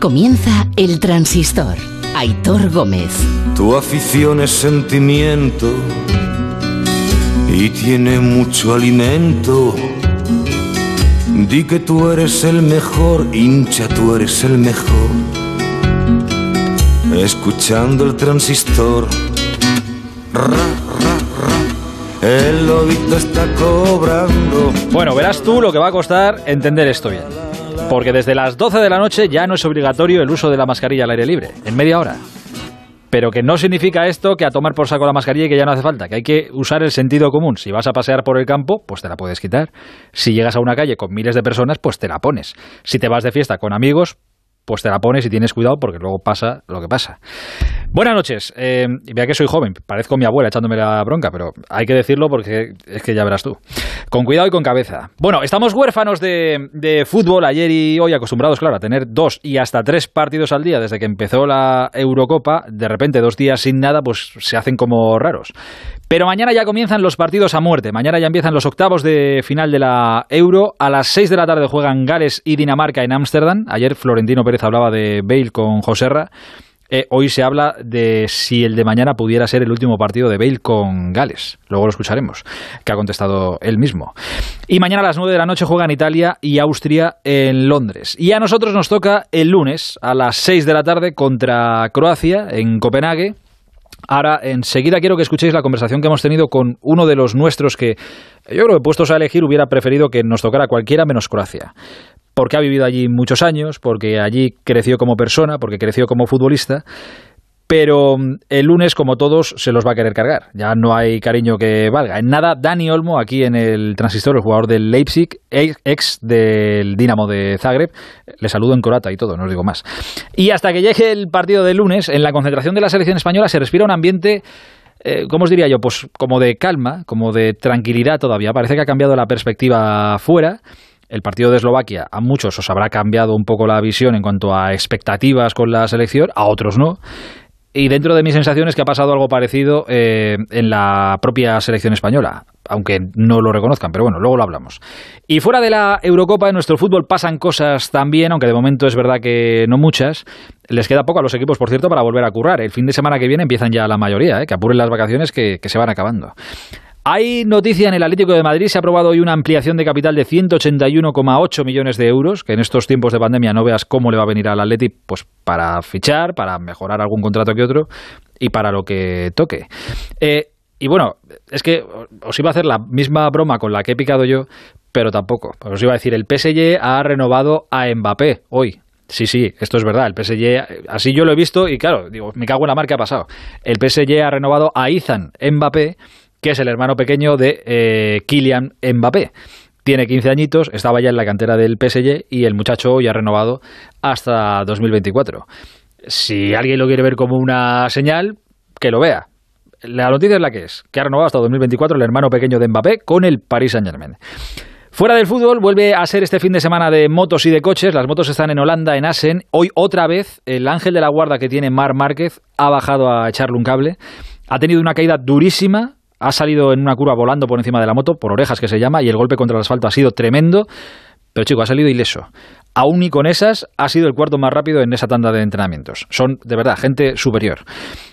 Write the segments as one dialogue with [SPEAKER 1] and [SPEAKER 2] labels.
[SPEAKER 1] Comienza el transistor. Aitor Gómez.
[SPEAKER 2] Tu afición es sentimiento y tiene mucho alimento. Di que tú eres el mejor, hincha, tú eres el mejor. Escuchando el transistor. Ra, ra, ra. El lobito está cobrando.
[SPEAKER 3] Bueno, verás tú lo que va a costar entender esto bien. Porque desde las 12 de la noche ya no es obligatorio el uso de la mascarilla al aire libre, en media hora. Pero que no significa esto que a tomar por saco la mascarilla y que ya no hace falta, que hay que usar el sentido común. Si vas a pasear por el campo, pues te la puedes quitar. Si llegas a una calle con miles de personas, pues te la pones. Si te vas de fiesta con amigos, pues te la pones y tienes cuidado porque luego pasa lo que pasa. Buenas noches. Eh, vea que soy joven, parezco mi abuela echándome la bronca, pero hay que decirlo porque es que ya verás tú. Con cuidado y con cabeza. Bueno, estamos huérfanos de, de fútbol ayer y hoy, acostumbrados, claro, a tener dos y hasta tres partidos al día desde que empezó la Eurocopa. De repente, dos días sin nada, pues se hacen como raros. Pero mañana ya comienzan los partidos a muerte. Mañana ya empiezan los octavos de final de la Euro. A las 6 de la tarde juegan Gales y Dinamarca en Ámsterdam. Ayer Florentino Pérez hablaba de Bale con Joserra. Eh, hoy se habla de si el de mañana pudiera ser el último partido de Bale con Gales. Luego lo escucharemos, que ha contestado él mismo. Y mañana a las 9 de la noche juegan Italia y Austria en Londres. Y a nosotros nos toca el lunes a las 6 de la tarde contra Croacia en Copenhague. Ahora, enseguida quiero que escuchéis la conversación que hemos tenido con uno de los nuestros que yo creo que puestos a elegir hubiera preferido que nos tocara cualquiera menos Croacia. Porque ha vivido allí muchos años, porque allí creció como persona, porque creció como futbolista. Pero mm, el lunes, como todos, se los va a querer cargar. Ya no hay cariño que valga. En nada, Dani Olmo, aquí en el transistor, el jugador del Leipzig, ex del Dinamo de Zagreb, le saludo en corata y todo, no os digo más. Y hasta que llegue el partido del lunes, en la concentración de la selección española se respira un ambiente eh, ¿cómo os diría yo? Pues como de calma, como de tranquilidad todavía. Parece que ha cambiado la perspectiva fuera. El partido de Eslovaquia a muchos os habrá cambiado un poco la visión en cuanto a expectativas con la selección, a otros no. Y dentro de mis sensaciones que ha pasado algo parecido eh, en la propia selección española, aunque no lo reconozcan, pero bueno, luego lo hablamos. Y fuera de la Eurocopa, en nuestro fútbol pasan cosas también, aunque de momento es verdad que no muchas. Les queda poco a los equipos, por cierto, para volver a currar. El fin de semana que viene empiezan ya la mayoría, eh, que apuren las vacaciones que, que se van acabando. Hay noticia en el Atlético de Madrid, se ha aprobado hoy una ampliación de capital de 181,8 millones de euros, que en estos tiempos de pandemia no veas cómo le va a venir al Atleti, pues para fichar, para mejorar algún contrato que otro y para lo que toque. Eh, y bueno, es que os iba a hacer la misma broma con la que he picado yo, pero tampoco. Os iba a decir, el PSG ha renovado a Mbappé hoy, Sí, sí, esto es verdad. El PSG, así yo lo he visto y claro, digo, me cago en la mar que ha pasado. El PSG ha renovado a Izan Mbappé que es el hermano pequeño de eh, Kylian Mbappé. Tiene 15 añitos, estaba ya en la cantera del PSG y el muchacho ya ha renovado hasta 2024. Si alguien lo quiere ver como una señal, que lo vea. La noticia es la que es, que ha renovado hasta 2024 el hermano pequeño de Mbappé con el Paris Saint-Germain. Fuera del fútbol, vuelve a ser este fin de semana de motos y de coches. Las motos están en Holanda, en Assen. Hoy otra vez el ángel de la guarda que tiene Mar Márquez ha bajado a echarle un cable. Ha tenido una caída durísima, ha salido en una curva volando por encima de la moto, por orejas que se llama, y el golpe contra el asfalto ha sido tremendo, pero chico, ha salido ileso. Aún y con esas, ha sido el cuarto más rápido en esa tanda de entrenamientos. Son, de verdad, gente superior.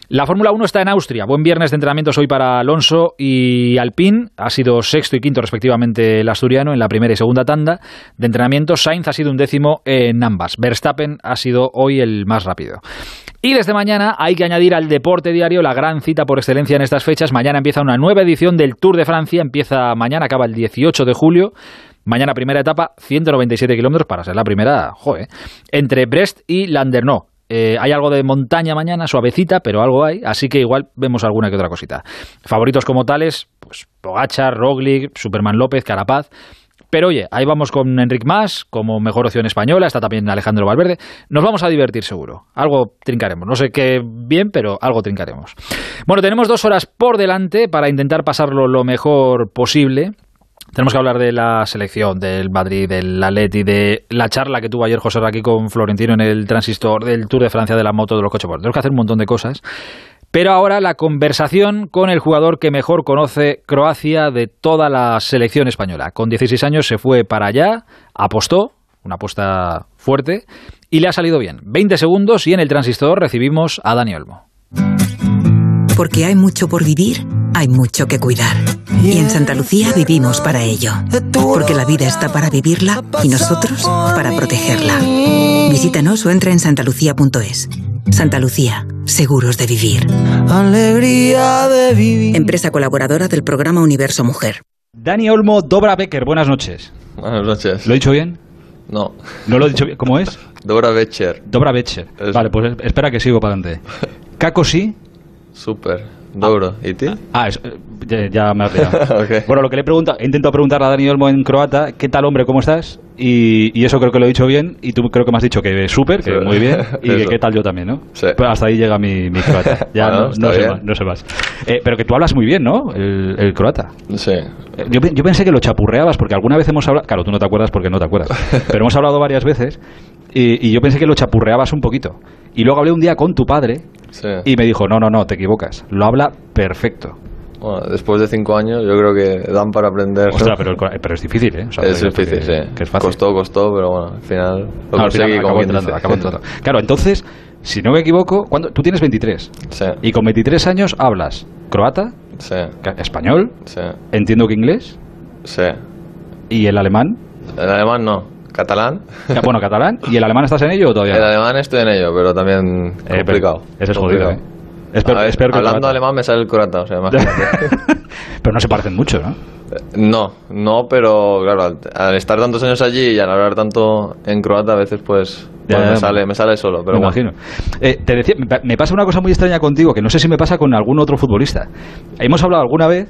[SPEAKER 3] La Fórmula 1 está en Austria. Buen viernes de entrenamientos hoy para Alonso y Alpine. Ha sido sexto y quinto, respectivamente, el asturiano en la primera y segunda tanda de entrenamiento. Sainz ha sido un décimo en ambas. Verstappen ha sido hoy el más rápido. Y desde mañana hay que añadir al deporte diario la gran cita por excelencia en estas fechas. Mañana empieza una nueva edición del Tour de Francia. Empieza mañana, acaba el 18 de julio. Mañana primera etapa, 197 kilómetros para ser la primera, joder, entre Brest y Landerneau. Eh, hay algo de montaña mañana, suavecita, pero algo hay, así que igual vemos alguna que otra cosita. Favoritos como tales, pues Pogachar, Roglic, Superman López, Carapaz. Pero oye, ahí vamos con Enric Mas como mejor opción española, está también Alejandro Valverde. Nos vamos a divertir seguro. Algo trincaremos. No sé qué bien, pero algo trincaremos. Bueno, tenemos dos horas por delante para intentar pasarlo lo mejor posible. Tenemos que hablar de la selección, del Madrid, del Atleti, de la charla que tuvo ayer José aquí con Florentino en el transistor, del Tour de Francia, de la moto, de los coches. Bueno, tenemos que hacer un montón de cosas. Pero ahora la conversación con el jugador que mejor conoce Croacia de toda la selección española. Con 16 años se fue para allá, apostó, una apuesta fuerte, Y le ha salido bien. 20 segundos y en el transistor recibimos a Dani Olmo.
[SPEAKER 4] Porque hay mucho por vivir, hay mucho que cuidar. Y en Santa Lucía vivimos para ello. Porque la vida está para vivirla y nosotros para protegerla. Visítanos o entra en santalucía.es. Santa Lucía, seguros de vivir.
[SPEAKER 5] Alegría de vivir.
[SPEAKER 4] Empresa colaboradora del programa Universo Mujer.
[SPEAKER 3] Dani Olmo Dobra Becker, buenas noches.
[SPEAKER 6] Buenas noches.
[SPEAKER 3] ¿Lo he dicho bien?
[SPEAKER 6] No.
[SPEAKER 3] ¿No lo he dicho bien? ¿Cómo es?
[SPEAKER 6] Dora Becher.
[SPEAKER 3] Dobra Becher. Vale, pues espera que sigo para adelante. Caco sí.
[SPEAKER 6] Súper. Dobro. ¿Y ti?
[SPEAKER 3] Ah, es- ya, ya me has. Bueno, lo que le he intentado preguntarle a Dani Olmo en croata, ¿qué tal hombre, cómo estás? Y, y eso creo que lo he dicho bien, y tú creo que me has dicho que súper, que muy bien, y que qué tal yo también, ¿no?
[SPEAKER 6] Sí.
[SPEAKER 3] Pues hasta ahí llega mi, mi croata. Ya
[SPEAKER 6] Bueno,
[SPEAKER 3] no, no sé más, no sé más. Eh, pero que tú hablas muy bien, ¿no? El, el croata.
[SPEAKER 6] Sí.
[SPEAKER 3] Eh, Yo, yo pensé que lo chapurreabas, porque alguna vez hemos hablado, claro, tú no te acuerdas porque no te acuerdas, pero hemos hablado varias veces, y, y yo pensé que lo chapurreabas un poquito. Y luego hablé un día con tu padre,
[SPEAKER 6] Sí.
[SPEAKER 3] y me dijo, no, no, no, te equivocas, lo habla perfecto.
[SPEAKER 6] Bueno, después de cinco años yo creo que dan para aprender.
[SPEAKER 3] Ostras, pero, pero es difícil, ¿eh? O sea,
[SPEAKER 6] es difícil,
[SPEAKER 3] que,
[SPEAKER 6] sí.
[SPEAKER 3] que es fácil.
[SPEAKER 6] Costó, costó, pero bueno, al final lo
[SPEAKER 3] No, al final
[SPEAKER 6] quien
[SPEAKER 3] entrando, acabó entrando. Claro, entonces, si no me equivoco, ¿cuándo? tú tienes 23
[SPEAKER 6] Sí.
[SPEAKER 3] y con 23 años hablas croata,
[SPEAKER 6] Sí.
[SPEAKER 3] español,
[SPEAKER 6] Sí.
[SPEAKER 3] entiendo que inglés
[SPEAKER 6] Sí.
[SPEAKER 3] y el alemán,
[SPEAKER 6] El alemán no. Catalán.
[SPEAKER 3] Bueno, catalán, y el alemán estás en ello o todavía
[SPEAKER 6] El alemán estoy en ello, pero también
[SPEAKER 3] Eh,
[SPEAKER 6] complicado.
[SPEAKER 3] Ese es jodido, ¿eh?
[SPEAKER 6] Complicado.
[SPEAKER 3] Es peor,
[SPEAKER 6] A ver,
[SPEAKER 3] es peor que
[SPEAKER 6] hablando alemán me sale el croata, o sea,
[SPEAKER 3] pero no se parecen mucho, ¿no?
[SPEAKER 6] No, no, pero claro, al, al estar tantos años allí y al hablar tanto en croata, a veces pues,
[SPEAKER 3] Ya,
[SPEAKER 6] pues
[SPEAKER 3] ya,
[SPEAKER 6] me, sale, me sale solo. Pero
[SPEAKER 3] me
[SPEAKER 6] bueno.
[SPEAKER 3] imagino. Eh, te decía, me pasa una cosa muy extraña contigo, que no sé si me pasa con algún otro futbolista. Hemos hablado alguna vez,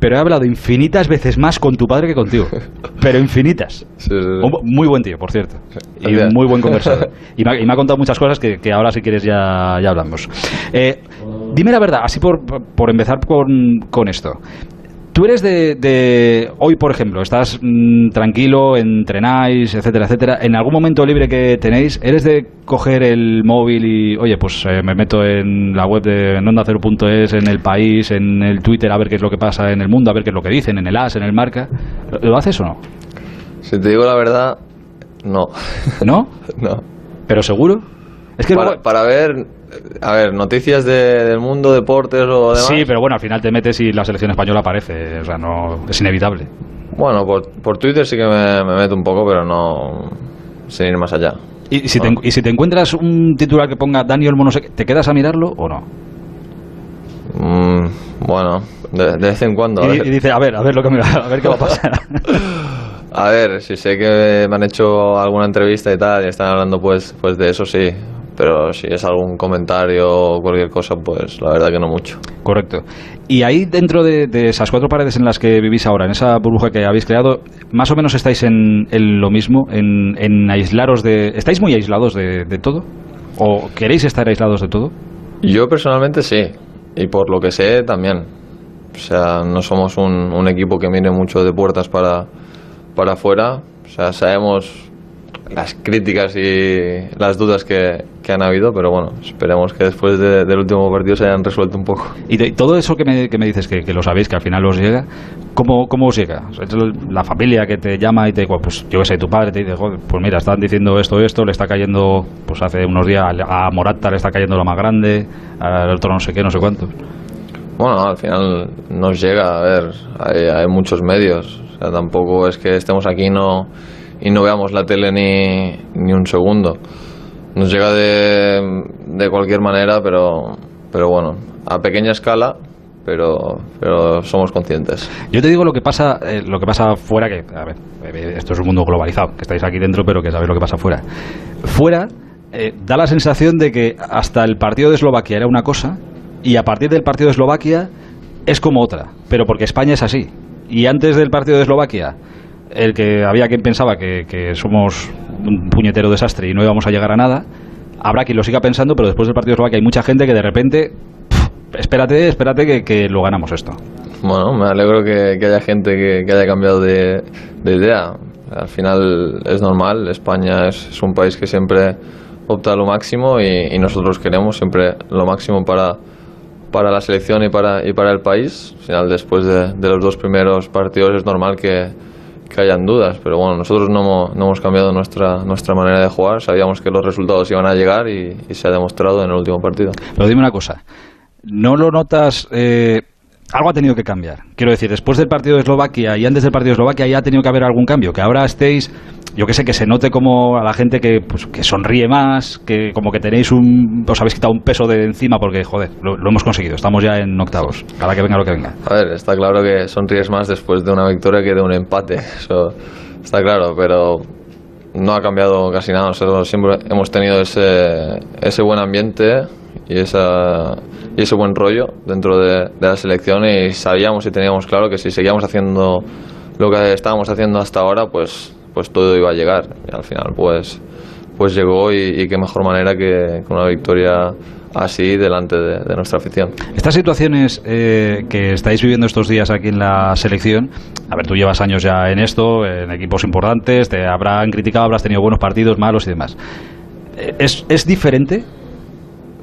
[SPEAKER 3] pero he hablado infinitas veces más con tu padre que contigo. Pero infinitas.
[SPEAKER 6] Sí, sí, sí.
[SPEAKER 3] Un bu- muy buen tío, por cierto. Y un muy buen conversador. Y me, ha, y me ha contado muchas cosas que, que ahora, si quieres, ya, ya hablamos. Eh, dime la verdad, así por, por empezar con, con esto. Tú eres de, de- Hoy, por ejemplo, estás mm, tranquilo, entrenáis, etcétera, etcétera. En algún momento libre que tenéis, ¿eres de coger el móvil y, oye, pues eh, me meto en la web de ondacero.es, en el país, en el Twitter, a ver qué es lo que pasa en el mundo, a ver qué es lo que dicen, en el AS, en el Marca? ¿Lo, lo haces o no?
[SPEAKER 6] Si te digo la verdad, no.
[SPEAKER 3] ¿No?
[SPEAKER 6] no.
[SPEAKER 3] ¿Pero seguro? Es que
[SPEAKER 6] Para,
[SPEAKER 3] luego-
[SPEAKER 6] para ver, a ver, noticias de- del mundo, deportes o demás.
[SPEAKER 3] Sí, pero bueno, al final te metes y la selección española aparece. O sea, no es inevitable.
[SPEAKER 6] Bueno, por, por Twitter sí que me, me meto un poco, pero no sin ir más allá.
[SPEAKER 3] Y si, te, y si te encuentras un titular que ponga Dani Olmo, no sé qué, ¿te quedas a mirarlo o no?
[SPEAKER 6] Mm, bueno, de, de vez en cuando.
[SPEAKER 3] y dice, a ver, a ver lo que me va, a ver qué va a pasar.
[SPEAKER 6] A ver, si sé que me han hecho alguna entrevista y tal, y están hablando pues, pues de eso sí. Pero si es algún comentario o cualquier cosa, pues la verdad que no mucho.
[SPEAKER 3] Correcto. Y ahí dentro de, de esas cuatro paredes en las que vivís ahora, en esa burbuja que habéis creado, más o menos estáis en, en lo mismo, en, en aislaros de... ¿Estáis muy aislados de, de todo? ¿O queréis estar aislados de todo?
[SPEAKER 6] Yo personalmente sí, y por lo que sé también. O sea, no somos un, un equipo que mire mucho de puertas para, para afuera. O sea, sabemos las críticas y las dudas que, que han habido, pero bueno, esperemos que después de- del último partido se hayan resuelto un poco.
[SPEAKER 3] Y de- todo eso que me, que me dices, que, que lo sabéis, que al final os llega, ¿cómo, cómo os llega? O sea, es la familia que te llama y te dice, pues yo qué sé, tu padre te dice, "Joder, pues mira, están diciendo esto, esto, le está cayendo, pues hace unos días a Morata le está cayendo lo más grande, al otro no sé qué, no sé cuánto.
[SPEAKER 6] Bueno, al final nos llega, a ver, hay, hay muchos medios. O sea, tampoco es que estemos aquí no, y no veamos la tele ni, ni un segundo. Nos llega de, de cualquier manera, pero, pero bueno, a pequeña escala, pero, pero somos conscientes.
[SPEAKER 3] Yo te digo lo que pasa, eh, lo que pasa fuera, que a ver, eh, esto es un mundo globalizado, que estáis aquí dentro, pero que sabéis lo que pasa fuera. Fuera eh, da la sensación de que hasta el partido de Eslovaquia era una cosa y a partir del partido de Eslovaquia es como otra, pero porque España es así. Y antes del partido de Eslovaquia, el que había quien pensaba que, que somos un puñetero desastre y no íbamos a llegar a nada, habrá quien lo siga pensando, pero después del partido de Eslovaquia hay mucha gente que de repente, "Pff, espérate, espérate que, que lo ganamos esto.
[SPEAKER 6] Bueno, me alegro que, haya gente que, haya cambiado de, de idea. Al final es normal, España es, un país que siempre opta lo máximo y, nosotros queremos siempre lo máximo para, para la selección y para, y para el país. Al final, después de, de los dos primeros partidos, es normal que, que hayan dudas, pero bueno, nosotros no no hemos cambiado nuestra, nuestra manera de jugar, sabíamos que los resultados iban a llegar y, se ha demostrado en el último partido.
[SPEAKER 3] Pero dime una cosa, ¿no lo notas? Eh, algo ha tenido que cambiar. Quiero decir, después del partido de Eslovaquia y antes del partido de Eslovaquia ya ha tenido que haber algún cambio, que ahora estéis yo que sé, que se note como a la gente que, pues, que sonríe más, que como que tenéis un, os habéis quitado un peso de encima porque, joder, lo, hemos conseguido, estamos ya en octavos, cada que venga lo que venga.
[SPEAKER 6] A ver, está claro que sonríes más después de una victoria que de un empate, eso está claro, pero no ha cambiado casi nada, nosotros siempre hemos tenido ese, ese buen ambiente y, esa, y ese buen rollo dentro de, de la selección y sabíamos y teníamos claro que si seguíamos haciendo lo que estábamos haciendo hasta ahora, pues pues todo iba a llegar. Y al final, pues, pues llegó y, qué mejor manera que con una victoria así delante de, nuestra afición.
[SPEAKER 3] Estas situaciones eh, que estáis viviendo estos días aquí en la selección, a ver, tú llevas años ya en esto, en equipos importantes, te habrán criticado, habrás tenido buenos partidos, malos y demás. Eh, ¿Es, es diferente?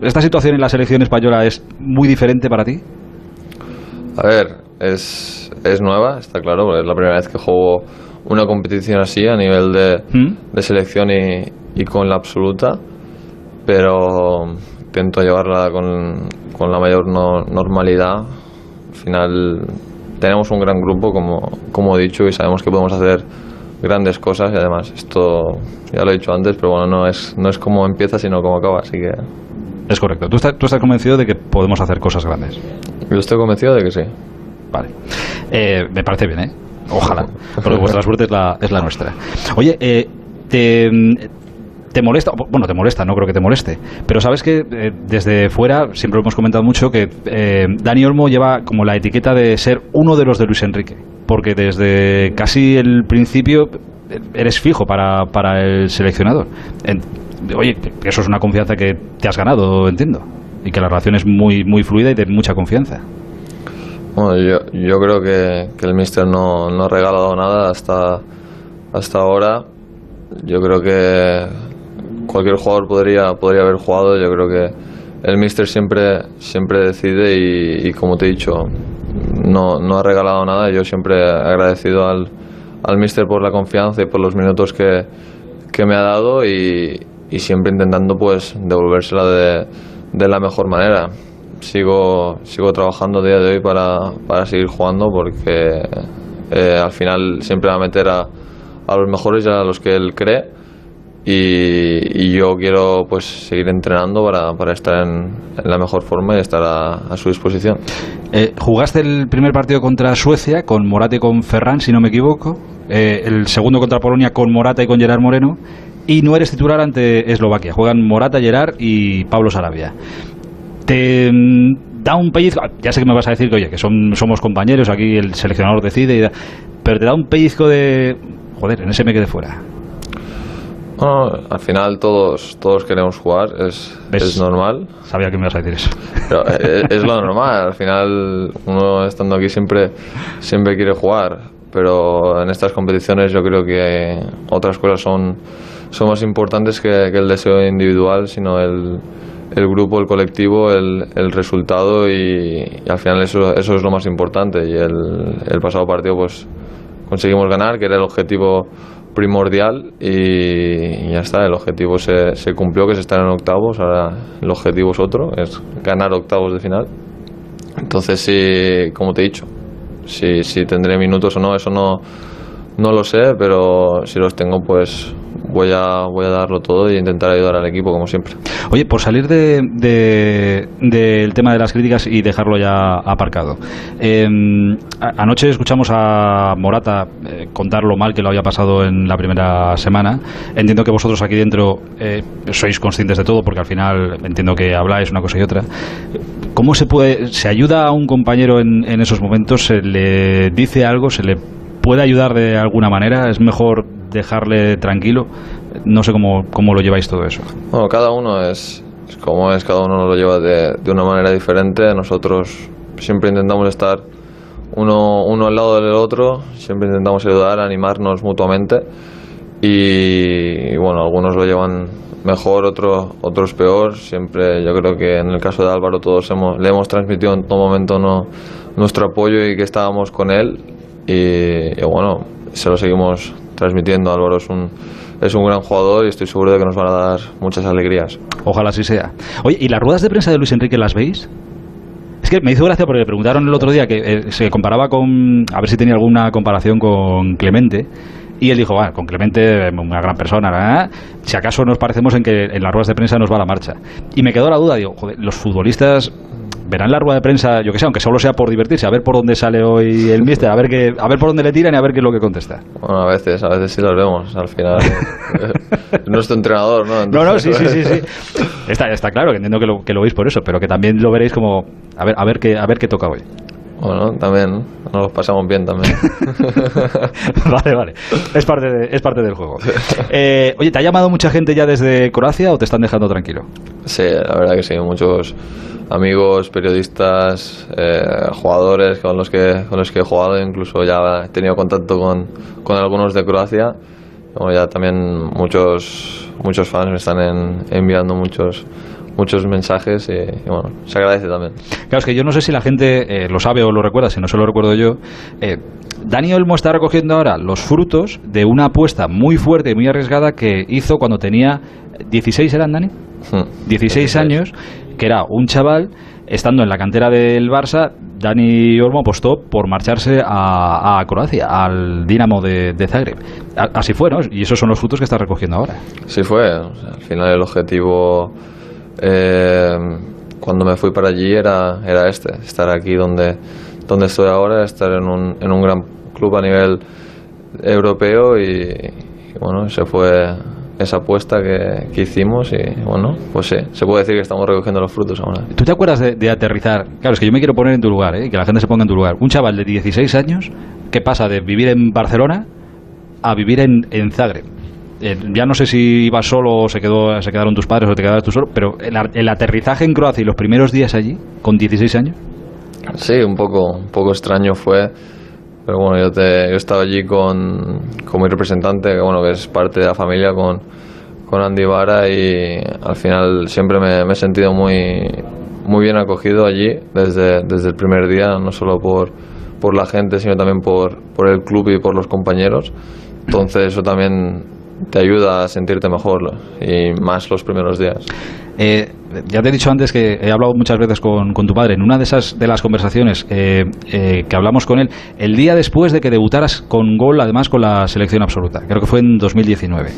[SPEAKER 3] ¿Esta situación en la selección española es muy diferente para ti?
[SPEAKER 6] A ver, es, es nueva, está claro, es la primera vez que juego una competición así a nivel de, ¿Mm? de selección y, y, con la absoluta, pero intento llevarla con, con la mayor normalidad. Al final tenemos un gran grupo, como, como he dicho, y sabemos que podemos hacer grandes cosas y además esto ya lo he dicho antes, pero bueno, no es, no es como empieza, sino como acaba, así que...
[SPEAKER 3] Es correcto. ¿Tú estás, ¿Tú estás convencido de que podemos hacer cosas grandes?
[SPEAKER 6] Yo estoy convencido de que sí.
[SPEAKER 3] Vale. Eh, me parece bien, ¿eh? Ojalá, porque vuestra suerte es la, es la nuestra. Oye, eh, te, te molesta, bueno, te molesta, no creo que te moleste, pero sabes que eh, desde fuera siempre hemos comentado mucho que eh, Dani Olmo lleva como la etiqueta de ser uno de los de Luis Enrique, porque desde casi el principio eres fijo para, para el seleccionador. oye, eso es una confianza que te has ganado, entiendo, y que la relación es muy, muy fluida y de mucha confianza.
[SPEAKER 6] Bueno, yo, yo creo que, que el Mister no, no, ha regalado nada hasta, hasta ahora. Yo creo que cualquier jugador podría, podría haber jugado. Yo creo que el Mister siempre, siempre decide y, como te he dicho, no, no ha regalado nada. Yo siempre he agradecido al, al Mister por la confianza y por los minutos que, que me ha dado y, y siempre intentando pues devolvérsela de, de la mejor manera sigo, sigo trabajando día de hoy para, para seguir jugando porque eh, al final siempre va a meter a, a, los mejores y a los que él cree y, yo quiero pues seguir entrenando para, para estar en, la mejor forma y estar a, su disposición.
[SPEAKER 3] Eh, jugaste el primer partido contra Suecia con Morata y con Ferran, si no me equivoco, eh, el segundo contra Polonia con Morata y con Gerard Moreno y no eres titular ante Eslovaquia. Juegan Morata, Gerard y Pablo Sarabia te mm, da un pellizco, ya sé que me vas a decir que oye, que son, somos compañeros, aquí el seleccionador decide, pero te da un pellizco de, joder, en ese me quedé fuera.
[SPEAKER 6] Al final todos, todos queremos jugar, es, es normal.
[SPEAKER 3] Sabía que me ibas a decir eso.
[SPEAKER 6] Eh, es, lo normal, al final uno estando aquí siempre, siempre quiere jugar, pero en estas competiciones yo creo que otras cosas son, son más importantes que el deseo individual, sino el, el grupo, el colectivo, el, el resultado y, al final eso, eso es lo más importante. Y el, el, pasado partido pues conseguimos ganar, que era el objetivo primordial y, ya está, el objetivo se, se cumplió, que se están en octavos, ahora el objetivo es otro, es ganar octavos de final. Entonces, sí, como te he dicho, si, si tendré minutos o no, eso no, no lo sé, pero si los tengo, pues voy a, voy a darlo todo y intentar ayudar al equipo, como siempre.
[SPEAKER 3] Oye, por salir del de, tema de las críticas y dejarlo ya aparcado. Em, anoche escuchamos a Morata eh, contar lo mal que lo había pasado en la primera semana. Entiendo que vosotros aquí dentro eh, sois conscientes de todo, porque al final entiendo que habláis una cosa y otra. ¿Cómo se puede, se ayuda a un compañero en, en esos momentos? ¿Se le dice algo? ¿Se le puede ayudar de alguna manera? ¿Es mejor dejarle tranquilo? No sé cómo, cómo lo lleváis todo eso.
[SPEAKER 6] Bueno, cada uno es, como es, cada uno lo lleva de, de, una manera diferente. Nosotros siempre intentamos estar uno, uno al lado del otro, siempre intentamos ayudar, animarnos mutuamente. Y, bueno, algunos lo llevan mejor, otros, otros peor. Siempre yo creo que en el caso de Álvaro todos hemos, le hemos transmitido en todo momento no, nuestro apoyo y que estábamos con él. y bueno, se lo seguimos transmitiendo. Álvaro es un, es un gran jugador y estoy seguro de que nos van a dar muchas alegrías.
[SPEAKER 3] Ojalá así sea. Oye, ¿y las ruedas de prensa de Luis Enrique las veis? Es que me hizo gracia porque le preguntaron el otro día que eh, se comparaba con. A ver si tenía alguna comparación con Clemente. Y él dijo, bueno, con Clemente, una gran persona, si acaso nos parecemos en que en las ruedas de prensa nos va la marcha. Y me quedó la duda, digo, joder, los futbolistas verán la rueda de prensa, yo que sé, aunque solo sea por divertirse, a ver por dónde sale hoy el mister, a ver qué, a ver por dónde le tiran y a ver qué es lo que contesta.
[SPEAKER 6] Bueno, a veces, a veces sí los vemos, al final. nuestro entrenador, ¿no?
[SPEAKER 3] no, no, sí, sí, sí, sí. Está, está claro que entiendo que lo, que lo veis por eso, pero que también lo veréis como, a ver, a ver qué, a ver qué toca hoy.
[SPEAKER 6] Bueno, también nos los pasamos bien también.
[SPEAKER 3] vale, vale. Es parte, de, es parte del juego. Eh, oye, ¿te ha llamado mucha gente ya desde Croacia o te están dejando tranquilo?
[SPEAKER 6] Sí, la verdad que sí. Muchos amigos, periodistas, eh, jugadores con los, que, con los que he jugado. Incluso ya he tenido contacto con, con algunos de Croacia. Como ya también muchos, muchos fans me están enviando muchos muchos mensajes y, bueno, se agradece también.
[SPEAKER 3] Claro, es que yo no sé si la gente eh, lo sabe o lo recuerda, si no se lo recuerdo yo. Eh, Dani Olmo está recogiendo ahora los frutos de una apuesta muy fuerte y muy arriesgada que hizo cuando tenía 16, ¿eran Dani? 16 hmm. años, que era un chaval estando en la cantera del Barça, Dani Olmo apostó por marcharse a, Croacia, al Dinamo de, Zagreb. así fue, ¿no? Y esos son los frutos que está recogiendo ahora.
[SPEAKER 6] Sí fue. al final el objetivo eh, cuando me fui para allí era, era este, estar aquí donde, donde estoy ahora, estar en un, en un gran club a nivel europeo y, bueno, se fue esa apuesta que, que, hicimos y bueno, pues sí, se puede decir que estamos recogiendo los frutos ahora.
[SPEAKER 3] ¿Tú te acuerdas de, aterrizar? Claro, es que yo me quiero poner en tu lugar, ¿eh? que la gente se ponga en tu lugar. Un chaval de 16 años que pasa de vivir en Barcelona a vivir en, en Zagreb eh, ya no sé si ibas solo o se, quedó, se quedaron tus padres o te quedaste tú solo, pero el, aterrizaje en Croacia y los primeros días allí, con 16 años.
[SPEAKER 6] Sí, un poco, un poco extraño fue. Pero bueno, yo, te, yo estaba allí con, con mi representante, que, bueno, que es parte de la familia, con, con Andy Vara, y al final siempre me, me, he sentido muy, muy bien acogido allí desde, desde el primer día, no solo por, por la gente, sino también por, por el club y por los compañeros. Entonces eso también te ayuda a sentirte mejor y más los primeros días.
[SPEAKER 3] Eh, ya te he dicho antes que he hablado muchas veces con, tu padre. En una de esas de las conversaciones eh, eh, que hablamos con él, el día después de que debutaras con gol, además con la selección absoluta, creo que fue en 2019.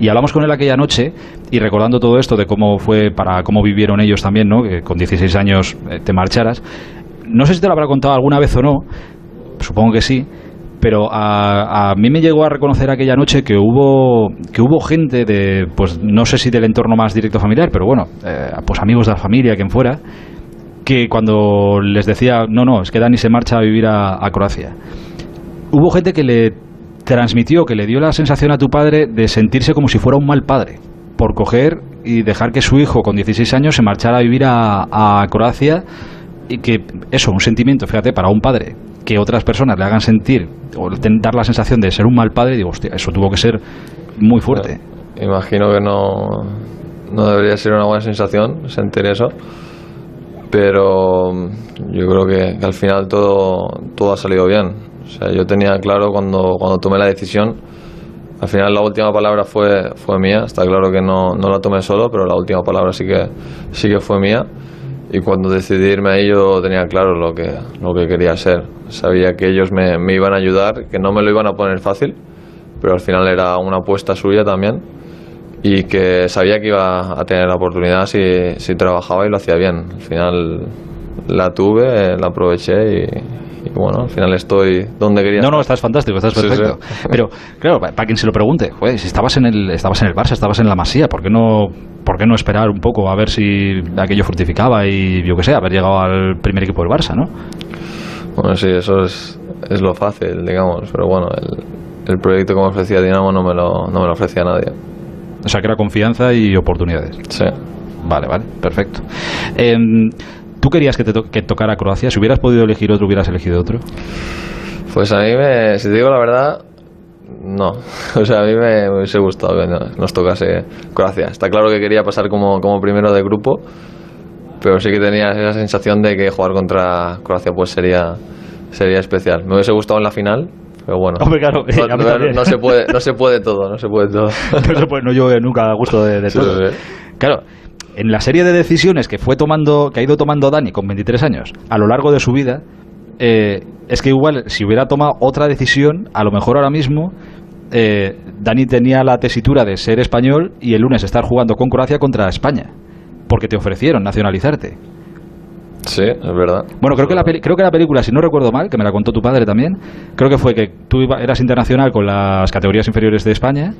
[SPEAKER 3] Y hablamos con él aquella noche y recordando todo esto de cómo fue para cómo vivieron ellos también, ¿no? Que con 16 años te marcharas. No sé si te lo habrá contado alguna vez o no. Supongo que sí pero a, mí me llegó a reconocer aquella noche que hubo que hubo gente de pues no sé si del entorno más directo familiar pero bueno eh, pues amigos de la familia quien fuera que cuando les decía no no es que Dani se marcha a vivir a, Croacia hubo gente que le transmitió que le dio la sensación a tu padre de sentirse como si fuera un mal padre por coger y dejar que su hijo con 16 años se marchara a vivir a, a Croacia y que eso un sentimiento fíjate para un padre que otras personas le hagan sentir o dar la sensación de ser un mal padre, digo, hostia, eso tuvo que ser muy fuerte.
[SPEAKER 6] Imagino que no, no debería ser una buena sensación sentir eso, pero yo creo que, al final todo, todo ha salido bien. O sea, yo tenía claro cuando, cuando tomé la decisión, al final la última palabra fue, fue mía, está claro que no, no la tomé solo, pero la última palabra sí que, sí que fue mía. Y cuando decidí irme ahí yo tenía claro lo que, lo que quería ser. Sabía que ellos me, me iban a ayudar, que no me lo iban a poner fácil, pero al final era una apuesta suya también y que sabía que iba a tener la oportunidad si, si trabajaba y lo hacía bien. Al final la tuve, la aproveché y, y bueno, al final estoy donde quería.
[SPEAKER 3] No, no, estás fantástico, estás perfecto. Pero claro, para quien se lo pregunte, si estabas en el estabas en el Barça, estabas en la Masía, ¿por qué no por qué no esperar un poco a ver si aquello fructificaba y yo qué sé, haber llegado al primer equipo del Barça, ¿no?
[SPEAKER 6] Bueno, sí, eso es, es lo fácil, digamos, pero bueno, el, el proyecto que me ofrecía Dinamo no me lo, no me lo ofrecía nadie.
[SPEAKER 3] O sea, que era confianza y oportunidades.
[SPEAKER 6] Sí.
[SPEAKER 3] Vale, vale, perfecto. Eh, ¿Tú querías que te que tocara Croacia? Si hubieras podido elegir otro, hubieras elegido otro.
[SPEAKER 6] Pues a mí, me, si te digo la verdad, no. O sea, a mí me, hubiese gustado que nos tocase Croacia. Está claro que quería pasar como, como primero de grupo, pero sí que tenía esa sensación de que jugar contra Croacia pues sería, sería especial. Me hubiese gustado en la final, pero bueno.
[SPEAKER 3] Hombre, claro,
[SPEAKER 6] no, se puede, no se puede todo, no se puede todo.
[SPEAKER 3] no, se puede- no llueve nunca a gusto de, de
[SPEAKER 6] Sí,
[SPEAKER 3] todo.
[SPEAKER 6] sí.
[SPEAKER 3] Claro, en la serie de decisiones que fue tomando, que ha ido tomando Dani con 23 años a lo largo de su vida, eh, es que igual si hubiera tomado otra decisión, a lo mejor ahora mismo eh, Dani tenía la tesitura de ser español y el lunes estar jugando con Croacia contra España, porque te ofrecieron nacionalizarte.
[SPEAKER 6] Sí, es verdad.
[SPEAKER 3] Bueno, creo que, la peli- creo que la película, si no recuerdo mal, que me la contó tu padre también, creo que fue que tú iba- eras internacional con las categorías inferiores de España,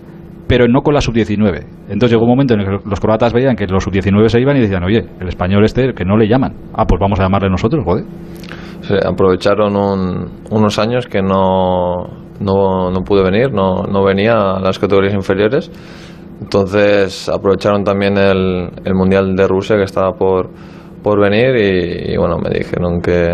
[SPEAKER 3] pero no con la sub-19. Entonces llegó un momento en el que los croatas veían que los sub-19 se iban y decían, oye, el español este, que no le llaman. Ah, pues vamos a llamarle nosotros, joder.
[SPEAKER 6] Aprovecharon un- unos años que no, no, no pude venir, no, no venía a las categorías inferiores. Entonces aprovecharon también el, el Mundial de Rusia que estaba por, por venir y, y, bueno, me dijeron que,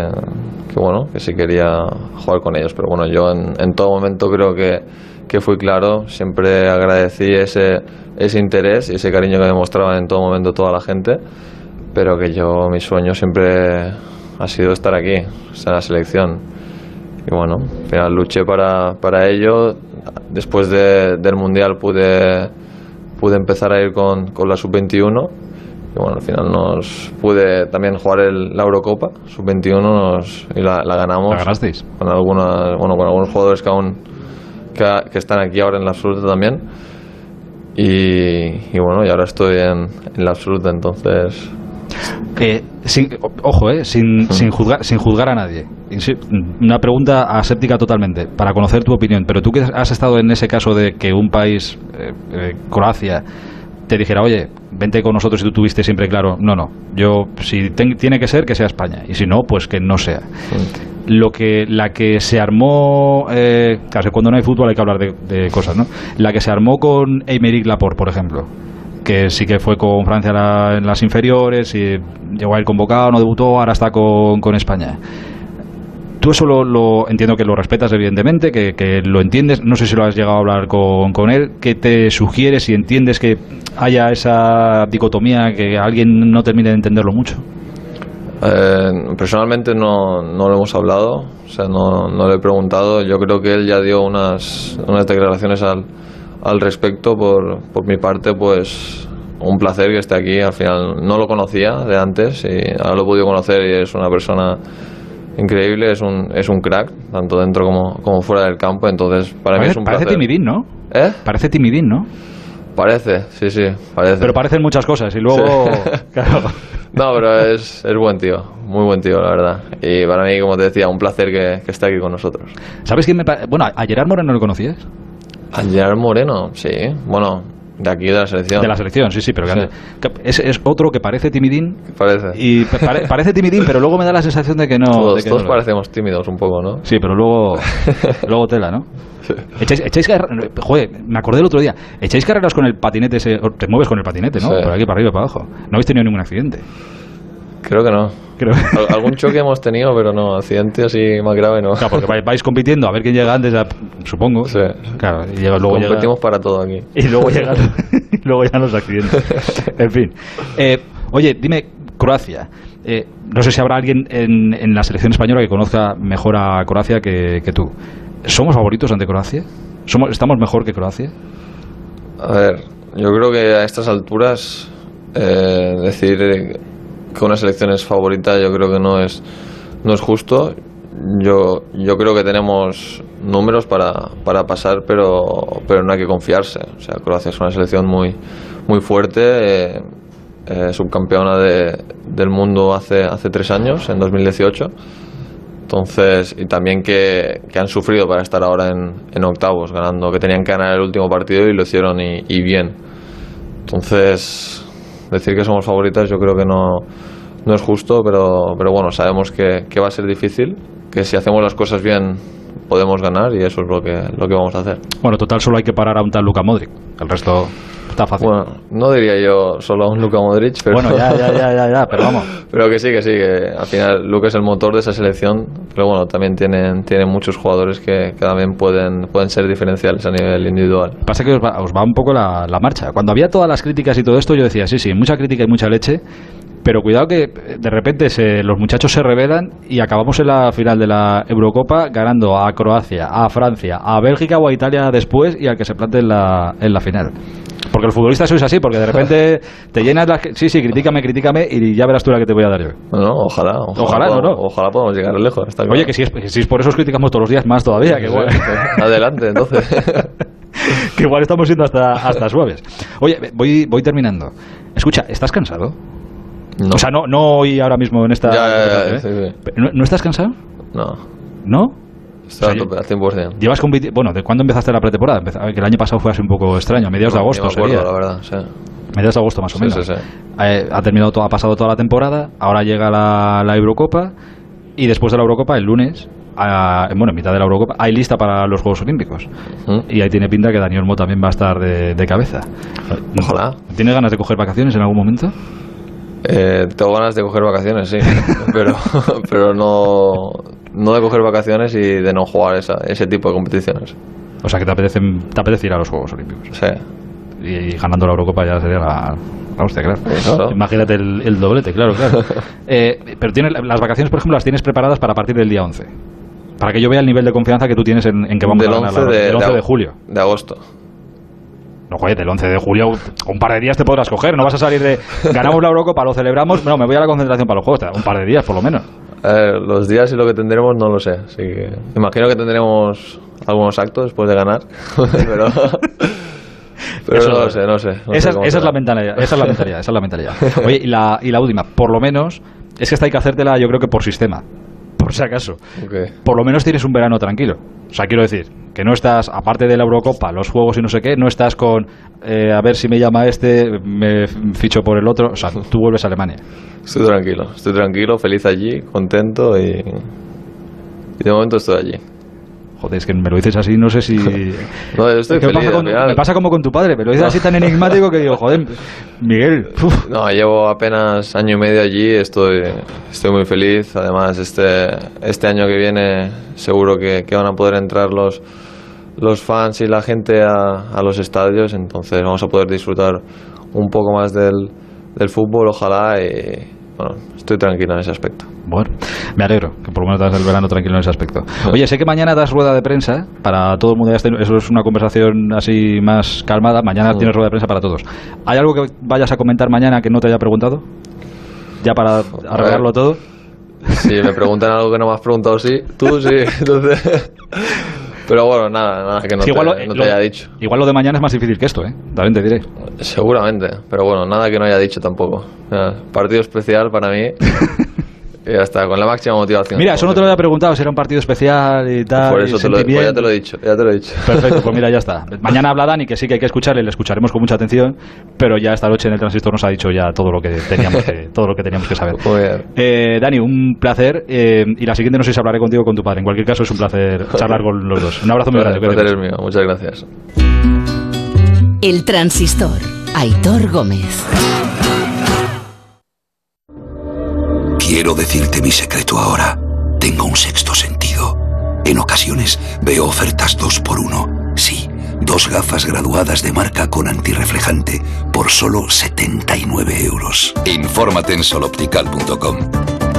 [SPEAKER 6] que bueno, que sí quería jugar con ellos. Pero bueno, yo en todo momento creo que, que fui claro, siempre agradecí ese, ese interés y ese cariño que me mostraban en todo momento toda la gente pero que yo, mi sueño siempre ha sido estar aquí, estar en la selección. Y bueno, al final luché para, para ello. Después de- del Mundial pude, pude empezar a ir con, con la Sub-21. Y bueno, al final nos pude también jugar el- la Eurocopa Sub-21 nos- y la, la ganamos.
[SPEAKER 3] ¿La ganasteis?
[SPEAKER 6] Con, alguna, bueno, con algunos jugadores que aún que, que están aquí ahora en la absoluta también. Y, y bueno, y ahora estoy en, en la absoluta, entonces
[SPEAKER 3] Eh, sin- ojo, eh, sin, sin, juzgar, sin juzgar a nadie. Una pregunta aséptica totalmente, para conocer tu opinión. Pero tú que has estado en ese caso de que un país, eh, eh, Croacia, te dijera, oye, vente con nosotros y tú tuviste siempre claro, no, no, yo, si ten- tiene que ser, que sea España. Y si no, pues que no sea. Lo que, la que se armó, eh, claro, cuando no hay fútbol hay que hablar de, cosas, ¿no? La que se armó con Eimerick Laporte, por ejemplo, que sí que fue con Francia la- en las inferiores y llegó a ir convocado, no debutó, ahora está con, con España. Tú eso lo, lo- entiendo que lo respetas evidentemente, que, que lo entiendes, no sé si lo has llegado a hablar con, con él, ¿qué te sugieres si entiendes que haya esa dicotomía, que alguien no termine de entenderlo mucho?
[SPEAKER 6] Eh, personalmente no, no lo hemos hablado, o sea, no, no le he preguntado. Yo creo que él ya dio unas, unas declaraciones al, al respecto. Por, por mi parte, pues un placer que esté aquí. Al final no lo conocía de antes y ahora lo he podido conocer y es una persona increíble, es un, es un crack, tanto dentro como, como fuera del campo. Entonces, para mí
[SPEAKER 3] parece
[SPEAKER 6] es un
[SPEAKER 3] parece
[SPEAKER 6] placer.
[SPEAKER 3] timidín, ¿no?
[SPEAKER 6] ¿Eh?
[SPEAKER 3] Parece timidín, ¿no?
[SPEAKER 6] Parece, sí, sí, parece.
[SPEAKER 3] Pero parecen muchas cosas y luego...
[SPEAKER 6] Sí.
[SPEAKER 3] claro.
[SPEAKER 6] No, pero es, es buen tío, muy buen tío, la verdad. Y para mí, como te decía, un placer que, que esté aquí con nosotros.
[SPEAKER 3] ¿Sabes quién me Bueno, a Gerard Moreno lo conocías.
[SPEAKER 6] A Gerard Moreno, sí, bueno, de aquí de la selección.
[SPEAKER 3] De la selección, sí, sí, pero que- que es, es otro que parece timidín
[SPEAKER 6] Parece.
[SPEAKER 3] y pa- pare- parece timidín, pero luego me da la sensación de que no.
[SPEAKER 6] todos
[SPEAKER 3] de que
[SPEAKER 6] todos
[SPEAKER 3] no.
[SPEAKER 6] parecemos tímidos un poco, ¿no?
[SPEAKER 3] Sí, pero luego, luego tela, ¿no? Echáis, echáis carre- Joder, me acordé el otro día. Echáis carreras con el patinete ese. Te mueves con el patinete, ¿no?
[SPEAKER 6] Sí.
[SPEAKER 3] Por aquí, para arriba, para abajo. No habéis tenido ningún accidente.
[SPEAKER 6] Creo que no.
[SPEAKER 3] Creo.
[SPEAKER 6] Al- algún choque hemos tenido, pero no, accidente así más grave no.
[SPEAKER 3] Claro, porque vais, vais compitiendo a ver quién llega antes, supongo.
[SPEAKER 6] Sí.
[SPEAKER 3] Claro, y llega, luego llega-
[SPEAKER 6] Competimos para todo aquí.
[SPEAKER 3] Y luego llegan, luego llegan los accidentes. En fin. Eh, oye, dime, Croacia. Eh, no sé si habrá alguien en, en la selección española que conozca mejor a Croacia que, que tú. ¿Somos favoritos ante Croacia? ¿Somos, ¿Estamos mejor que Croacia?
[SPEAKER 6] A ver, yo creo que a estas alturas eh, decir que una selección es favorita yo creo que no es, no es justo. Yo, yo creo que tenemos números para, para pasar, pero, pero no hay que confiarse. O sea, Croacia es una selección muy, muy fuerte, eh, eh, subcampeona de- del mundo hace, hace tres años, en 2018. Entonces, y también que, que han sufrido para estar ahora en, octavos, ganando, que tenían que ganar el último partido y lo hicieron y bien. Entonces, decir que somos favoritas yo creo que no, no es justo, pero, pero bueno, sabemos que, que va a ser difícil, que si hacemos las cosas bien podemos ganar y eso es lo que, lo que vamos a hacer.
[SPEAKER 3] Bueno, total, solo hay que parar a un tal Luka Modric. El resto está fácil.
[SPEAKER 6] Bueno, no diría yo solo a un Luka Modric, pero,
[SPEAKER 3] Bueno, ya, ya, ya, ya, ya, pero vamos.
[SPEAKER 6] pero que sí, que sí, que al final Luka es el motor de esa selección, pero bueno, también tienen, tienen muchos jugadores que, que también pueden, pueden ser diferenciales a nivel individual.
[SPEAKER 3] Pasa que os va, os va un poco la, la marcha. Cuando había todas las críticas y todo esto, yo decía, sí, sí, mucha crítica y mucha leche, Pero cuidado que de repente se, los muchachos se revelan y acabamos en la final de la Eurocopa ganando a Croacia, a Francia, a Bélgica o a Italia después y al que se plante en la, en la final. Porque los futbolistas sois así, porque de repente te llenas las... Sí, sí, critícame, critícame y ya verás tú la que te voy a dar yo.
[SPEAKER 6] No, ojalá.
[SPEAKER 3] Ojalá, no, no.
[SPEAKER 6] Ojalá podamos llegar lejos. Está
[SPEAKER 3] Oye,
[SPEAKER 6] claro.
[SPEAKER 3] que si es, si es por eso os criticamos todos los días más todavía, que igual,
[SPEAKER 6] Adelante, entonces.
[SPEAKER 3] que igual estamos siendo hasta, hasta suaves. Oye, voy, voy terminando. Escucha, ¿estás cansado?
[SPEAKER 6] No.
[SPEAKER 3] O sea, no, no hoy ahora mismo en esta...
[SPEAKER 6] Ya, ya, ya,
[SPEAKER 3] ¿eh?
[SPEAKER 6] sí, sí.
[SPEAKER 3] Pero, ¿No, no estás cansado?
[SPEAKER 6] No.
[SPEAKER 3] ¿No?
[SPEAKER 6] Estoy
[SPEAKER 3] O sea,
[SPEAKER 6] a tope, al 100%.
[SPEAKER 3] Llevas compiti- Bueno, ¿de cuándo empezaste la pretemporada? Que el año pasado fue así un poco extraño, a mediados de agosto
[SPEAKER 6] me acuerdo,
[SPEAKER 3] sería.
[SPEAKER 6] la verdad, sí.
[SPEAKER 3] Mediados de agosto más o
[SPEAKER 6] Sí,
[SPEAKER 3] menos.
[SPEAKER 6] sí.
[SPEAKER 3] Eh, ha terminado todo, ha pasado toda la temporada, ahora llega la, la Eurocopa y después de la Eurocopa, el lunes, a- bueno, en mitad de la Eurocopa, hay lista para los Juegos Olímpicos.
[SPEAKER 6] ¿Mm?
[SPEAKER 3] Y ahí tiene pinta que Dani Olmo también va a estar de, de cabeza.
[SPEAKER 6] Ojalá.
[SPEAKER 3] ¿Tienes ganas de coger vacaciones en algún momento?
[SPEAKER 6] Eh, tengo ganas de coger vacaciones, sí. pero pero no, no de coger vacaciones y de no jugar esa, ese tipo de competiciones.
[SPEAKER 3] O sea, que te apetece, te apetece ir a los Juegos Olímpicos.
[SPEAKER 6] Sí.
[SPEAKER 3] Y, y ganando la Eurocopa ya sería la, la hostia, claro.
[SPEAKER 6] claro.
[SPEAKER 3] Imagínate el, el doblete, claro, claro. Eh, pero tienes, las vacaciones, por ejemplo, las tienes preparadas para partir del día 11. Para que yo vea el nivel de confianza que tú tienes en, en que vamos
[SPEAKER 6] Del
[SPEAKER 3] a ganar
[SPEAKER 6] 11
[SPEAKER 3] la-
[SPEAKER 6] de,
[SPEAKER 3] del 11 de, julio.
[SPEAKER 6] De agosto.
[SPEAKER 3] Joder, del 11 de julio, un par de días te podrás coger. No vas a salir de. Ganamos la Eurocopa, lo celebramos. No, me voy a la concentración para los juegos. Un par de días, por lo menos.
[SPEAKER 6] Eh, los días y lo que tendremos no lo sé. Así que imagino que tendremos algunos actos después de ganar. pero pero
[SPEAKER 3] Eso-
[SPEAKER 6] no lo sé, no sé. no sé
[SPEAKER 3] esa, es- esa la mentalidad. Esa es la mentalidad. Esa es la mentalidad. Oye, y la, y la última, por lo menos, es que esta hay que hacértela, yo creo que por sistema. Por si acaso. Por lo menos tienes un verano tranquilo. O sea, quiero decir, que no estás, aparte de la Eurocopa, los juegos y no sé qué, no estás con eh, a ver si me llama este, me ficho por el otro. O sea, tú vuelves a Alemania.
[SPEAKER 6] Estoy tranquilo, estoy tranquilo, feliz allí, contento y, y de momento estoy allí.
[SPEAKER 3] Joder, es que me lo dices así, no sé si.
[SPEAKER 6] No, yo estoy
[SPEAKER 3] ¿Qué
[SPEAKER 6] feliz.
[SPEAKER 3] pasa con- me pasa como con tu padre, pero lo dices así tan enigmático que digo, joder, Miguel. uf.
[SPEAKER 6] No, llevo apenas año y medio allí, estoy, estoy muy feliz. Además, este, este año que viene seguro que, que van a poder entrar los, los fans y la gente a, a los estadios, entonces vamos a poder disfrutar un poco más del, del fútbol, ojalá, y bueno, estoy tranquilo en ese aspecto.
[SPEAKER 3] Bueno, me alegro que por lo menos das el verano tranquilo en ese aspecto. Oye, sé que mañana das rueda de prensa para todo el mundo. Eso es una conversación así más calmada. Mañana
[SPEAKER 6] Sí.
[SPEAKER 3] tienes rueda de prensa para todos. ¿Hay algo que vayas a comentar mañana que no te haya preguntado? Ya para arreglarlo todo.
[SPEAKER 6] Si me preguntan algo que no me has preguntado, sí, tú sí, entonces... Pero bueno, nada, nada que no,
[SPEAKER 3] Sí,
[SPEAKER 6] te,
[SPEAKER 3] lo,
[SPEAKER 6] no te
[SPEAKER 3] lo-
[SPEAKER 6] haya dicho.
[SPEAKER 3] igual lo de mañana es más difícil que esto, ¿eh? También te diré.
[SPEAKER 6] Seguramente, pero bueno, nada que no haya dicho tampoco. Partido especial para mí. y ya está, con la máxima motivación.
[SPEAKER 3] Mira, eso no te lo había preguntado si era un partido especial y tal.
[SPEAKER 6] Por
[SPEAKER 3] y
[SPEAKER 6] eso te lo, pues ya te lo he dicho, ya te lo he dicho.
[SPEAKER 3] Perfecto, pues mira, ya está. Mañana habla Dani, que sí que hay que escucharle, le escucharemos con mucha atención, pero ya esta noche en el transistor nos ha dicho ya todo lo que teníamos que, todo lo que, teníamos que saber. Eh, Dani, un placer. eh, y la siguiente no sé si hablaré contigo o con tu padre. En cualquier caso, es un placer charlar con los dos. Un abrazo muy grande.
[SPEAKER 6] El placer es mío, muchas gracias.
[SPEAKER 1] El transistor. Aitor Gómez.
[SPEAKER 7] Quiero decirte mi secreto ahora. Tengo un sexto sentido. En ocasiones veo ofertas dos por uno. Sí, dos gafas graduadas de marca con antirreflejante por solo 79 euros. Infórmate en soloptical.com.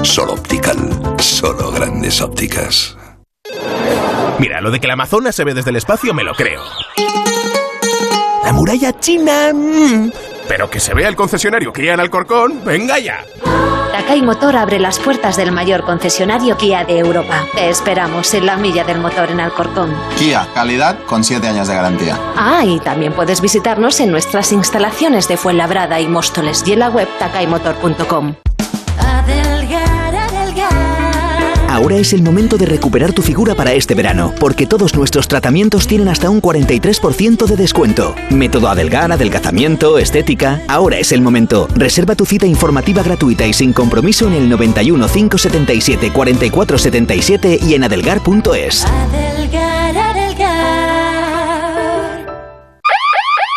[SPEAKER 7] Soloptical, solo grandes ópticas.
[SPEAKER 8] Mira, lo de que la Amazonas se ve desde el espacio me lo creo. La muralla china... mm. Pero que se vea el concesionario Kia en Alcorcón, venga ya.
[SPEAKER 9] Takai Motor abre las puertas del mayor concesionario Kia de Europa. Te esperamos en la milla del motor en Alcorcón.
[SPEAKER 10] Kia, calidad con 7 años de garantía.
[SPEAKER 9] Ah, y también puedes visitarnos en nuestras instalaciones de Fuenlabrada y Móstoles y en la web takaimotor.com.
[SPEAKER 11] Ahora es el momento de recuperar tu figura para este verano, porque todos nuestros tratamientos tienen hasta un 43% de descuento. Método Adelgar, adelgazamiento, estética. Ahora es el momento. Reserva tu cita informativa gratuita y sin compromiso en el 91 577 44 77 y en adelgar.es.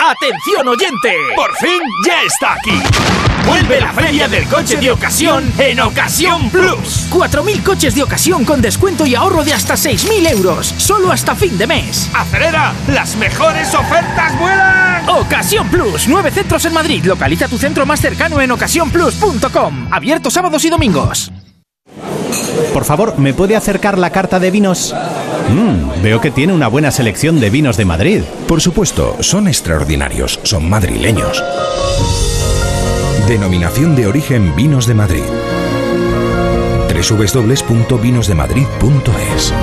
[SPEAKER 8] ¡Atención oyente! ¡Por fin ya está aquí!
[SPEAKER 12] Vuelve la feria del coche de ocasión en Ocasión Plus.
[SPEAKER 13] 4.000 coches de ocasión con descuento y ahorro de hasta 6.000 euros. Solo hasta fin de mes.
[SPEAKER 12] ¡Acelera! ¡Las mejores ofertas vuelan!
[SPEAKER 13] Ocasión Plus. Nueve centros en Madrid. Localiza tu centro más cercano en ocasiónplus.com. Abierto sábados y domingos.
[SPEAKER 14] Por favor, ¿me puede acercar la carta de vinos? Mmm, veo que tiene una buena selección de vinos de Madrid.
[SPEAKER 15] Por supuesto, son extraordinarios, son madrileños. Denominación de origen Vinos de Madrid. www.vinosdemadrid.es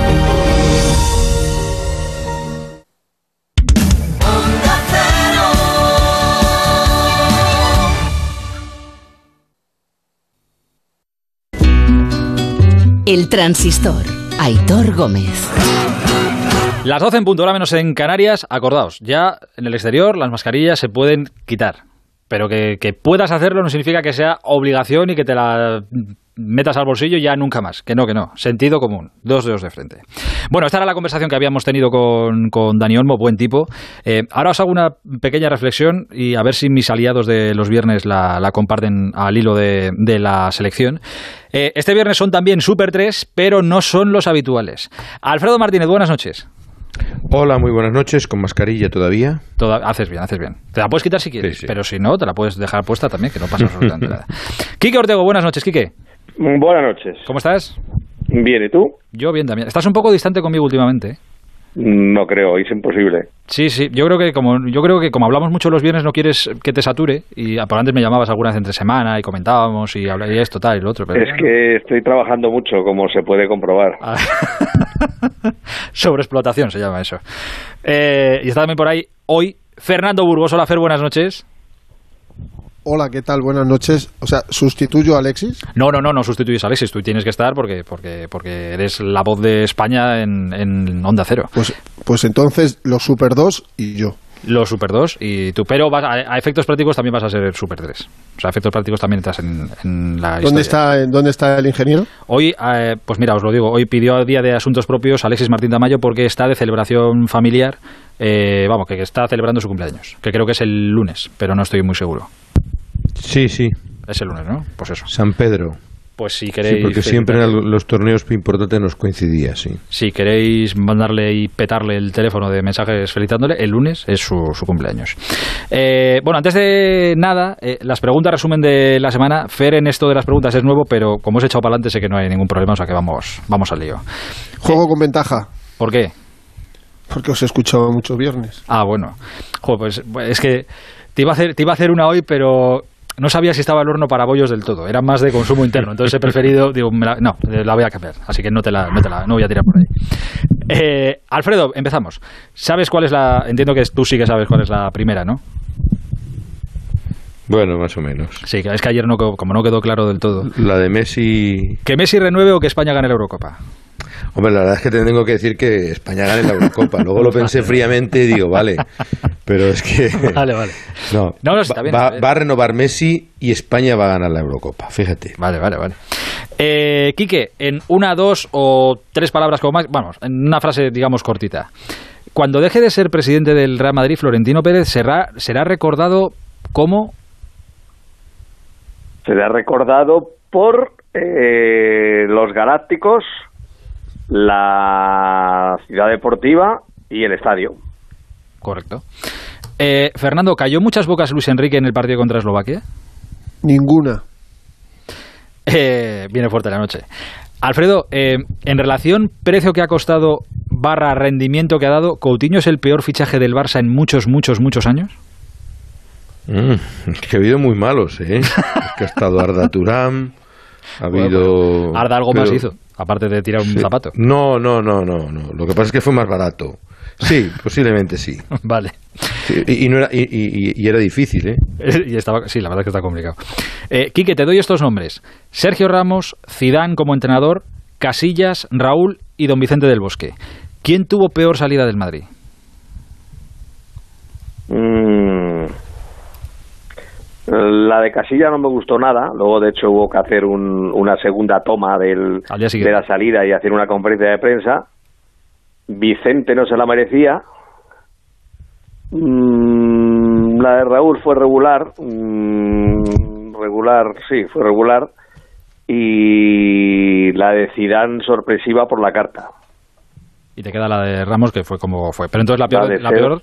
[SPEAKER 1] El transistor. Aitor Gómez.
[SPEAKER 3] Las 12 en punto, hora menos en Canarias. Acordaos, ya en el exterior las mascarillas se pueden quitar. Pero que, que puedas hacerlo no significa que sea obligación y que te la metas al bolsillo ya nunca más. Que no, que no. Sentido común. Dos dedos de frente. Bueno, esta era la conversación que habíamos tenido con, con Dani Olmo, buen tipo. Eh, ahora os hago una pequeña reflexión y a ver si mis aliados de los viernes la, la comparten al hilo de, de la selección. Eh, este viernes son también Super 3, pero no son los habituales. Alfredo Martínez, buenas noches.
[SPEAKER 16] Hola, muy buenas noches, con mascarilla todavía.
[SPEAKER 3] Toda, haces bien, haces bien. Te la puedes quitar si quieres,
[SPEAKER 16] Sí, sí.
[SPEAKER 3] pero si no, te la puedes dejar puesta también, que no pasa absolutamente nada. Quique Ortego, buenas noches, Quique.
[SPEAKER 17] Buenas noches.
[SPEAKER 3] ¿Cómo estás?
[SPEAKER 17] Bien, ¿y tú?
[SPEAKER 3] Yo bien también. Estás un poco distante conmigo últimamente.
[SPEAKER 17] No creo, es imposible.
[SPEAKER 3] Sí, sí. Yo creo que como yo creo que como hablamos mucho los viernes no quieres que te sature y por antes me llamabas alguna vez entre semana y comentábamos y hablaría esto tal y lo otro. Pero
[SPEAKER 17] Es que estoy trabajando mucho, como se puede comprobar.
[SPEAKER 3] Ah. Sobreexplotación se llama eso. Eh, y está también por ahí hoy Fernando Burgos. Hola Fer, buenas noches.
[SPEAKER 18] Hola, ¿qué tal? Buenas noches. O sea, ¿sustituyo a Alexis?
[SPEAKER 3] No, no, no, no sustituyes a Alexis. Tú tienes que estar porque porque porque eres la voz de España en, en Onda Cero.
[SPEAKER 18] Pues, pues entonces los Super 2 y yo.
[SPEAKER 3] Los Super 2 y tú. Pero vas a, a efectos prácticos también vas a ser Super 3. O sea, a efectos prácticos también estás en, en la
[SPEAKER 18] ¿Dónde
[SPEAKER 3] historia.
[SPEAKER 18] está, ¿Dónde está el ingeniero?
[SPEAKER 3] Hoy, eh, pues mira, os lo digo, hoy pidió a Día de Asuntos Propios Alexis Martín Tamayo porque está de celebración familiar, eh, vamos, que está celebrando su cumpleaños, que creo que es el lunes, pero no estoy muy seguro.
[SPEAKER 16] Sí, sí.
[SPEAKER 3] Es el lunes, ¿no? Pues eso.
[SPEAKER 16] San Pedro.
[SPEAKER 3] Pues si
[SPEAKER 16] Sí,
[SPEAKER 3] queréis...
[SPEAKER 16] porque siempre en los torneos importantes nos coincidía, sí.
[SPEAKER 3] Si queréis mandarle y petarle el teléfono de mensajes felicitándole, el lunes es su, su cumpleaños. Eh, bueno, antes de nada, eh, las preguntas resumen de la semana. Fer en esto de las preguntas es nuevo, pero como os he echado para adelante sé que no hay ningún problema, o sea que vamos, vamos al lío.
[SPEAKER 18] Juego con ventaja.
[SPEAKER 3] ¿Por qué?
[SPEAKER 18] Porque os he escuchado muchos viernes.
[SPEAKER 3] Ah, bueno. Joder, pues es que te iba, a hacer, te iba a hacer una hoy, pero no sabía si estaba el horno para bollos del todo. Era más de consumo interno. Entonces he preferido, digo, me la- no, eh, la voy a cambiar. Así que no te la, no te la no voy a tirar por ahí. Eh, Alfredo, empezamos. ¿Sabes cuál es la...? Entiendo que tú sí que sabes cuál es la primera, ¿no?
[SPEAKER 16] Bueno, más o menos.
[SPEAKER 3] Sí, que es que ayer no, como no quedó claro del todo.
[SPEAKER 16] La de Messi...
[SPEAKER 3] ¿Que Messi renueve o que España gane la Eurocopa?
[SPEAKER 16] Hombre, la verdad es que te tengo que decir que España gane la Eurocopa. Luego lo pensé fríamente y digo, vale. Pero es que...
[SPEAKER 3] Vale, vale.
[SPEAKER 16] No,
[SPEAKER 3] No, está
[SPEAKER 16] va,
[SPEAKER 3] bien,
[SPEAKER 16] va- a renovar Messi y España va a ganar la Eurocopa, fíjate.
[SPEAKER 3] Vale, vale, vale. Eh, Quique, en una, dos o tres palabras como más, vamos, en una frase, digamos, cortita. Cuando deje de ser presidente del Real Madrid, Florentino Pérez será, será recordado como...
[SPEAKER 17] Se le ha recordado por eh, los Galácticos, la ciudad deportiva y el estadio.
[SPEAKER 3] Correcto. Eh, Fernando, ¿cayó muchas bocas Luis Enrique en el partido contra Eslovaquia?
[SPEAKER 18] Ninguna.
[SPEAKER 3] Eh, viene fuerte la noche. Alfredo, eh, en relación precio que ha costado barra rendimiento que ha dado, ¿Coutinho es el peor fichaje del Barça en muchos, muchos, muchos años?
[SPEAKER 16] Mm, es que ha habido muy malos, ¿eh? Es que ha estado Arda Turán, ha habido...
[SPEAKER 3] Arda algo más hizo, aparte de tirar un
[SPEAKER 16] Sí.
[SPEAKER 3] zapato.
[SPEAKER 16] No, no, no, no, no. Lo que pasa es que fue más barato. Sí, posiblemente sí.
[SPEAKER 3] Vale.
[SPEAKER 16] Sí, y, y no era, y, y- y era difícil, ¿eh?
[SPEAKER 3] Y estaba, sí, la verdad es que está complicado. Eh, Quique, te doy estos nombres. Sergio Ramos, Zidane como entrenador, Casillas, Raúl y Don Vicente del Bosque. ¿Quién tuvo peor salida del Madrid?
[SPEAKER 17] Mm. La de Casilla no me gustó nada. Luego, de hecho, hubo que hacer un- una segunda toma del, de la salida y hacer una conferencia de prensa. Vicente no se la merecía. Mm, la de Raúl fue regular. Mm, regular, sí, fue regular. Y la de Zidane sorpresiva por la carta.
[SPEAKER 3] Y te queda la de Ramos, que fue como fue. Pero entonces la peor, la, peor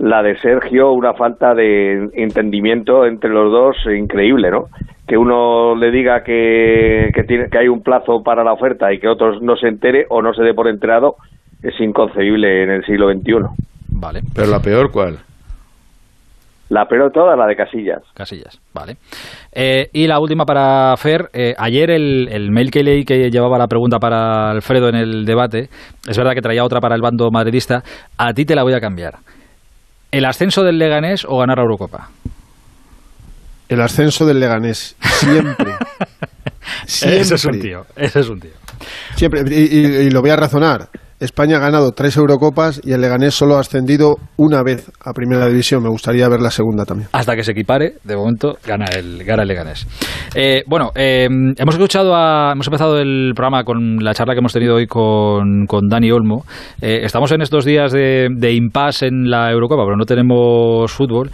[SPEAKER 17] la de Sergio, una falta de entendimiento entre los dos increíble, ¿no? Que uno le diga que, que, tiene, que hay un plazo para la oferta y que otros no se entere o no se dé por enterado es inconcebible en el siglo XXI.
[SPEAKER 3] Vale.
[SPEAKER 16] Pero la peor, ¿cuál?
[SPEAKER 17] La peor toda, la de Casillas.
[SPEAKER 3] Casillas, vale. Eh, y la última para Fer. Eh, ayer el, el, mail que leí que llevaba la pregunta para Alfredo en el debate, es verdad que traía otra para el bando madridista. A ti te la voy a cambiar. ¿El ascenso del Leganés o ganar la Eurocopa?
[SPEAKER 18] El ascenso del Leganés, siempre.
[SPEAKER 3] siempre. Ese es un tío, ese es un tío.
[SPEAKER 18] Siempre, y, y lo voy a razonar. España ha ganado tres Eurocopas y el Leganés solo ha ascendido una vez a Primera División. Me gustaría ver la segunda también.
[SPEAKER 3] Hasta que se equipare, de momento gana el, gana el Leganés. Eh, bueno, eh, hemos escuchado, hemos empezado el programa con la charla que hemos tenido hoy con, con Dani Olmo. Eh, estamos en estos días de impasse en la Eurocopa, pero no tenemos fútbol.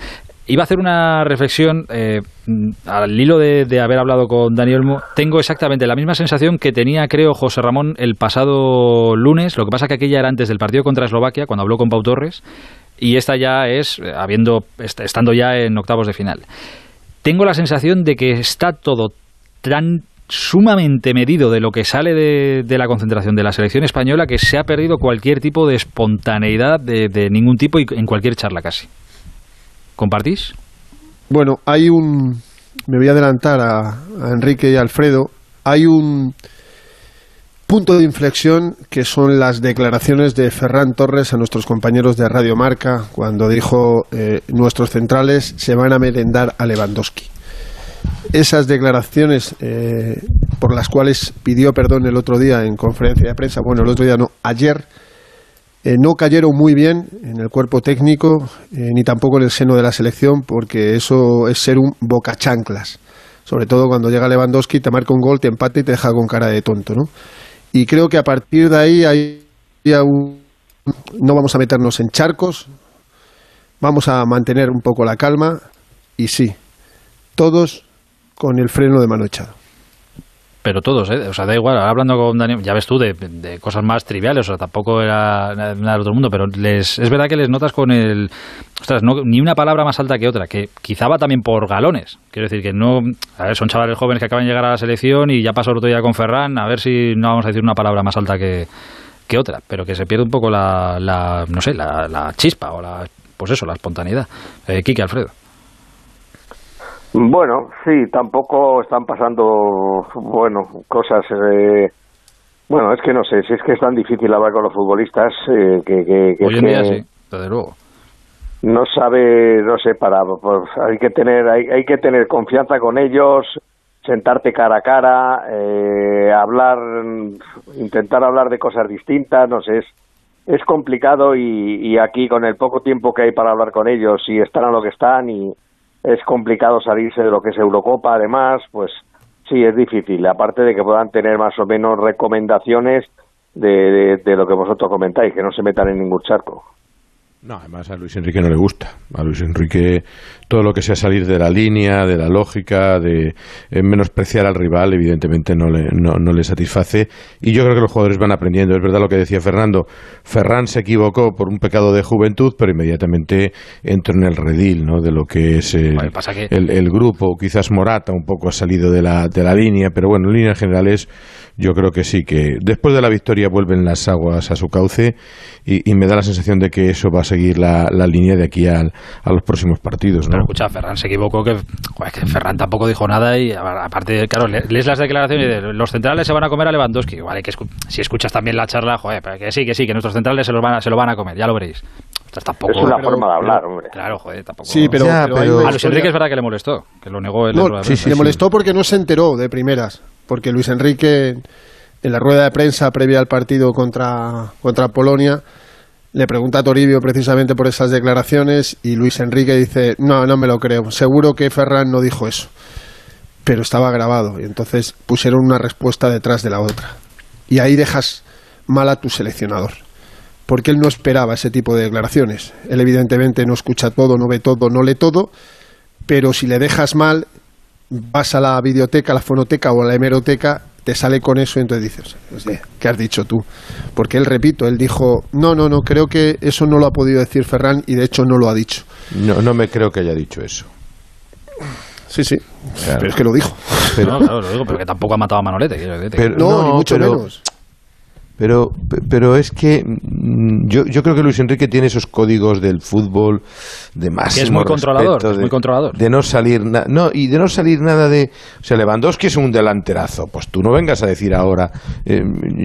[SPEAKER 3] Iba a hacer una reflexión eh, al hilo de, haber hablado con Daniel Mo. Tengo exactamente la misma sensación que tenía, creo, José Ramón el pasado lunes. Lo que pasa que aquella era antes del partido contra Eslovaquia, cuando habló con Pau Torres. Y esta ya es, habiendo, estando ya en octavos de final. Tengo la sensación de que está todo tan sumamente medido de lo que sale de, de, la concentración de la selección española que se ha perdido cualquier tipo de espontaneidad de, de ningún tipo y en cualquier charla casi. ¿Compartís?
[SPEAKER 18] Bueno, hay un... Me voy a adelantar a, Enrique y Alfredo. Hay un punto de inflexión que son las declaraciones de Ferran Torres a nuestros compañeros de Radio Marca cuando dijo eh, nuestros centrales se van a merendar a Lewandowski. Esas declaraciones eh, por las cuales pidió perdón el otro día en conferencia de prensa, bueno, el otro día no, ayer, eh, no cayeron muy bien en el cuerpo técnico eh, ni tampoco en el seno de la selección porque eso es ser un bocachanclas. Sobre todo cuando llega Lewandowski, te marca un gol, te empata y te deja con cara de tonto, ¿no? Y creo que a partir de ahí hay no vamos a meternos en charcos, vamos a mantener un poco la calma y sí, todos con el freno de mano echado
[SPEAKER 3] pero todos, ¿eh? O sea, da igual, hablando con Daniel, ya ves tú, de, de, cosas más triviales, o sea, tampoco era nada del otro mundo, pero les, es verdad que les notas con el... Ostras, no, ni una palabra más alta que otra, que quizá va también por galones. Quiero decir que no... A ver, son chavales jóvenes que acaban de llegar a la selección y ya pasó el otro día con Ferran, a ver si no vamos a decir una palabra más alta que, que otra, pero que se pierde un poco la, la no sé, la, la, chispa o la... Pues eso, la espontaneidad. Eh, Quique Alfredo.
[SPEAKER 17] Bueno, sí, tampoco están pasando, bueno, cosas. Eh, bueno, es que no sé, si es que es tan difícil hablar con los futbolistas eh, que, que, que,
[SPEAKER 3] Hoy en día sí, desde luego.
[SPEAKER 17] No sabe, no sé, para, pues hay que tener, hay, hay que tener confianza con ellos, sentarte cara a cara, eh, hablar, intentar hablar de cosas distintas, no sé, es, es complicado y, y aquí con el poco tiempo que hay para hablar con ellos y están a lo que están y es complicado salirse de lo que es Eurocopa, además, pues sí, es difícil, aparte de que puedan tener más o menos recomendaciones de, de, de lo que vosotros comentáis, que no se metan en ningún charco.
[SPEAKER 16] No, además a Luis Enrique no le gusta. A Luis Enrique todo lo que sea salir de la línea, de la lógica, de eh, menospreciar al rival, evidentemente no le, no, no, le satisface. Y yo creo que los jugadores van aprendiendo. Es verdad lo que decía Fernando. Ferran se equivocó por un pecado de juventud, pero inmediatamente entró en el redil ¿no? de lo que es el,
[SPEAKER 3] Bueno, pasa que-
[SPEAKER 16] el, el grupo. Quizás Morata un poco ha salido de la, de la línea, pero bueno, en líneas generales yo creo que sí, que después de la victoria vuelven las aguas a su cauce y, y me da la sensación de que eso va a seguir la, la línea de aquí al- a los próximos partidos. ¿no?
[SPEAKER 3] Pero escucha, Ferran se equivocó, que, joder, que Ferran tampoco dijo nada y aparte, claro, le- lees las declaraciones de los centrales se van a comer a Lewandowski. Vale, que escu- si escuchas también la charla, joder, pero que sí, que sí, que nuestros centrales se, los van a, se lo van a comer, ya lo veréis. Tampoco,
[SPEAKER 17] Es una forma de hablar, hombre.
[SPEAKER 3] Claro, joder, tampoco.
[SPEAKER 18] Sí, pero- Ya, pero hay pero- una
[SPEAKER 3] a Luis Enrique es verdad que le molestó, que lo negó él.
[SPEAKER 18] No,
[SPEAKER 3] prensa.
[SPEAKER 18] le molestó porque no se enteró de primeras. Porque Luis Enrique, en la rueda de prensa previa al partido contra, contra Polonia, le pregunta a Toribio precisamente por esas declaraciones y Luis Enrique dice, no, no me lo creo, seguro que Ferran no dijo eso. Pero estaba grabado y entonces pusieron una respuesta detrás de la otra. Y ahí dejas mal a tu seleccionador. Porque él no esperaba ese tipo de declaraciones. Él evidentemente no escucha todo, no ve todo, no lee todo, pero si le dejas mal vas a la videoteca, a la fonoteca o a la hemeroteca, te sale con eso y entonces dices, ¿qué has dicho tú? Porque él, repito, él dijo, no, no, no, creo que eso no lo ha podido decir Ferran y de hecho no lo ha dicho.
[SPEAKER 16] No, no me creo que haya dicho eso.
[SPEAKER 18] Sí, sí, pero es que lo dijo.
[SPEAKER 3] Pero, no, claro, lo digo, pero que tampoco ha matado a Manolete.
[SPEAKER 16] Pero, no, ni mucho menos. Pero, pero es que mm, yo, yo creo que Luis Enrique tiene esos códigos del fútbol de máximo
[SPEAKER 3] que es muy controlador, es muy controlador.
[SPEAKER 16] De no salir no y de no salir nada de, o sea, Lewandowski es un delanterazo. Pues tú no vengas a decir ahora. Eh,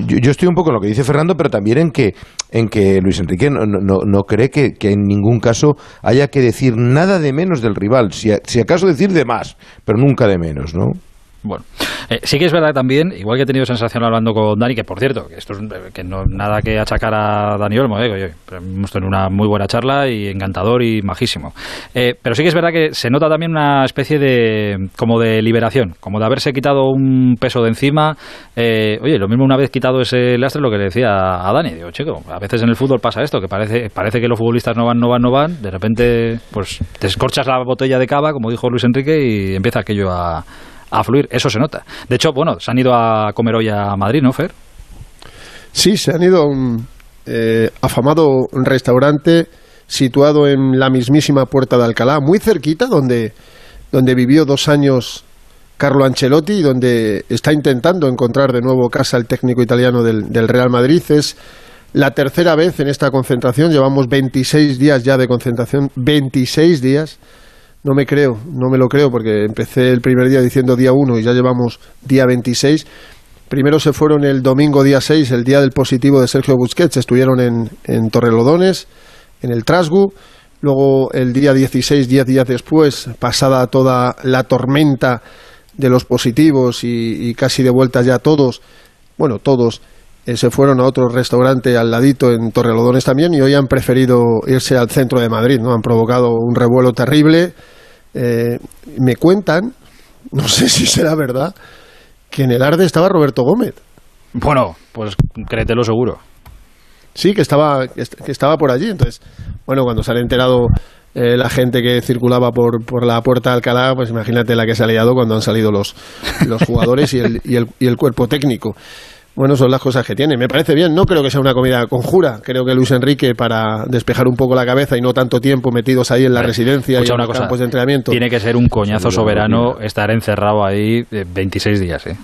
[SPEAKER 16] yo, estoy un poco en lo que dice Fernando, pero también en que en que Luis Enrique no, no, no cree que, que, en ningún caso haya que decir nada de menos del rival, si, si acaso decir de más, pero nunca de menos, ¿no?
[SPEAKER 3] Bueno, eh, sí que es verdad también, igual que he tenido sensación hablando con Dani, que por cierto, que esto es que no nada que achacar a Dani Olmo, eh, hemos tenido una muy buena charla y encantador y majísimo. Eh, pero sí que es verdad que se nota también una especie de como de liberación, como de haberse quitado un peso de encima. Eh, oye, lo mismo una vez quitado ese lastre, lo que le decía a Dani, digo, chico, a veces en el fútbol pasa esto, que parece, parece que los futbolistas no van, no van, no van, de repente pues te escorchas la botella de cava, como dijo Luis Enrique, y empieza aquello a a fluir. Eso se nota. De hecho, bueno, se han ido a comer hoy a Madrid, ¿no, Fer?
[SPEAKER 18] Sí, se han ido a un eh, afamado restaurante situado en la mismísima Puerta de Alcalá, muy cerquita, donde, donde vivió dos años Carlo Ancelotti y donde está intentando encontrar de nuevo casa el técnico italiano del, del Real Madrid. Es la tercera vez en esta concentración, llevamos 26 días ya de concentración, 26 días no me creo, no me lo creo, porque empecé el primer día diciendo día 1 y ya llevamos día 26. Primero se fueron el domingo día 6, el día del positivo de Sergio Busquets, estuvieron en, Torrelodones, en el Trasgu. Luego el día 16, diez días después, pasada toda la tormenta de los positivos y casi de vuelta ya todos, bueno, todos, eh, se fueron a otro restaurante al ladito en Torrelodones también y hoy han preferido irse al centro de Madrid, ¿no? Han provocado un revuelo terrible. Eh, me cuentan, no sé si será verdad, que en el Arde estaba Roberto Gómez.
[SPEAKER 3] Bueno, pues créetelo seguro.
[SPEAKER 18] Sí, que estaba, que estaba por allí. Entonces, bueno, cuando se han enterado eh, la gente que circulaba por, por la puerta de Alcalá, pues imagínate la que se ha liado cuando han salido los, los jugadores y el, y, el, y el cuerpo técnico. Bueno, son las cosas que tiene. Me parece bien, no creo que sea una comida conjura. Creo que Luis Enrique, para despejar un poco la cabeza y no tanto tiempo metidos ahí en la residencia y en los campos de entrenamiento.
[SPEAKER 3] Tiene que ser un coñazo soberano estar encerrado ahí 26 días, ¿eh?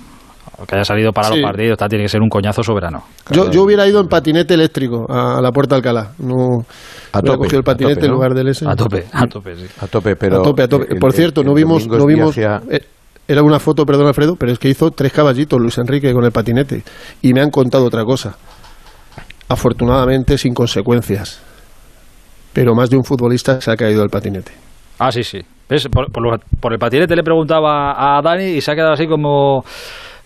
[SPEAKER 3] que haya salido para los partidos, tiene que ser un coñazo soberano.
[SPEAKER 18] Yo, yo hubiera ido en patinete eléctrico a, la puerta de Alcalá. No,
[SPEAKER 16] a tope, cogido
[SPEAKER 18] el patinete en lugar del ese.
[SPEAKER 3] A tope, a tope, sí.
[SPEAKER 16] A tope, pero.
[SPEAKER 18] A tope, a tope. Por cierto, no vimos. No vimos eh, era una foto, perdón Alfredo, pero es que hizo tres caballitos Luis Enrique con el patinete. Y me han contado otra cosa. Afortunadamente sin consecuencias. Pero más de un futbolista se ha caído del patinete.
[SPEAKER 3] Ah, sí, sí. Por, por, el patinete le preguntaba a Dani y se ha quedado así como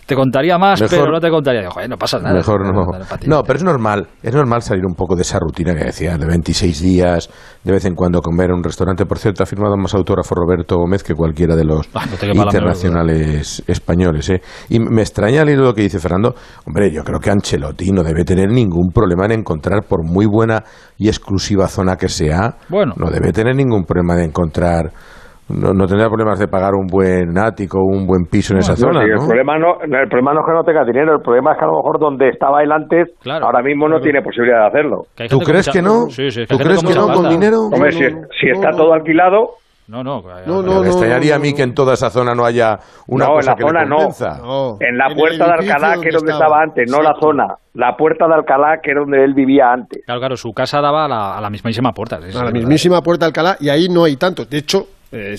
[SPEAKER 3] te contaría más, pero no te contaría. Joder, no pasa nada.
[SPEAKER 16] Mejor no. No, pero es normal. Es normal salir un poco de esa rutina que decía, de 26 días, de vez en cuando comer en un restaurante. Por cierto, ha firmado más autógrafo Roberto Gómez que cualquiera de los ah, internacionales españoles. ¿eh? Y me extraña leer lo que dice Fernando. Hombre, yo creo que Ancelotti no debe tener ningún problema en encontrar, por muy buena y exclusiva zona que sea,
[SPEAKER 3] bueno.
[SPEAKER 16] no debe tener ningún problema de encontrar no, no tendría problemas de pagar un buen ático, un buen piso en esa zona.
[SPEAKER 17] El, problema no, el problema no es que no tenga dinero, el problema es que a lo mejor donde estaba él antes, ahora mismo no tiene posibilidad de hacerlo.
[SPEAKER 16] ¿Tú crees que no? ¿Tú crees que no con dinero?
[SPEAKER 17] Hombre, si, si está todo alquilado,
[SPEAKER 3] no, no,
[SPEAKER 16] no, no, me extrañaría a mí que en toda esa zona no haya una
[SPEAKER 17] no,
[SPEAKER 16] cosa
[SPEAKER 17] en la zona no. En la puerta de Alcalá, que es donde estaba, antes, no la zona. La puerta de Alcalá, que era donde él vivía antes.
[SPEAKER 3] Claro, claro, su casa daba a la, a la mismísima puerta.
[SPEAKER 18] a la mismísima puerta de Alcalá, y ahí no hay tanto. De hecho,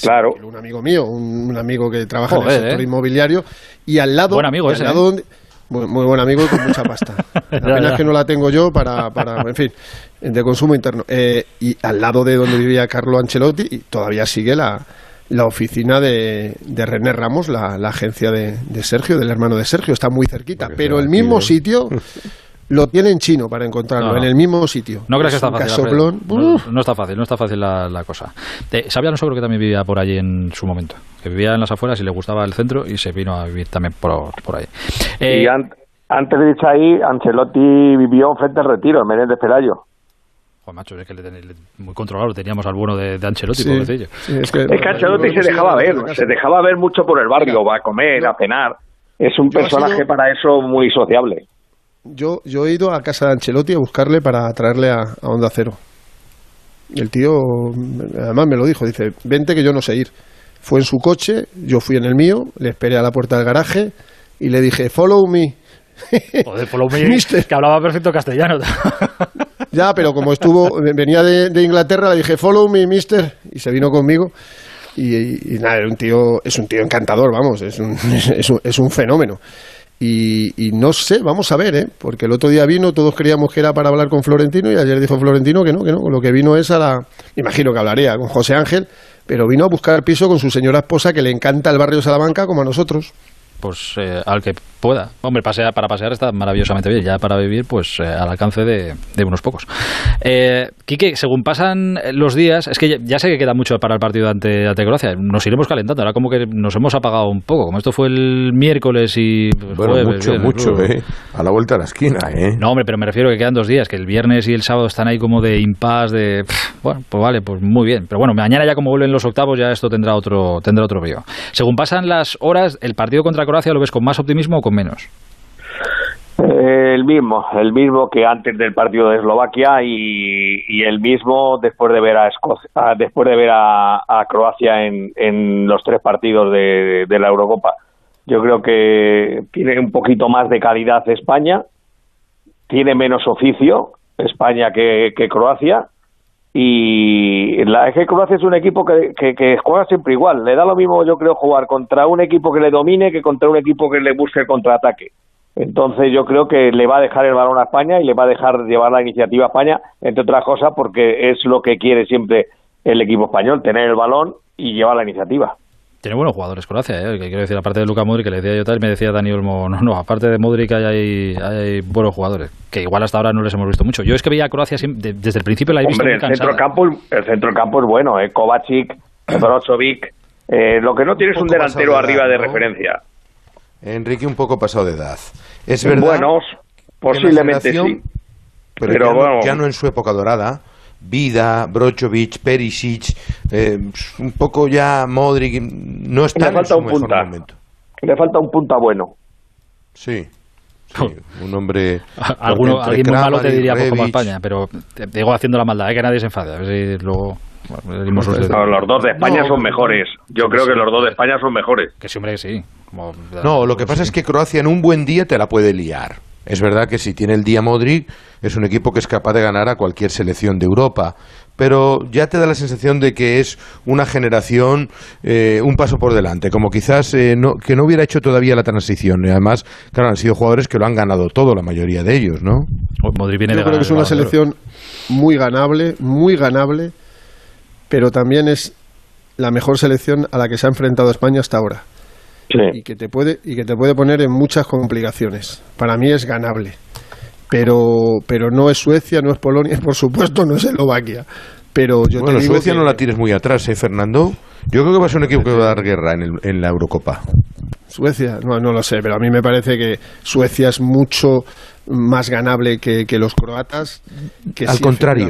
[SPEAKER 18] claro. un amigo mío, un, amigo que trabaja en el sector ¿eh? inmobiliario, y al lado,
[SPEAKER 3] buen amigo
[SPEAKER 18] ese, lado ¿eh? donde, muy, buen amigo y con mucha pasta. La que no la tengo yo para, para en fin, de consumo interno. Eh, y al lado de donde vivía Carlo Ancelotti, y todavía sigue la, la oficina de, de René Ramos, la, la agencia de, de, Sergio, del hermano de Sergio, está muy cerquita. pero el mismo sitio lo tiene en chino para encontrarlo, en el mismo sitio.
[SPEAKER 3] No crees que está fácil. No, está fácil, no está fácil la, cosa. sabía un seguro que también vivía por allí en su momento, que vivía en las afueras y le gustaba el centro y se vino a vivir también por, por ahí.
[SPEAKER 17] Eh, y antes de dicho ahí, Ancelotti vivió frente al retiro, en Menéndez Pelayo.
[SPEAKER 3] Joder, macho, es que le, le, muy controlado lo teníamos al bueno de, de Ancelotti,
[SPEAKER 17] Sí,
[SPEAKER 3] pobrecillo.
[SPEAKER 17] es que, Ancelotti se dejaba ver, se dejaba ver mucho por el barrio, va a comer, a cenar. Es un
[SPEAKER 18] Yo
[SPEAKER 17] personaje
[SPEAKER 18] sido-
[SPEAKER 17] para eso muy sociable.
[SPEAKER 18] Yo, yo he ido a casa de Ancelotti a buscarle para traerle a, a Onda Cero. Y el tío, además me lo dijo, dice, vente que yo no sé ir. Fue en su coche, yo fui en el mío, le esperé a la puerta del garaje y le dije, follow me.
[SPEAKER 3] Joder, follow me, que hablaba perfecto castellano.
[SPEAKER 18] Ya, pero como estuvo, venía de, de Inglaterra, le dije, follow me, mister, y se vino conmigo. Y, y- y nada, era un tío, es un tío encantador, vamos, es un, es un, es un fenómeno. Y, y no sé, vamos a ver, ¿eh? porque el otro día vino, todos creíamos que era para hablar con Florentino y ayer dijo Florentino que no, que no, lo que vino es a la, imagino que hablaría con José Ángel, pero vino a buscar piso con su señora esposa que le encanta el barrio Salamanca como a nosotros.
[SPEAKER 3] Pues eh, al que pueda. Hombre, pasea, para pasear está maravillosamente bien. Ya para vivir, pues eh, al alcance de, de unos pocos. Eh, Quique, según pasan los días, es que ya, ya sé que queda mucho para el partido ante, ante Croacia. Nos iremos calentando. Ahora como que nos hemos apagado un poco. Como esto fue el miércoles y... pues,
[SPEAKER 16] Bueno,
[SPEAKER 3] jueves,
[SPEAKER 16] mucho,
[SPEAKER 3] viernes,
[SPEAKER 16] mucho,
[SPEAKER 3] luego-
[SPEAKER 16] ¿eh? A la vuelta de la esquina, ¿eh?
[SPEAKER 3] No, hombre, pero me refiero que quedan dos días, que el viernes y el sábado están ahí como de impas, de... pff, Bueno, pues vale, pues muy bien. Pero bueno, mañana ya como vuelven los octavos, ya esto tendrá otro tendrá otro vídeo. Según pasan las horas, ¿el partido contra Croacia lo ves con más optimismo o con menos?
[SPEAKER 17] Eh, el mismo, el mismo que antes del partido de Eslovaquia y, el mismo después de ver a Escocia, ah, después de ver a, Croacia en, en los tres partidos de, la Eurocopa. Yo creo que tiene un poquito más de calidad España, tiene menos oficio España que Croacia y la que Croacia es un equipo que, que, que juega siempre igual. Le da lo mismo, yo creo, jugar contra un equipo que le domine que contra un equipo que le busque el contraataque. Entonces yo creo que le va a dejar el balón a España y le va a dejar llevar la iniciativa a España, entre otras cosas porque es lo que quiere siempre el equipo español, tener el balón y llevar la iniciativa.
[SPEAKER 3] Tiene buenos jugadores Croacia, ¿eh? que quiero decir, aparte de Luka Modric, que le decía yo tal, me decía Dani Olmo, no, no, aparte de Modric hay, hay buenos jugadores, que igual hasta ahora no les hemos visto mucho. Yo es que veía a Croacia desde el principio la he visto
[SPEAKER 17] Hombre,
[SPEAKER 3] muy
[SPEAKER 17] el centro campo, el centro campo es bueno, eh, Kovacic, Brozovic, eh, lo que no tienes un
[SPEAKER 16] poco
[SPEAKER 17] delantero arriba
[SPEAKER 16] edad,
[SPEAKER 17] de
[SPEAKER 16] ¿no?
[SPEAKER 17] referencia.
[SPEAKER 16] Enrique un poco pasado de edad. Es verdad.
[SPEAKER 17] Buenos, posiblemente sí.
[SPEAKER 16] Pero,
[SPEAKER 17] Pero
[SPEAKER 16] ya, no-
[SPEAKER 17] bueno.
[SPEAKER 16] ya no en su época dorada. Vida, Brozovic, Perisic, eh, un poco ya Modric, no están en su
[SPEAKER 17] un
[SPEAKER 16] mejor
[SPEAKER 17] punta.
[SPEAKER 16] momento.
[SPEAKER 17] Le falta un punta bueno.
[SPEAKER 16] Sí, sí, un hombre...
[SPEAKER 3] Alguno, alguien muy malo te diría pues, como
[SPEAKER 16] Rebic,
[SPEAKER 3] España, pero te te digo haciendo la maldad, ¿eh? que nadie se enfade. A ver si luego. bueno.
[SPEAKER 17] No, los dos de España
[SPEAKER 3] No,
[SPEAKER 17] son mejores. Yo creo que los dos de España son mejores.
[SPEAKER 3] Que sí, hombre, que sí. Como-
[SPEAKER 16] No, lo que pasa es que Croacia en un buen día te la puede liar. Es verdad que si tiene el día Modric, es un equipo que es capaz de ganar a cualquier selección de Europa. Pero ya te da la sensación de que es una generación eh, un paso por delante, como quizás eh, no, que no hubiera hecho todavía la transición. Y además, claro, han sido jugadores que lo han ganado todo, la mayoría de ellos, ¿no?
[SPEAKER 3] Modric viene
[SPEAKER 18] Yo
[SPEAKER 3] de
[SPEAKER 18] creo
[SPEAKER 3] ganar
[SPEAKER 18] que es una selección muy ganable, muy ganable, pero también es la mejor selección a la que se ha enfrentado España hasta ahora. Y que te puede y que te puede poner en muchas complicaciones. Para mí es ganable. Pero pero no es Suecia, no es Polonia, por supuesto, no es Eslovaquia. Pero yo
[SPEAKER 16] bueno,
[SPEAKER 18] te digo
[SPEAKER 16] Suecia
[SPEAKER 18] que
[SPEAKER 16] no la tires muy atrás, ¿eh, Fernando? Yo creo que va a ser un equipo que va a dar guerra en, el- en la Eurocopa.
[SPEAKER 18] Suecia, no, no lo sé, pero a mí me parece que Suecia es mucho más ganable que, que los croatas. Que
[SPEAKER 16] Al
[SPEAKER 18] sí,
[SPEAKER 16] contrario.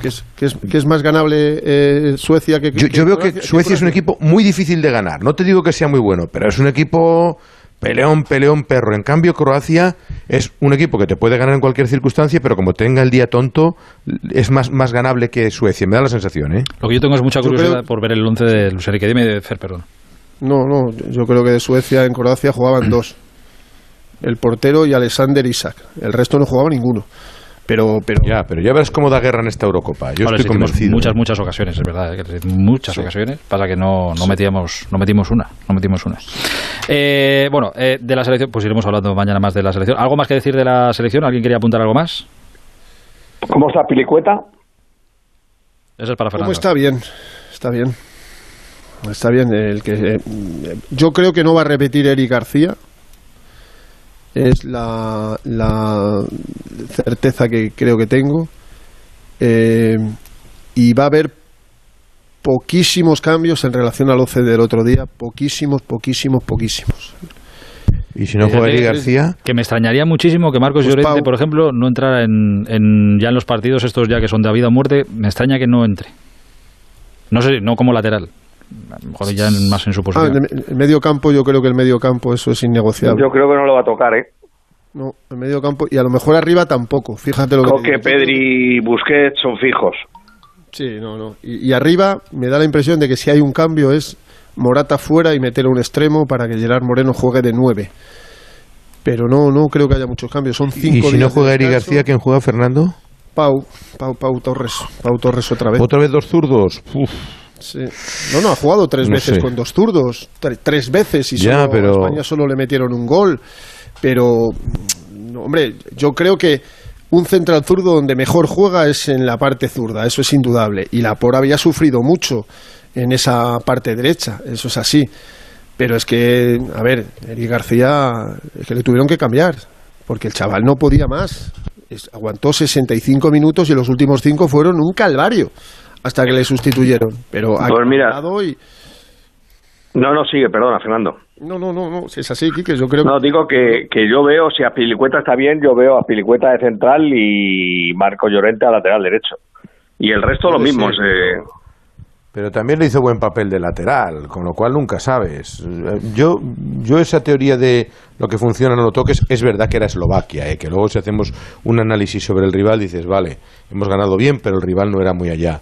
[SPEAKER 18] Que es, que, es, que es más ganable eh, Suecia que,
[SPEAKER 16] Yo,
[SPEAKER 18] que
[SPEAKER 16] yo veo que Suecia es un equipo muy difícil de ganar. No te digo que sea muy bueno, pero es un equipo peleón, peleón, perro. En cambio, Croacia es un equipo que te puede ganar en cualquier circunstancia, pero como tenga el día tonto, es más, más ganable que Suecia. Me da la sensación, ¿eh?
[SPEAKER 3] Lo que yo tengo es mucha curiosidad
[SPEAKER 18] creo-
[SPEAKER 3] por ver el 11 de Luis Enrique. Dime, Fer, perdón.
[SPEAKER 18] No, no, yo creo que de Suecia en Croacia jugaban dos. El portero y Alexander Isak. El resto no jugaba ninguno. Pero, pero
[SPEAKER 16] Ya, pero ya verás cómo da guerra en esta Eurocopa. Yo
[SPEAKER 3] Ahora
[SPEAKER 16] estoy convencido.
[SPEAKER 3] muchas,
[SPEAKER 16] ¿eh?
[SPEAKER 3] muchas ocasiones, es verdad. ¿eh? Muchas ocasiones. Pasa que no, no, metíamos, no metimos una. No metimos una. Eh, bueno, eh, de la selección, pues iremos hablando mañana más de la selección. ¿Algo más que decir de la selección? ¿Alguien quería apuntar algo más?
[SPEAKER 17] ¿Cómo está Pilicueta?
[SPEAKER 3] Eso es para Fernando.
[SPEAKER 18] ¿Cómo está bien? Está bien. Está bien. El que, eh, yo creo que no va a repetir Eric García. Es la, la certeza que creo que tengo. Eh, y va a haber poquísimos cambios en relación al 11 del otro día. Poquísimos, poquísimos, poquísimos.
[SPEAKER 16] ¿Y si no juega García?
[SPEAKER 3] Que me extrañaría muchísimo que Marcos
[SPEAKER 18] Pues
[SPEAKER 3] Llorente,
[SPEAKER 18] Pau-
[SPEAKER 3] por ejemplo, no entrara en, en- ya en los partidos estos ya que son de vida o muerte. Me extraña que no entre. No sé, no como lateral. A lo mejor ya en- más en su
[SPEAKER 18] Ah,
[SPEAKER 3] posición.
[SPEAKER 18] en el- medio campo, yo creo que el medio campo, eso es innegociable.
[SPEAKER 17] Yo creo que no lo va a tocar, ¿eh?
[SPEAKER 18] No, el medio campo, y a lo mejor arriba tampoco, fíjate lo que...
[SPEAKER 17] Coque. Pedri y Busquets son fijos.
[SPEAKER 18] Sí, no, no. Y, y arriba me da la impresión de que si hay un cambio es Morata fuera y meter a un extremo para que Gerard Moreno juegue de nueve. Pero no, no creo que haya muchos cambios. Son cinco
[SPEAKER 16] ¿Y si no
[SPEAKER 18] días
[SPEAKER 16] juega Eric
[SPEAKER 18] descanso.
[SPEAKER 16] García, quién juega Fernando?
[SPEAKER 18] Pau, Pau, Pau Torres. Pau Torres otra vez.
[SPEAKER 16] ¿Otra vez dos zurdos? Uf.
[SPEAKER 18] Sí. No, no, ha jugado tres
[SPEAKER 16] No
[SPEAKER 18] veces
[SPEAKER 16] sé.
[SPEAKER 18] con dos zurdos. Tre- tres veces y
[SPEAKER 16] Ya,
[SPEAKER 18] solo,
[SPEAKER 16] pero-
[SPEAKER 18] a España solo le metieron un gol. Pero, no, hombre, yo creo que un central zurdo donde mejor juega es en la parte zurda, eso es indudable. Y la por había sufrido mucho en esa parte derecha, eso es así. Pero es que, a ver, Eric García, es que le tuvieron que cambiar, porque el chaval no podía más. Es- aguantó 65 minutos y los últimos cinco fueron un calvario hasta que le sustituyeron. Pero ha
[SPEAKER 17] Pues mira.
[SPEAKER 18] y...
[SPEAKER 17] No, no, sigue, perdona, Fernando.
[SPEAKER 18] No, no, no, no, si es así, Quique, yo creo
[SPEAKER 17] No, digo que, que yo veo, si a Pilicueta está bien, yo veo a Pilicueta de central y Marco Llorente a lateral derecho. Y el resto lo mismo.
[SPEAKER 16] ser,
[SPEAKER 17] eh,
[SPEAKER 16] Pero también le hizo buen papel de lateral, con lo cual nunca sabes. Yo, yo esa teoría de lo que funciona no lo toques, es verdad que era Eslovaquia, eh, que luego si hacemos un análisis sobre el rival dices, vale, hemos ganado bien, pero el rival no era muy allá.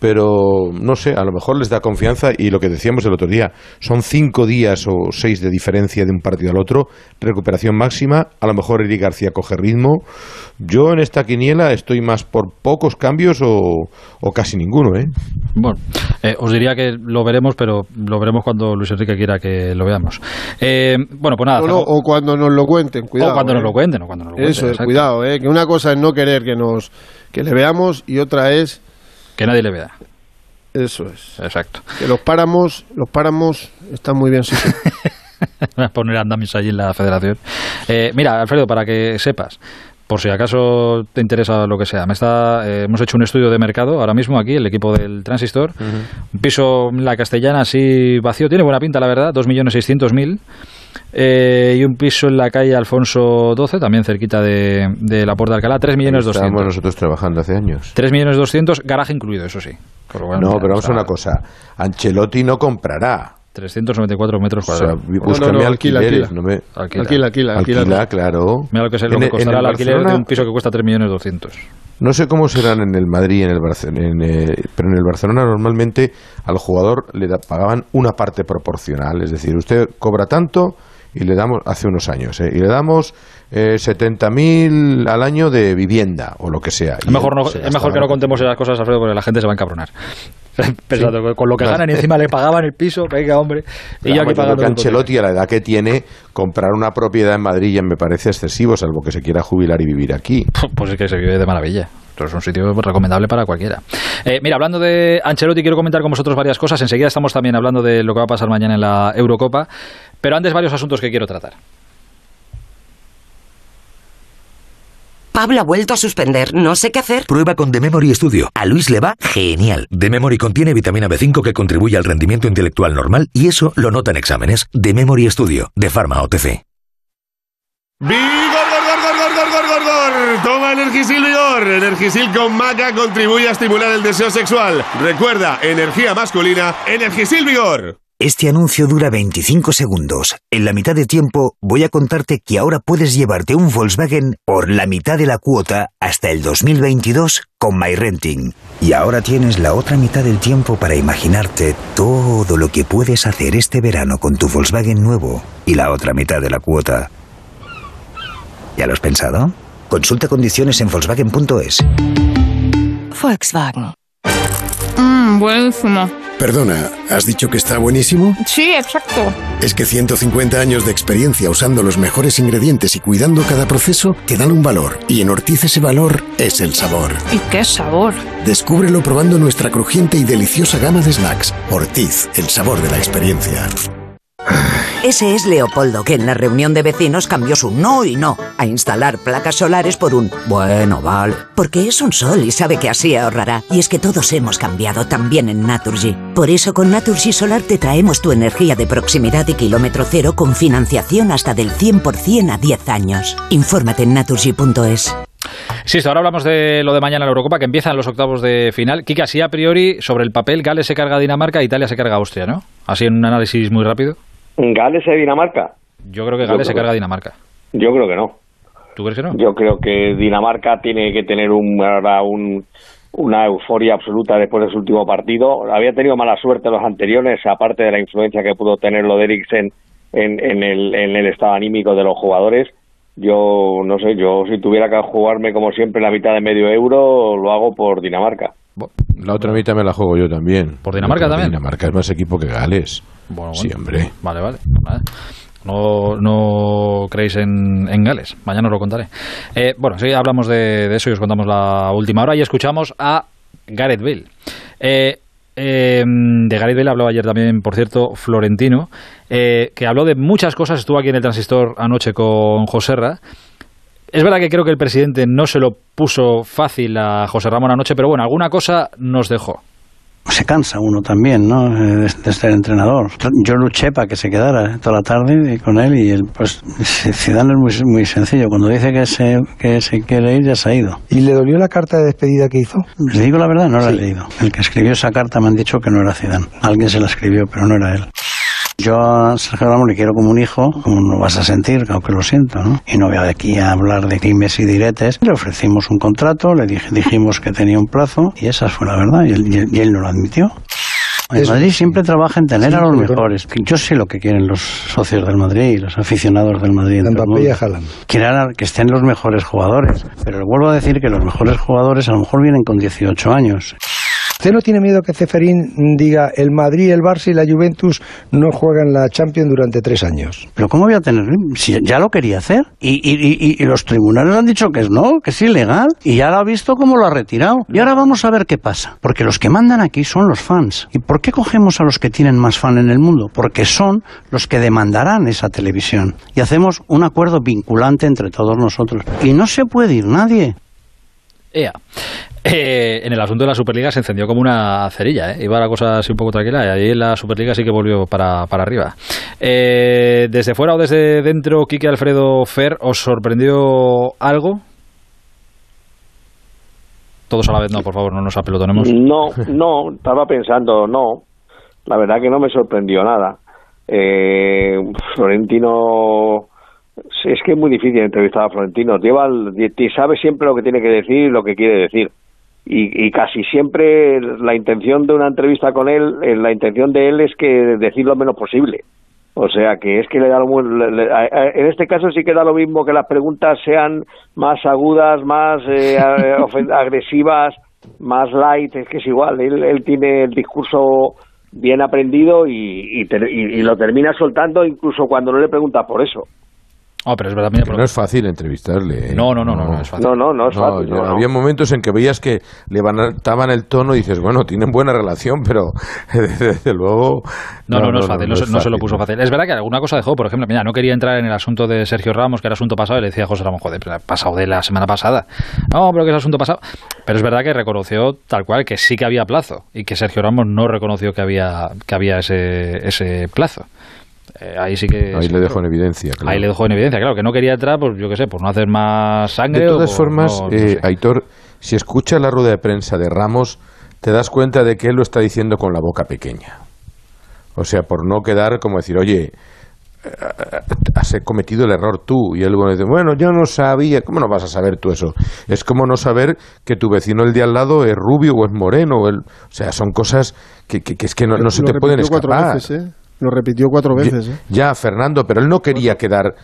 [SPEAKER 16] Pero no sé, a lo mejor les da confianza y lo que decíamos el otro día, son cinco días o seis de diferencia de un partido al otro, recuperación máxima, a lo mejor Eric García coge ritmo. Yo en esta quiniela estoy más por pocos cambios o, o casi ninguno, ¿eh?
[SPEAKER 3] Bueno, eh, os diría que lo veremos, pero lo veremos cuando Luis Enrique quiera que lo veamos. Eh, bueno, pues nada.
[SPEAKER 18] No, o cuando nos lo cuenten, cuidado.
[SPEAKER 3] o cuando nos
[SPEAKER 18] eh.
[SPEAKER 3] lo cuenten, o cuando nos lo cuenten.
[SPEAKER 18] Eso es,
[SPEAKER 3] exacto.
[SPEAKER 18] cuidado, eh, que una cosa es no querer que nos que le veamos y otra es
[SPEAKER 3] Que nadie le vea.
[SPEAKER 18] eso es.
[SPEAKER 3] Exacto.
[SPEAKER 18] Que los páramos, los páramos están muy bien situados.
[SPEAKER 3] Voy a poner andamis allí en la federación. Eh, mira, Alfredo, para que sepas, por si acaso te interesa lo que sea, me está, eh, hemos hecho un estudio de mercado ahora mismo aquí, el equipo del Transistor. Un piso en la castellana así vacío, tiene buena pinta, la verdad, 2.600.000. Eh, y un piso en la calle Alfonso XII, también cerquita de, de la Puerta de Alcalá, 3.200.000.
[SPEAKER 16] Estábamos nosotros trabajando hace años.
[SPEAKER 3] 3.200.000, garaje incluido, eso sí. Cual,
[SPEAKER 16] No, pero vamos a una cosa. Ancelotti no comprará.
[SPEAKER 3] 394 metros
[SPEAKER 16] O sea,
[SPEAKER 3] cuadrados.
[SPEAKER 16] búscame
[SPEAKER 18] no, no, alquila,
[SPEAKER 16] alquileres.
[SPEAKER 18] alquila.
[SPEAKER 16] no me-
[SPEAKER 3] Alquila.
[SPEAKER 18] Alquila, alquila, alquila.
[SPEAKER 16] Alquila, claro.
[SPEAKER 3] Mira lo que, es, lo
[SPEAKER 16] En
[SPEAKER 3] que
[SPEAKER 16] el- en
[SPEAKER 3] costará el, alquiler
[SPEAKER 16] Barcelona-
[SPEAKER 3] de un piso que cuesta 3.200.000.
[SPEAKER 16] No sé cómo serán en el Madrid, en el Barce- en, eh, pero en el Barcelona normalmente al jugador le da- pagaban una parte proporcional. Es decir, usted cobra tanto y le damos, hace unos años, eh, y le damos eh, 70.000 al año de vivienda o lo que sea.
[SPEAKER 3] Es mejor, no- es mejor que no contemos esas cosas, Alfredo, porque la gente se va a encabronar. Pensando que con lo que ganan y encima le pagaban el piso, venga, hombre. Y yo aquí pagando.
[SPEAKER 16] Ancelotti a la edad que tiene, comprar una propiedad en Madrid ya me parece excesivo, salvo que se quiera jubilar y vivir aquí.
[SPEAKER 3] Pues es que se vive de maravilla. Es un sitio recomendable para cualquiera. Eh, mira, hablando de Ancelotti, quiero comentar con vosotros varias cosas. Enseguida estamos también hablando de lo que va a pasar mañana en la Eurocopa. Pero antes, varios asuntos que quiero tratar.
[SPEAKER 19] Pablo ha vuelto a suspender. No sé qué hacer.
[SPEAKER 20] Prueba con The Memory Studio. A Luis le va genial. The Memory contiene vitamina B5 que contribuye al rendimiento intelectual normal y eso lo nota en exámenes. The Memory Studio, de Pharma OTC.
[SPEAKER 8] ¡Vigor, gor, gor, gor, gor, gor, gor, gor! Toma Energisil Vigor. Energisil con maca contribuye a estimular el deseo sexual. Recuerda, energía masculina, Energisil Vigor.
[SPEAKER 21] Este anuncio dura 25 segundos. En la mitad de tiempo voy a contarte que ahora puedes llevarte un Volkswagen por la mitad de la cuota hasta el 2022 con MyRenting. Y ahora tienes la otra mitad del tiempo para imaginarte todo lo que puedes hacer este verano con tu Volkswagen nuevo y la otra mitad de la cuota. ¿Ya lo has pensado? Consulta condiciones en Volkswagen.es.
[SPEAKER 22] Volkswagen.
[SPEAKER 23] Mmm, buenísimo.
[SPEAKER 24] Perdona, ¿has dicho que está buenísimo?
[SPEAKER 23] Sí, exacto.
[SPEAKER 24] Es que 150 años de experiencia usando los mejores ingredientes y cuidando cada proceso te dan un valor. Y en Ortiz ese valor es el sabor.
[SPEAKER 23] ¿Y qué sabor?
[SPEAKER 24] Descúbrelo probando nuestra crujiente y deliciosa gama de snacks. Ortiz, el sabor de la experiencia.
[SPEAKER 19] Ese es Leopoldo, que en la reunión de vecinos cambió su no y no a instalar placas solares por un bueno, vale. Porque es un sol y sabe que así ahorrará. Y es que todos hemos cambiado también en Naturgy. Por eso con Naturgy Solar te traemos tu energía de proximidad y kilómetro cero con financiación hasta del 100% a 10 años. Infórmate en naturgy.es.
[SPEAKER 3] Sí, ahora hablamos de lo de mañana en la Eurocopa, que empiezan los octavos de final. Kika, así a priori, sobre el papel, Gales se carga a Dinamarca, Italia se carga a Austria, ¿no? Así en un análisis muy rápido.
[SPEAKER 17] ¿Gales y Dinamarca?
[SPEAKER 3] Yo creo que Gales se carga a Dinamarca.
[SPEAKER 17] Yo creo que no.
[SPEAKER 3] ¿Tú crees que no?
[SPEAKER 17] Yo creo que Dinamarca tiene que tener un, ahora un, una euforia absoluta después de su último partido. Había tenido mala suerte los anteriores, aparte de la influencia que pudo tener lo de Eriksen en, en, el, en el estado anímico de los jugadores. Yo no sé, yo si tuviera que jugarme como siempre la mitad de medio euro, lo hago por Dinamarca.
[SPEAKER 16] La otra mitad me la juego yo también.
[SPEAKER 3] ¿Por Dinamarca también?
[SPEAKER 16] Dinamarca es más equipo que Gales.
[SPEAKER 3] Bueno,
[SPEAKER 16] Sí, hombre.
[SPEAKER 3] Vale, vale. vale. No, no creéis en, en Gales. Mañana os lo contaré. Eh, bueno, sí, hablamos de, de eso y os contamos la última hora y escuchamos a Gareth Bale. Eh, eh, de Gareth Bale habló ayer también, por cierto, Florentino, eh, que habló de muchas cosas. Estuvo aquí en el transistor anoche con Joserra. Es verdad que creo que el presidente no se lo puso fácil a José Ramón anoche, pero bueno, alguna cosa nos dejó.
[SPEAKER 25] Se cansa uno también, ¿no? Eh, De, de ser entrenador. Yo luché para que se quedara ¿eh? toda la tarde y con él y él, pues Zidane es muy, muy sencillo. Cuando dice que se, que se quiere ir, ya se ha ido.
[SPEAKER 26] ¿Y le dolió la carta de despedida que hizo?
[SPEAKER 25] Le digo la verdad, no la he leído. El que escribió esa carta me han dicho que no era Zidane. Alguien se la escribió, pero no era él. Yo a Sergio Ramos le quiero como un hijo, como lo vas a sentir, aunque lo siento, ¿no? Y no voy aquí a hablar de dimes y diretes. Le ofrecimos un contrato, le dije, dijimos que tenía un plazo y esa fue la verdad y él, y él- no lo admitió. El
[SPEAKER 26] Eso-
[SPEAKER 25] Madrid siempre trabaja en tener
[SPEAKER 26] Sí,
[SPEAKER 25] a los mejores. Yo sé lo que quieren los socios del Madrid y los aficionados del Madrid. en. Quieren que estén los mejores jugadores. Pero vuelvo a decir que los mejores jugadores a lo mejor vienen con 18 años.
[SPEAKER 26] ¿Usted no tiene miedo que Ceferín diga el Madrid, el Barça y la Juventus no juegan la Champions durante tres años?
[SPEAKER 25] Pero ¿cómo voy a tener? Si ya lo quería hacer. Y, y- y- los tribunales han dicho que es no, que es ilegal. Y ya lo ha visto cómo lo ha retirado. Y ahora vamos a ver qué pasa. Porque los que mandan aquí son los fans. ¿Y por qué cogemos a los que tienen más fan en el mundo? Porque son los que demandarán esa televisión. Y hacemos un acuerdo vinculante entre todos nosotros. Y no se puede ir nadie.
[SPEAKER 3] Ea. Eh, en el asunto de la Superliga se encendió como una cerilla, ¿eh? iba la cosa así un poco tranquila y ahí la Superliga sí que volvió para, para arriba. Eh, desde fuera o desde dentro, Quique Alfredo Fer, ¿os sorprendió algo? Todos a la vez, no, por favor, no nos apelotonemos.
[SPEAKER 17] No, no, estaba pensando, no. La verdad que no me sorprendió nada. Eh, Florentino, sí, es que es muy difícil entrevistar a Florentino. Lleva, sabe siempre lo que tiene que decir y lo que quiere decir. Y, y casi siempre la intención de una entrevista con él, eh, la intención de él es que decir lo menos posible. O sea que es que le da lo mu- le- le- a- a- en este caso sí que da lo mismo que las preguntas sean más agudas, más eh, agresivas, más light, es que es igual. Él, él tiene el discurso bien aprendido y, y- y lo termina soltando incluso cuando no le preguntas por eso.
[SPEAKER 3] Oh, pero es verdad, mira,
[SPEAKER 16] Que no es fácil entrevistarle. ¿eh?
[SPEAKER 3] No, no, no, no, no es fácil.
[SPEAKER 17] No, no, no es fácil.
[SPEAKER 16] yo-
[SPEAKER 17] no, no.
[SPEAKER 16] Había momentos en que veías que levantaban el tono y dices, bueno, tienen buena relación, pero desde luego...
[SPEAKER 3] No, no, no, es fácil, no, se-
[SPEAKER 16] es
[SPEAKER 3] no se lo puso fácil. Es verdad que alguna cosa dejó, por ejemplo, mira, no quería entrar en el asunto de Sergio Ramos, que era asunto pasado, y le decía a José Ramón, joder, pero pasado de la semana pasada. No, pero que es asunto pasado. Pero es verdad que reconoció tal cual que sí que había plazo, y que Sergio Ramos no reconoció que había, que había ese, ese plazo. Eh, ahí sí que...
[SPEAKER 16] Ahí
[SPEAKER 3] sí
[SPEAKER 16] le dejo en evidencia. claro.
[SPEAKER 3] Ahí le dejó en evidencia, claro, que no quería entrar, pues yo qué sé, por no hacer más sangre.
[SPEAKER 16] De
[SPEAKER 3] o
[SPEAKER 16] todas
[SPEAKER 3] por
[SPEAKER 16] formas,
[SPEAKER 3] no- no
[SPEAKER 16] eh,
[SPEAKER 3] sé.
[SPEAKER 16] Aitor, si escuchas la rueda de prensa de Ramos, te das cuenta de que él lo está diciendo con la boca pequeña. O sea, por no quedar como decir, oye, eh, has cometido el error tú. Y él dice, bueno, yo no sabía. ¿Cómo no vas a saber tú eso? Es como no saber que tu vecino el de al lado es rubio o es moreno. o el- O sea, son cosas que, que- que es que no, no se te pueden escapar.
[SPEAKER 18] veces, ¿eh? Lo repitió cuatro veces, ¿eh?
[SPEAKER 16] Ya, Fernando, pero él no quería quedar,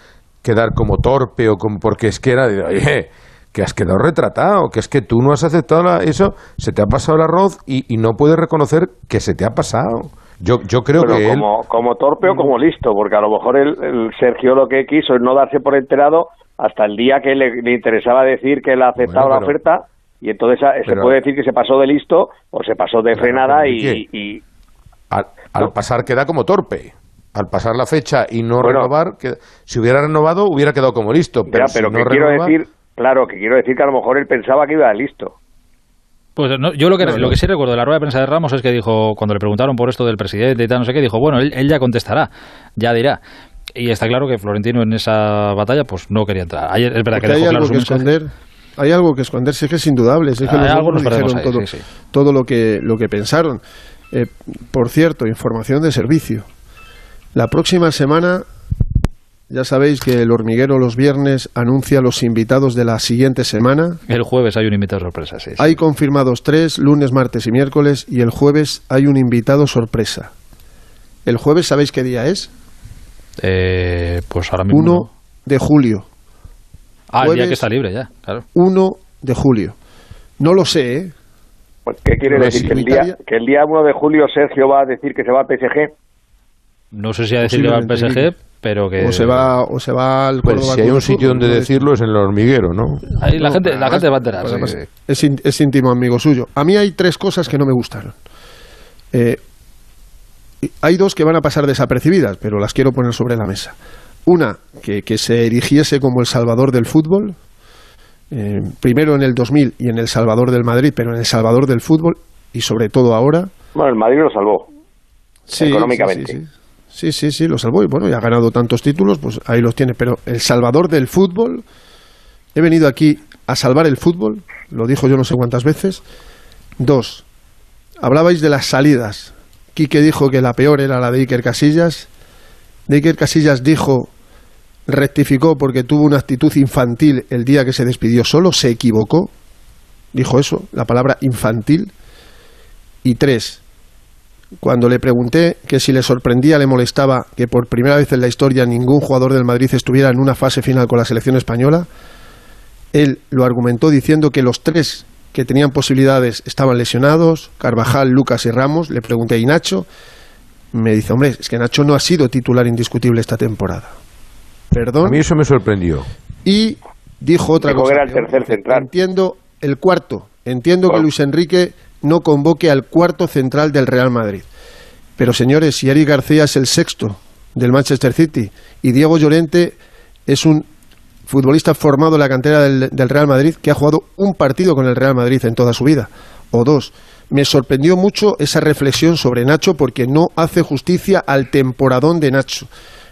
[SPEAKER 16] quedar como torpe o como porque es que era de, oye, que has quedado retratado, que es que tú no has aceptado la- eso, se te ha pasado el arroz y, y no puedes reconocer que se te ha pasado. Yo, yo creo
[SPEAKER 17] Bueno,
[SPEAKER 16] que él,
[SPEAKER 17] como, como torpe o como listo, porque a lo mejor el, el Sergio lo que quiso es no darse por enterado hasta el día que le, le interesaba decir que él ha aceptado
[SPEAKER 16] Bueno,
[SPEAKER 17] la
[SPEAKER 16] pero-
[SPEAKER 17] oferta y entonces ah, se
[SPEAKER 16] pero-
[SPEAKER 17] puede decir que se pasó de listo o se pasó de frenada
[SPEAKER 16] pero
[SPEAKER 17] y-
[SPEAKER 16] al, pasar queda como torpe. al pasar la fecha y no renovar, que, si hubiera renovado hubiera quedado como listo. Pero,
[SPEAKER 17] pero
[SPEAKER 16] si
[SPEAKER 17] que
[SPEAKER 16] no
[SPEAKER 17] quiero
[SPEAKER 16] renova-
[SPEAKER 17] decir, claro, que quiero decir que a lo mejor él pensaba que iba listo.
[SPEAKER 3] Pues no, yo lo que,
[SPEAKER 17] No,
[SPEAKER 3] lo que sí recuerdo de la rueda de prensa de Ramos es que dijo, cuando le preguntaron por esto del presidente y tal, no sé qué, dijo, bueno, él, él ya contestará, ya dirá. Y está claro que Florentino en esa batalla pues no quería entrar. Ayer es verdad que
[SPEAKER 18] Porque hay
[SPEAKER 3] dejó claro
[SPEAKER 18] algo que esconder. Hay algo que esconder, sí que es indudable. sí que
[SPEAKER 3] Hay
[SPEAKER 18] los dijeron todo,
[SPEAKER 3] ahí, sí, sí.
[SPEAKER 18] todo lo que, lo que pensaron. Eh, por cierto, información de servicio. La próxima semana, ya sabéis que el hormiguero los viernes anuncia los invitados de la siguiente semana.
[SPEAKER 3] El jueves hay un invitado sorpresa, sí. sí.
[SPEAKER 18] Hay confirmados tres, lunes, martes y miércoles, y el jueves hay un invitado sorpresa. ¿El jueves sabéis qué día es?
[SPEAKER 3] Eh, pues ahora mismo...
[SPEAKER 18] 1
[SPEAKER 3] no.
[SPEAKER 18] de julio.
[SPEAKER 3] Ah, el día
[SPEAKER 18] jueves-
[SPEAKER 3] que está libre ya, claro.
[SPEAKER 18] 1 de julio. No lo sé, ¿eh?
[SPEAKER 17] Pues, ¿Qué quiere
[SPEAKER 18] No,
[SPEAKER 17] decir? Que el, día, que el día 1 de julio Sergio va a decir que se va al PSG.
[SPEAKER 3] No sé si a decir que va al PSG, pero que...
[SPEAKER 18] O se va, o se va al
[SPEAKER 16] Pues
[SPEAKER 18] Córdoba
[SPEAKER 16] si hay un sitio donde decirlo es en el hormiguero, ¿no?
[SPEAKER 3] Ahí la
[SPEAKER 18] No,
[SPEAKER 3] gente, la gente va a enterar.
[SPEAKER 18] pues
[SPEAKER 3] sí,
[SPEAKER 18] además
[SPEAKER 3] sí.
[SPEAKER 18] Es, es íntimo amigo suyo. A mí hay tres cosas que no me gustaron. Eh, hay dos que van a pasar desapercibidas, pero las quiero poner sobre la mesa. Una, que, que se erigiese como el salvador del fútbol. Eh, primero en el 2000 y en el salvador del Madrid, pero en el salvador del fútbol y sobre todo ahora.
[SPEAKER 17] Bueno, el Madrid lo salvó.
[SPEAKER 18] Sí,
[SPEAKER 17] económicamente.
[SPEAKER 18] Sí, sí, sí. Sí, sí, sí, lo salvó y bueno, ya ha ganado tantos títulos, pues ahí los tiene. Pero el salvador del fútbol, he venido aquí a salvar el fútbol, lo dijo yo no sé cuántas veces. Dos, hablabais de las salidas. Quique dijo que la peor era la de Iker Casillas. De Iker Casillas dijo, rectificó porque tuvo una actitud infantil el día que se despidió solo, se equivocó. Dijo eso, la palabra infantil. Y tres, cuando le pregunté que si le sorprendía, le molestaba que por primera vez en la historia ningún jugador del Madrid estuviera en una fase final con la selección española, él lo argumentó diciendo que los tres que tenían posibilidades estaban lesionados, Carvajal, Lucas y Ramos. Le pregunté, ¿y Nacho? Me dice, hombre, es que Nacho no ha sido titular indiscutible esta temporada. Perdón.
[SPEAKER 16] A mí eso me sorprendió.
[SPEAKER 18] Y dijo otra
[SPEAKER 17] Dijo
[SPEAKER 18] cosa.
[SPEAKER 17] que era el tercer central.
[SPEAKER 18] Entiendo el cuarto. Entiendo que Luis Enrique no convoque al cuarto central del Real Madrid. Pero señores, si Eric García es el sexto del Manchester City y Diego Llorente es un futbolista formado en la cantera del, del Real Madrid que ha jugado un partido con el Real Madrid en toda su vida, o dos. Me sorprendió mucho esa reflexión sobre Nacho porque no hace justicia al temporadón de Nacho.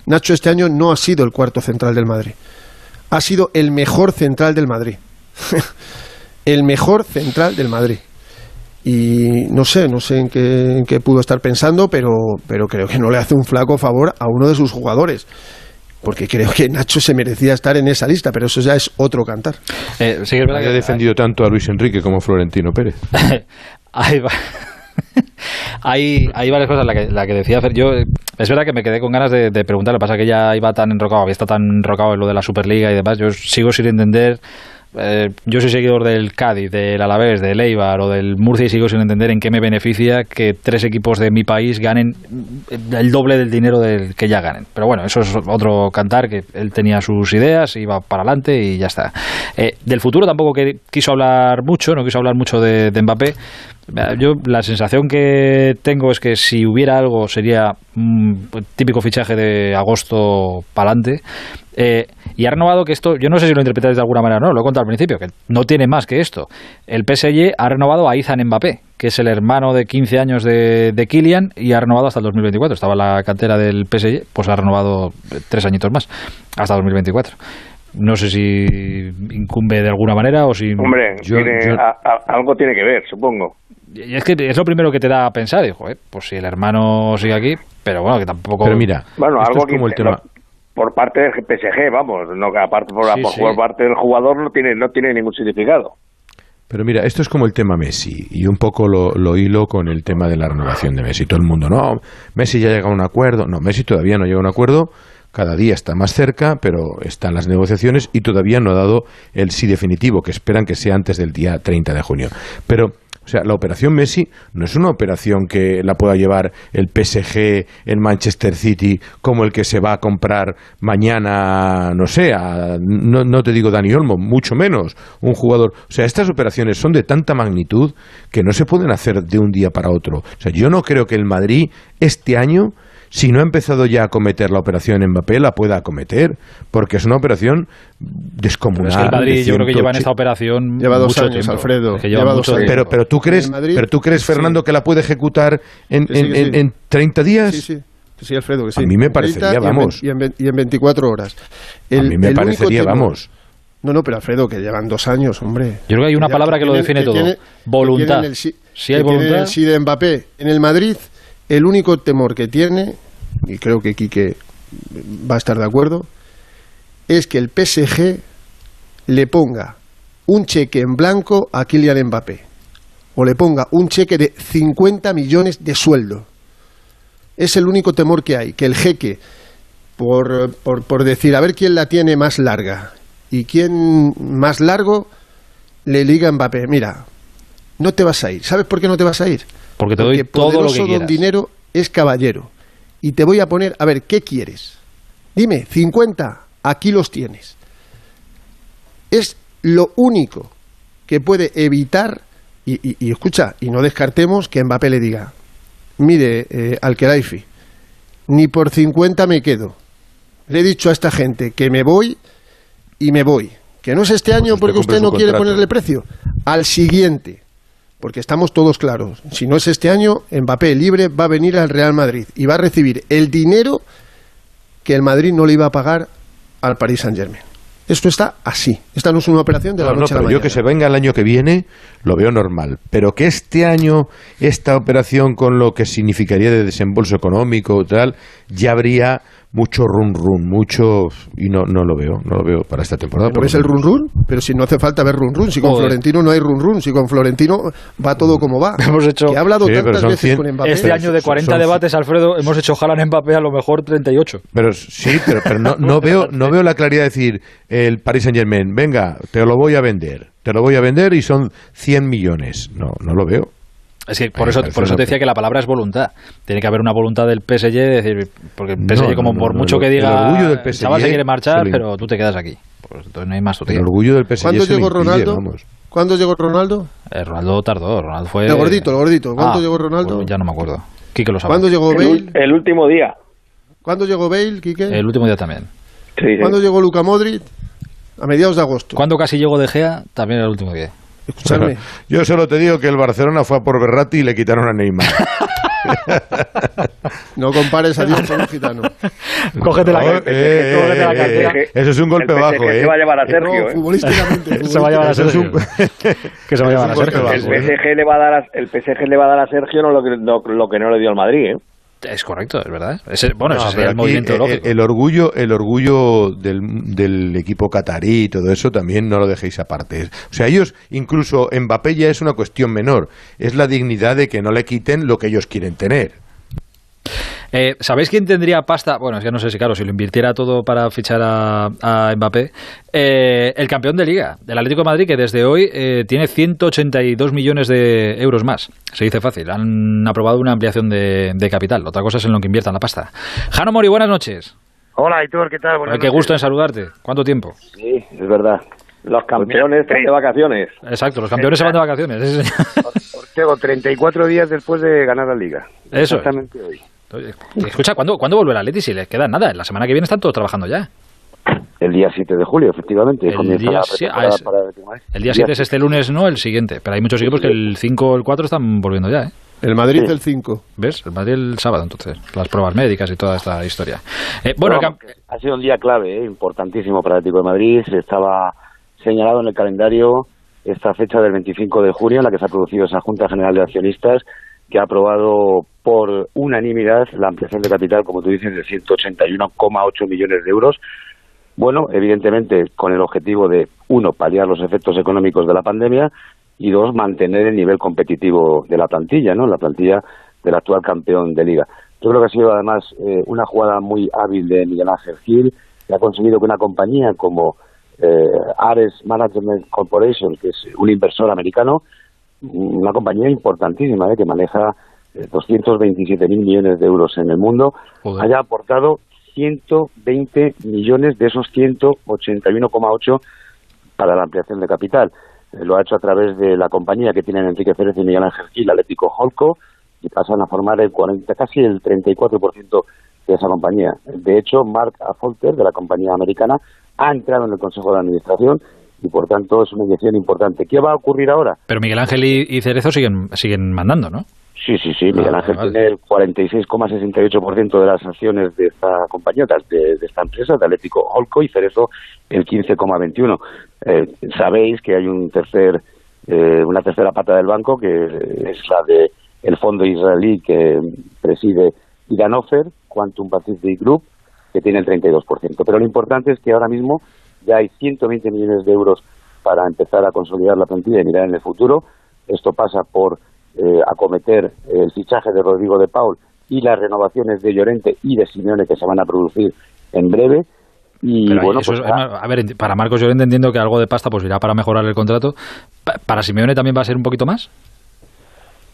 [SPEAKER 18] Nacho este año no ha sido el cuarto central del Madrid. Ha sido el mejor central del Madrid. el mejor central del Madrid. Y no sé, no sé en qué, en qué pudo estar pensando, pero, pero creo que no le hace un flaco favor a uno de sus jugadores. Porque creo que Nacho se merecía estar en esa lista, pero eso ya es otro cantar.
[SPEAKER 3] Eh, sí es verdad
[SPEAKER 16] defendido tanto a Luis Enrique como a Florentino Pérez.
[SPEAKER 3] hay, va- hay, hay varias cosas, la que, la que decía Fer. Yo, es verdad que me quedé con ganas de, de preguntar, lo que pasa que ya iba tan enrocado, había estado tan enrocado en lo de la Superliga y demás. Yo sigo sin entender. eh, yo soy seguidor del Cádiz, del Alavés, del Eibar o del Murcia y sigo sin entender en qué me beneficia que tres equipos de mi país ganen el doble del dinero del que ya ganen. Pero bueno, eso es otro cantar, que él tenía sus ideas, iba para adelante y ya está. Eh, del futuro tampoco quiso hablar mucho, no quiso hablar mucho de, de Mbappé. Yo la sensación que tengo es que si hubiera algo sería un típico fichaje de agosto para adelante. Eh, y ha renovado que esto, yo no sé si lo interpretáis de alguna manera o no, lo he contado al principio, que no tiene más que esto. El PSG ha renovado a Izan Mbappé, que es el hermano de 15 años de, de Kylian y ha renovado hasta el 2024. Estaba en la cantera del PSG, pues ha renovado tres añitos más, hasta 2024. No sé si incumbe de alguna manera o si...
[SPEAKER 17] Hombre,
[SPEAKER 3] Yo-
[SPEAKER 17] tiene-
[SPEAKER 3] yo-
[SPEAKER 17] a- a- algo tiene que ver, supongo.
[SPEAKER 3] Y es que es lo primero que te da a pensar, hijo, eh, pues si el hermano sigue aquí, pero bueno, que tampoco...
[SPEAKER 16] Pero mira,
[SPEAKER 17] Bueno,
[SPEAKER 16] esto
[SPEAKER 17] algo
[SPEAKER 16] es como
[SPEAKER 17] que
[SPEAKER 16] el tema.
[SPEAKER 17] por parte del PSG, vamos, no que aparte por,
[SPEAKER 3] Sí,
[SPEAKER 17] por
[SPEAKER 3] sí.
[SPEAKER 17] por parte del jugador no tiene no tiene ningún significado.
[SPEAKER 16] Pero mira, esto es como el tema Messi y un poco lo, lo hilo con el tema de la renovación de Messi. Todo el mundo, no, Messi ya llega a un acuerdo. No, Messi todavía no llega a un acuerdo. Cada día está más cerca, pero están las negociaciones y todavía no ha dado el sí definitivo, que esperan que sea antes del día 30 de junio. Pero, o sea, la operación Messi no es una operación que la pueda llevar el PSG en Manchester City como el que se va a comprar mañana, no sé, a- no, no te digo Dani Olmo, mucho menos un jugador. O sea, estas operaciones son de tanta magnitud que no se pueden hacer de un día para otro. O sea, yo no creo que el Madrid este año si no ha empezado ya a cometer la operación Mbappé, la pueda acometer, porque es una operación descomunal.
[SPEAKER 3] Pero es que el Madrid
[SPEAKER 16] de
[SPEAKER 3] yo creo que lleva en
[SPEAKER 16] 180.
[SPEAKER 3] esta operación
[SPEAKER 18] Lleva dos
[SPEAKER 3] mucho
[SPEAKER 18] años,
[SPEAKER 3] tiempo.
[SPEAKER 18] Alfredo.
[SPEAKER 3] Es que lleva
[SPEAKER 18] Lleva
[SPEAKER 3] mucho
[SPEAKER 18] dos años.
[SPEAKER 16] Pero, pero tú crees, pero tú crees, Fernando,
[SPEAKER 18] sí.
[SPEAKER 16] que la puede ejecutar en,
[SPEAKER 18] Que sí,
[SPEAKER 16] en,
[SPEAKER 18] que sí.
[SPEAKER 16] en- en 30 días?
[SPEAKER 18] Sí, sí. Que sí, Alfredo, que sí.
[SPEAKER 16] A mí me
[SPEAKER 18] En 30
[SPEAKER 16] parecería,
[SPEAKER 18] y en
[SPEAKER 16] vamos.
[SPEAKER 18] Y en, y en 24 horas.
[SPEAKER 16] A mí me parecería, vamos.
[SPEAKER 18] No, no, pero Alfredo, que llevan dos años, hombre.
[SPEAKER 3] Yo creo que hay una
[SPEAKER 18] Ya
[SPEAKER 3] palabra que lo define todo. Voluntad.
[SPEAKER 18] que tienen el sí-
[SPEAKER 3] Si hay
[SPEAKER 18] que
[SPEAKER 3] voluntad-
[SPEAKER 18] el sí de Mbappé. En el Madrid, el único temor que tiene, y creo que Quique va a estar de acuerdo, es que el PSG le ponga un cheque en blanco a Kylian Mbappé. O le ponga un cheque de 50 millones de sueldo. Es el único temor que hay, que el jeque, por, por, por decir, a ver quién la tiene más larga y quién más largo, le diga a Mbappé, mira, no te vas a ir. ¿Sabes por qué no te vas a ir?
[SPEAKER 3] Porque te doy
[SPEAKER 18] Porque
[SPEAKER 3] todo lo
[SPEAKER 18] poderoso
[SPEAKER 3] que
[SPEAKER 18] don
[SPEAKER 3] quieras.
[SPEAKER 18] dinero es caballero. Y te voy a poner, a ver, ¿qué quieres? Dime, 50, aquí los tienes. Es lo único que puede evitar, y, y- y escucha, y no descartemos que Mbappé le diga, mire, eh, al ni por 50 me quedo. Le he dicho a esta gente que me voy y me voy. Que no es este año
[SPEAKER 16] usted
[SPEAKER 18] porque usted no quiere ponerle precio. Al siguiente. Porque estamos todos claros. Si no es este año, Mbappé libre va a venir al Real Madrid y va a recibir el dinero que el Madrid no le iba a pagar al Paris Saint Germain. Esto está así. Esta no es una operación de la
[SPEAKER 16] No, no,
[SPEAKER 18] noche a la
[SPEAKER 16] pero yo
[SPEAKER 18] mañana.
[SPEAKER 16] que se venga el año que viene lo veo normal. Pero que este año esta operación con lo que significaría de desembolso económico tal, ya habría mucho run run, mucho y no no lo veo, no lo veo para esta temporada.
[SPEAKER 18] ¿No ves el run run? Pero si no hace falta ver run run, si con
[SPEAKER 16] Joder.
[SPEAKER 18] Florentino no hay run run, si con Florentino va todo como va.
[SPEAKER 3] Hemos hecho
[SPEAKER 18] que ha hablado
[SPEAKER 16] Sí,
[SPEAKER 18] tantas veces
[SPEAKER 16] 100
[SPEAKER 18] con Mbappé.
[SPEAKER 3] Este año de 40
[SPEAKER 16] son-
[SPEAKER 3] debates, Alfredo, hemos hecho Haaland Mbappé a lo mejor 38.
[SPEAKER 16] Pero sí, pero, pero no, no veo no veo la claridad de decir el Paris Saint Germain, venga, te lo voy a vender, te lo voy a vender y son 100 millones. No, no lo veo.
[SPEAKER 3] Es que por eso, por eso te decía que la palabra es voluntad. Tiene que haber una voluntad del PSG, de decir, porque el PSG,
[SPEAKER 16] No,
[SPEAKER 3] como
[SPEAKER 16] no,
[SPEAKER 3] por
[SPEAKER 16] no,
[SPEAKER 3] mucho
[SPEAKER 16] el-
[SPEAKER 3] que
[SPEAKER 16] el
[SPEAKER 3] diga,
[SPEAKER 16] orgullo del
[SPEAKER 3] el
[SPEAKER 16] PSG
[SPEAKER 3] chaval se quiere marchar, pero tú te quedas aquí. Pues entonces no hay más
[SPEAKER 16] El orgullo del PSG
[SPEAKER 18] ¿Cuándo llegó
[SPEAKER 16] impide,
[SPEAKER 18] Ronaldo?
[SPEAKER 16] vamos.
[SPEAKER 18] ¿Cuándo llegó Ronaldo?
[SPEAKER 3] Eh, Ronaldo tardó, Ronaldo fue...
[SPEAKER 18] El gordito, el gordito. ¿Cuándo
[SPEAKER 3] Ah,
[SPEAKER 18] llegó Ronaldo?
[SPEAKER 3] pues ya no me acuerdo. Quique lo sabe.
[SPEAKER 18] ¿Cuándo llegó
[SPEAKER 27] El,
[SPEAKER 18] Bale?
[SPEAKER 27] el último día.
[SPEAKER 18] ¿Cuándo llegó Bale, Quique?
[SPEAKER 3] El último día también.
[SPEAKER 27] Sí, sí.
[SPEAKER 18] ¿Cuándo llegó Luca Modric? A mediados de agosto.
[SPEAKER 3] Cuando casi llegó De Gea, también el último día.
[SPEAKER 18] Escuchadme.
[SPEAKER 16] Yo solo te digo que el Barcelona fue a por Berratti y le quitaron a Neymar.
[SPEAKER 18] No compares a Dios con un gitano.
[SPEAKER 3] Cógete la,
[SPEAKER 16] eh, eh,
[SPEAKER 3] cógete la
[SPEAKER 16] eh,
[SPEAKER 3] cartera.
[SPEAKER 16] eh, Eso es un golpe
[SPEAKER 27] El
[SPEAKER 16] bajo, ¿eh?
[SPEAKER 27] se va a llevar a Sergio, ¿eh?
[SPEAKER 18] futbolísticamente.
[SPEAKER 3] Se va a llevar a Sergio. Que se va a llevar a Sergio.
[SPEAKER 27] El
[SPEAKER 16] ¿eh?
[SPEAKER 27] PSG le va a dar a, el PSG le va a dar a Sergio no lo que, no- lo que no le dio al Madrid, ¿eh?
[SPEAKER 3] Es correcto, es verdad. Ese- bueno,
[SPEAKER 16] No,
[SPEAKER 3] ese sería
[SPEAKER 16] pero
[SPEAKER 3] el movimiento lógico.
[SPEAKER 16] El orgullo, el orgullo del, del equipo catarí y todo eso también no lo dejéis aparte. O sea, ellos, incluso Mbappé ya es una cuestión menor. Es la dignidad de que no le quiten lo que ellos quieren tener.
[SPEAKER 3] Eh, ¿Sabéis quién tendría pasta? Bueno, es que no sé si, claro, si lo invirtiera todo para fichar a, a Mbappé. Eh, el campeón de Liga, del Atlético de Madrid, que desde hoy eh, tiene 182 millones de euros más. Se dice fácil. Han aprobado una ampliación de, de capital. Otra cosa es en lo que inviertan la pasta. Jano Mori, buenas noches.
[SPEAKER 28] Hola, Aitor, ¿qué tal? Buenas
[SPEAKER 3] qué
[SPEAKER 28] noches.
[SPEAKER 3] gusto en saludarte. ¿Cuánto tiempo?
[SPEAKER 27] Sí, es verdad. Los campeones están de vacaciones.
[SPEAKER 3] Exacto, los campeones se van de vacaciones.
[SPEAKER 28] Ortego, 34 días después de ganar la Liga.
[SPEAKER 3] Eso.
[SPEAKER 28] Exactamente hoy.
[SPEAKER 3] Escucha, ¿cuándo, ¿cuándo vuelve el Atleti? Si les queda nada. La semana que viene están todos trabajando ya.
[SPEAKER 27] El día 7 de julio, efectivamente,
[SPEAKER 3] El día
[SPEAKER 27] pretemporada
[SPEAKER 3] ah, es-
[SPEAKER 27] para el
[SPEAKER 3] día 7 es este lunes, no el siguiente. Pero hay muchos equipos que el 5 o el 4 están volviendo ya, ¿eh?
[SPEAKER 18] El Madrid
[SPEAKER 27] Sí.
[SPEAKER 18] el 5.
[SPEAKER 3] ¿Ves? El Madrid el sábado, entonces. Las pruebas médicas y toda esta historia. Eh, bueno,
[SPEAKER 27] Pero
[SPEAKER 3] cam-
[SPEAKER 27] ha sido un día clave, ¿eh? importantísimo para el Atlético de Madrid. Estaba señalado en el calendario esta fecha del 25 de junio, en la que se ha producido esa Junta General de Accionistas que ha aprobado por unanimidad la ampliación de capital, como tú dices, de 181,8 millones de euros. Bueno, evidentemente con el objetivo de, uno, paliar los efectos económicos de la pandemia y dos, mantener el nivel competitivo de la plantilla, ¿no? La plantilla del actual campeón de liga. Yo creo que ha sido además eh, una jugada muy hábil de Miguel Ángel Gil, que ha conseguido que una compañía como eh, Ares Management Corporation, que es un inversor americano, una compañía importantísima ¿eh? que maneja eh, 227 mil millones de euros en el mundo,
[SPEAKER 3] Joder.
[SPEAKER 27] haya aportado 120 millones de esos 181,8 para la ampliación de capital. Eh, lo ha hecho a través de la compañía que tienen Enrique Pérez y Miguel Ángel Gil, Atlético Holco, y pasan a formar el 40, casi el 34% de esa compañía. De hecho, Mark Affolter, de la compañía americana, ha entrado en el Consejo de Administración y, por tanto, es una inyección importante. ¿Qué va a ocurrir ahora?
[SPEAKER 3] Pero Miguel Ángel y, Cerezo siguen, siguen mandando, ¿no?
[SPEAKER 27] Sí, sí, sí. Miguel
[SPEAKER 3] Ah,
[SPEAKER 27] Ángel
[SPEAKER 3] vale.
[SPEAKER 27] tiene el 46,68% de las acciones de esta compañía, de, de esta empresa, de Atlético Holco, y Cerezo el 15,21%. Eh, sabéis que hay un tercer, eh, una tercera pata del banco, que es la de el fondo israelí que preside Iran Ofer, Quantum Pacific Group, que tiene el 32%. Pero lo importante es que ahora mismo ya hay 120 millones de euros para empezar a consolidar la plantilla y mirar en el futuro. Esto pasa por eh, acometer el fichaje de Rodrigo de Paul y las renovaciones de Llorente y de Simeone que se van a producir en breve. Y
[SPEAKER 3] Pero
[SPEAKER 27] bueno,
[SPEAKER 3] eso
[SPEAKER 27] pues
[SPEAKER 3] es- a ver, para Marcos Llorente entiendo que algo de pasta pues irá para mejorar el contrato. Pa- ¿Para Simeone también va a ser un poquito más?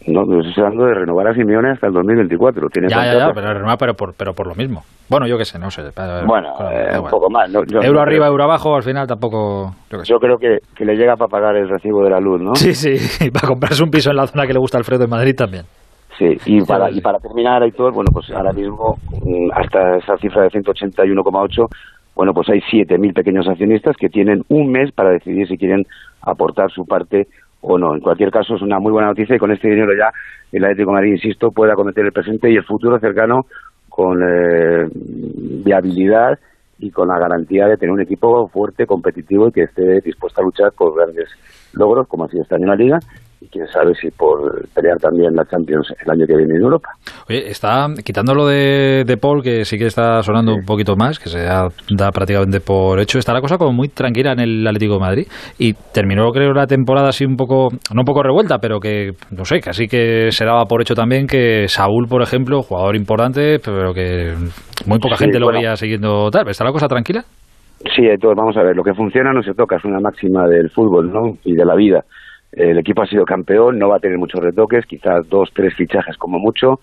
[SPEAKER 27] No, no estoy hablando de renovar a Simeone hasta el 2024. Tiene
[SPEAKER 3] Ya, ya, ya, pero renovar, pero por, pero por lo mismo. Bueno, yo qué sé, no sé. pa-
[SPEAKER 27] Bueno, eh, un poco más. ¿no? Yo-
[SPEAKER 3] euro arriba,
[SPEAKER 27] creo-
[SPEAKER 3] euro abajo, al final tampoco... yo
[SPEAKER 27] creo que, que le llega para pagar el recibo de la luz, ¿no?
[SPEAKER 3] Sí, sí, y para comprarse un piso en la zona que le gusta a Alfredo en Madrid también.
[SPEAKER 27] Sí, y para, y para terminar, Aitor, bueno, pues ahora mismo, mm, hasta esa cifra de 181,8, bueno, pues hay 7.000 pequeños accionistas que tienen un mes para decidir si quieren aportar su parte o no. En cualquier caso, es una muy buena noticia y con este dinero ya el Atlético de Madrid, insisto, puede acometer el presente y el futuro cercano con eh, viabilidad y con la garantía de tener un equipo fuerte, competitivo y que esté dispuesto a luchar por grandes logros, como ha sido año en la Liga, y quién sabe si por pelear también la Champions el año que viene en Europa.
[SPEAKER 3] Oye, está quitando lo de, de Paul, que sí que está sonando un poquito más, que se da, da prácticamente por hecho. Está la cosa como muy tranquila en el Atlético de Madrid. Y terminó, creo, la temporada así un poco, no un poco revuelta, pero que, no sé, casi que se daba por hecho también que Saúl, por ejemplo, jugador importante, pero que muy poca
[SPEAKER 27] Sí,
[SPEAKER 3] gente lo
[SPEAKER 27] bueno.
[SPEAKER 3] veía siguiendo tal. ¿Está la cosa tranquila?
[SPEAKER 27] Sí, entonces vamos a ver, lo que funciona no se toca, es una máxima del fútbol ¿no? y de la vida. El equipo ha sido campeón, no va a tener muchos retoques, quizás dos, tres fichajes como mucho.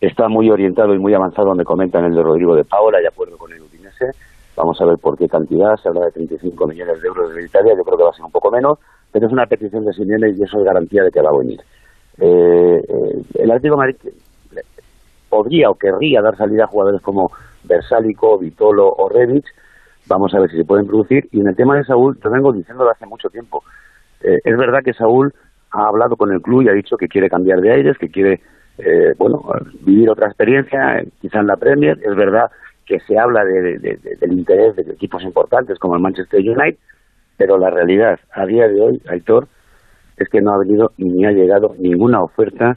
[SPEAKER 27] Está muy orientado y muy avanzado donde comentan el de Rodrigo de Paola, de acuerdo con el Udinese. Vamos a ver por qué cantidad, se habla de 35 millones de euros de Italia, yo creo que va a ser un poco menos, pero es una petición de Simeone y eso es garantía de que va a venir. Eh, eh, el Atlético Madrid podría o querría dar salida a jugadores como Versálico, Vitolo o Rebic, vamos a ver si se pueden producir. Y en el tema de Saúl, yo vengo diciéndolo hace mucho tiempo. Eh, es verdad que Saúl ha hablado con el club y ha dicho que quiere cambiar de aires, que quiere, eh, bueno, vivir otra experiencia, eh, quizá en la Premier. Es verdad que se habla de- de- de- del interés de equipos importantes como el Manchester United, pero la realidad a día de hoy, Aitor, es que no ha venido ni ha llegado ninguna oferta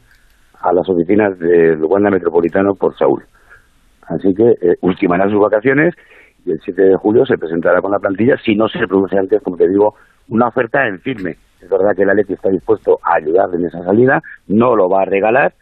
[SPEAKER 27] a las oficinas del Wanda Metropolitano por Saúl. Así que eh, ultimará sus vacaciones y el 7 de julio se presentará con la plantilla si no se produce antes, como te digo, una oferta en firme. Es verdad que el Atleti está dispuesto a ayudarle en esa salida, no lo va a regalar,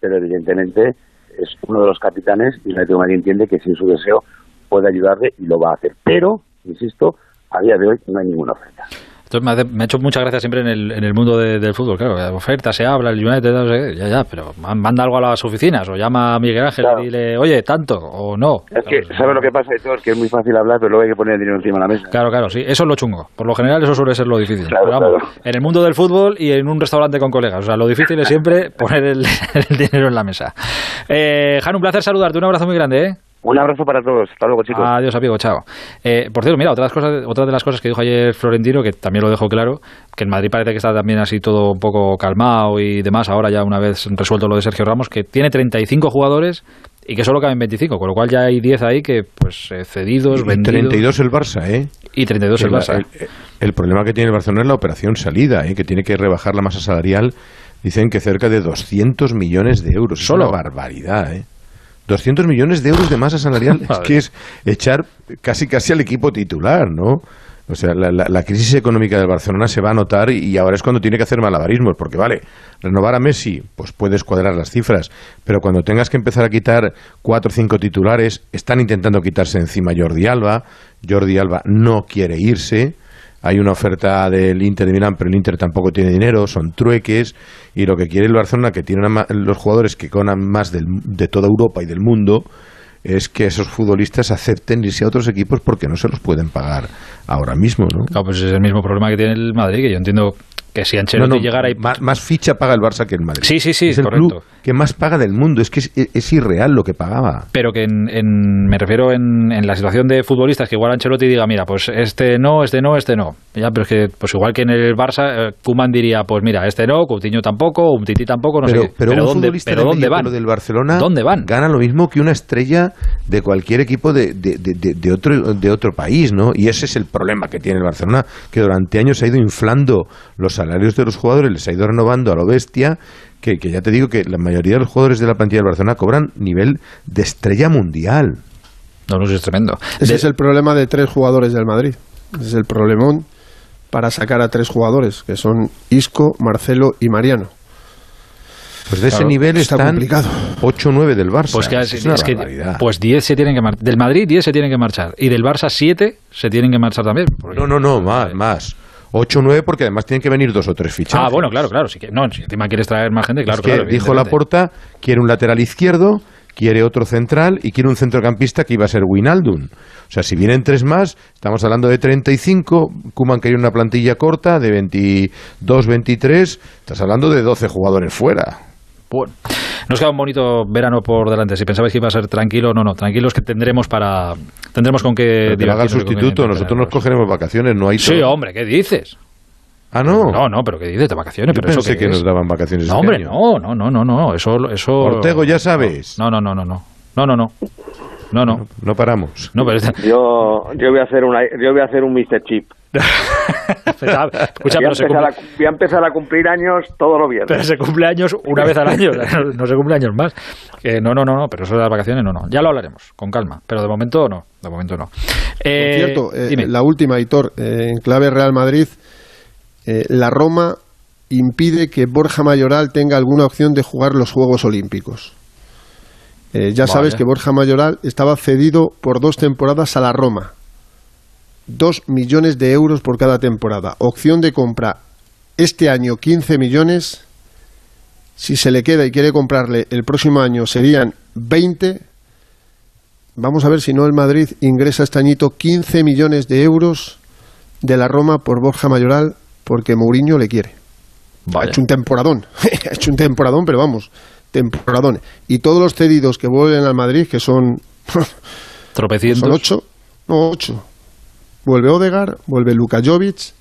[SPEAKER 27] pero evidentemente es uno de los capitanes y el Atlético de Madrid entiende que sin su deseo puede ayudarle y lo va a hacer. Pero, insisto, a día de hoy no hay ninguna oferta.
[SPEAKER 3] Entonces me, hace- me ha hecho mucha gracia siempre en el, en el mundo de- del fútbol, claro, de oferta, se habla, el United, no sé qué, ya, ya, pero man- manda algo a las oficinas o llama a Miguel Ángel y dile, oye, tanto o no.
[SPEAKER 27] Es que, ¿sabes lo que pasa, Héctor? Que es muy fácil hablar, pero luego hay que poner el dinero encima de la mesa.
[SPEAKER 3] Claro, claro, sí, eso es lo chungo. Por lo general eso suele ser lo difícil.
[SPEAKER 27] Claro,
[SPEAKER 3] Pero vamos,
[SPEAKER 27] claro.
[SPEAKER 3] En el mundo del fútbol y en un restaurante con colegas. O sea, lo difícil es siempre poner el, el dinero en la mesa. Eh, Jan, un placer saludarte. Un abrazo muy grande, ¿eh?
[SPEAKER 27] Un abrazo para todos. Hasta luego, chicos.
[SPEAKER 3] Adiós, amigo. Chao. Eh, por cierto, mira, otra de, las cosas, otra de las cosas que dijo ayer Florentino, que también lo dejó claro, que en Madrid parece que está también así todo un poco calmado y demás, ahora ya una vez resuelto lo de Sergio Ramos, que tiene 35 jugadores y que solo caben 25, con lo cual ya hay 10 ahí que, pues, eh, cedidos,
[SPEAKER 16] Y
[SPEAKER 3] vendidos.
[SPEAKER 16] 32 el Barça, ¿eh?
[SPEAKER 3] Y 32 el
[SPEAKER 16] la-
[SPEAKER 3] Barça.
[SPEAKER 16] El, el problema que tiene el Barcelona es la operación salida, ¿eh? que tiene que rebajar la masa salarial. Dicen que cerca de 200 millones de euros.
[SPEAKER 3] Solo.
[SPEAKER 16] Es una barbaridad, ¿eh? 200 millones de euros de masa salarial es que es echar casi casi al equipo titular, ¿no? O sea, la, la- la crisis económica del Barcelona se va a notar y, y ahora es cuando tiene que hacer malabarismos, porque vale, renovar a Messi, pues puedes cuadrar las cifras, pero cuando tengas que empezar a quitar cuatro o cinco titulares, están intentando quitarse encima Jordi Alba, Jordi Alba no quiere irse, hay una oferta del Inter de Milán, pero el Inter tampoco tiene dinero, son trueques, y lo que quiere el Barcelona, que tiene los jugadores que ganan más de toda Europa y del mundo, es que esos futbolistas acepten irse a otros equipos porque no se los pueden pagar ahora mismo, ¿no?
[SPEAKER 3] Claro, pues es el mismo problema que tiene el Madrid, que yo entiendo Que si Ancelotti
[SPEAKER 16] No, no,
[SPEAKER 3] llegara y...
[SPEAKER 16] más, más ficha paga el Barça que el Madrid.
[SPEAKER 3] Sí, sí, sí,
[SPEAKER 16] es el
[SPEAKER 3] correcto.
[SPEAKER 16] club que más paga del mundo. Es que es, es irreal lo que pagaba.
[SPEAKER 3] Pero que en, en- me refiero en, en la situación de futbolistas, que igual Ancelotti diga, mira, pues este no, este no, este no. Ya, pero es que, pues igual que en el Barça, eh, Koeman diría, pues mira, este no, Coutinho tampoco, Umtiti tampoco, no
[SPEAKER 16] pero,
[SPEAKER 3] sé qué.
[SPEAKER 16] pero un
[SPEAKER 3] ¿dónde,
[SPEAKER 16] futbolista
[SPEAKER 3] pero
[SPEAKER 16] de
[SPEAKER 3] dónde van?
[SPEAKER 16] del Barcelona
[SPEAKER 3] ¿Dónde van?
[SPEAKER 16] gana lo mismo que una estrella de cualquier equipo de- de- de otro, de otro país, ¿no? Y ese es el problema que tiene el Barcelona, que durante años ha ido inflando los salarios de los jugadores, les ha ido renovando a lo bestia, que, que ya te digo que la mayoría de los jugadores de la plantilla del Barcelona cobran nivel de estrella mundial.
[SPEAKER 3] No, no, es tremendo.
[SPEAKER 18] Ese es el problema de tres jugadores del Madrid. Ese es el problemón para sacar a tres jugadores, que son Isco, Marcelo y Mariano.
[SPEAKER 16] Pues de ese
[SPEAKER 18] Claro,
[SPEAKER 16] nivel
[SPEAKER 18] está
[SPEAKER 16] están
[SPEAKER 18] complicado.
[SPEAKER 16] 8 o 9 del Barça.
[SPEAKER 3] Pues que,
[SPEAKER 16] es,
[SPEAKER 3] es, que- pues 10 se tienen que marchar. Del Madrid 10 se tienen que marchar. Y del Barça 7 se tienen que marchar también.
[SPEAKER 16] No, no, no, más, más. 8 o 9 porque además tienen que venir dos o tres fichajes.
[SPEAKER 3] Ah, bueno, claro, claro. Si, que, no, si encima quieres traer más gente, claro,
[SPEAKER 16] Es que
[SPEAKER 3] claro.
[SPEAKER 16] dijo. Laporta, quiere un lateral izquierdo, quiere otro central y quiere un centrocampista que iba a ser Winaldum. O sea, si vienen tres más, estamos hablando de 35, Kuman quería una plantilla corta de 22, 23, estás hablando de 12 jugadores fuera.
[SPEAKER 3] Bueno, nos queda un bonito verano por delante. Si pensabais que iba a ser tranquilo, no, no, tranquilos que tendremos para tendremos con qué
[SPEAKER 16] que haga el sustituto, nosotros nos cogeremos vacaciones, no hay
[SPEAKER 3] Sí,
[SPEAKER 16] todo.
[SPEAKER 3] hombre, ¿qué dices?
[SPEAKER 16] Ah, no.
[SPEAKER 3] No, no, pero ¿qué dices de vacaciones?
[SPEAKER 16] Yo
[SPEAKER 3] pero eso
[SPEAKER 16] pensé
[SPEAKER 3] qué
[SPEAKER 16] que
[SPEAKER 3] es?
[SPEAKER 16] nos daban vacaciones
[SPEAKER 3] No,
[SPEAKER 16] este
[SPEAKER 3] hombre,
[SPEAKER 16] año.
[SPEAKER 3] no, no, no, no, no, eso eso
[SPEAKER 16] Ortego, ya sabes.
[SPEAKER 3] No, no, no, no, no. No, no, no. No, no.
[SPEAKER 16] No paramos.
[SPEAKER 3] No, pero
[SPEAKER 17] Yo, yo voy a hacer una, yo voy a hacer un Mr. Chip.
[SPEAKER 3] escucha,
[SPEAKER 17] voy, a
[SPEAKER 3] pero se
[SPEAKER 17] empezar
[SPEAKER 3] cumple,
[SPEAKER 17] a, voy a empezar a cumplir años todos los viernes.
[SPEAKER 3] pero se cumple años una vez al año, no se cumple años más. Que no, no, no, no, pero eso de las vacaciones no, no. Ya lo hablaremos, con calma, pero de momento no, de momento no. Eh,
[SPEAKER 18] Por cierto, eh, la última, Hitor, eh, en clave Real Madrid, eh, la Roma impide que Borja Mayoral tenga alguna opción de jugar los Juegos Olímpicos. Eh, ya sabes que Borja Mayoral estaba cedido por dos temporadas a la Roma. Dos millones de euros por cada temporada. Opción de compra este año 15 millones. Si se le queda y quiere comprarle el próximo año serían 20. Vamos a ver si no el Madrid ingresa este añito 15 millones de euros de la Roma por Borja Mayoral porque Mourinho le quiere. Ha hecho un temporadón. ha hecho un temporadón, pero vamos, temporadón. Y todos los cedidos que vuelven al Madrid, que son
[SPEAKER 3] Tropecientos.
[SPEAKER 18] son ocho, no ocho. Vuelve Odegar, vuelve Luka Jovic,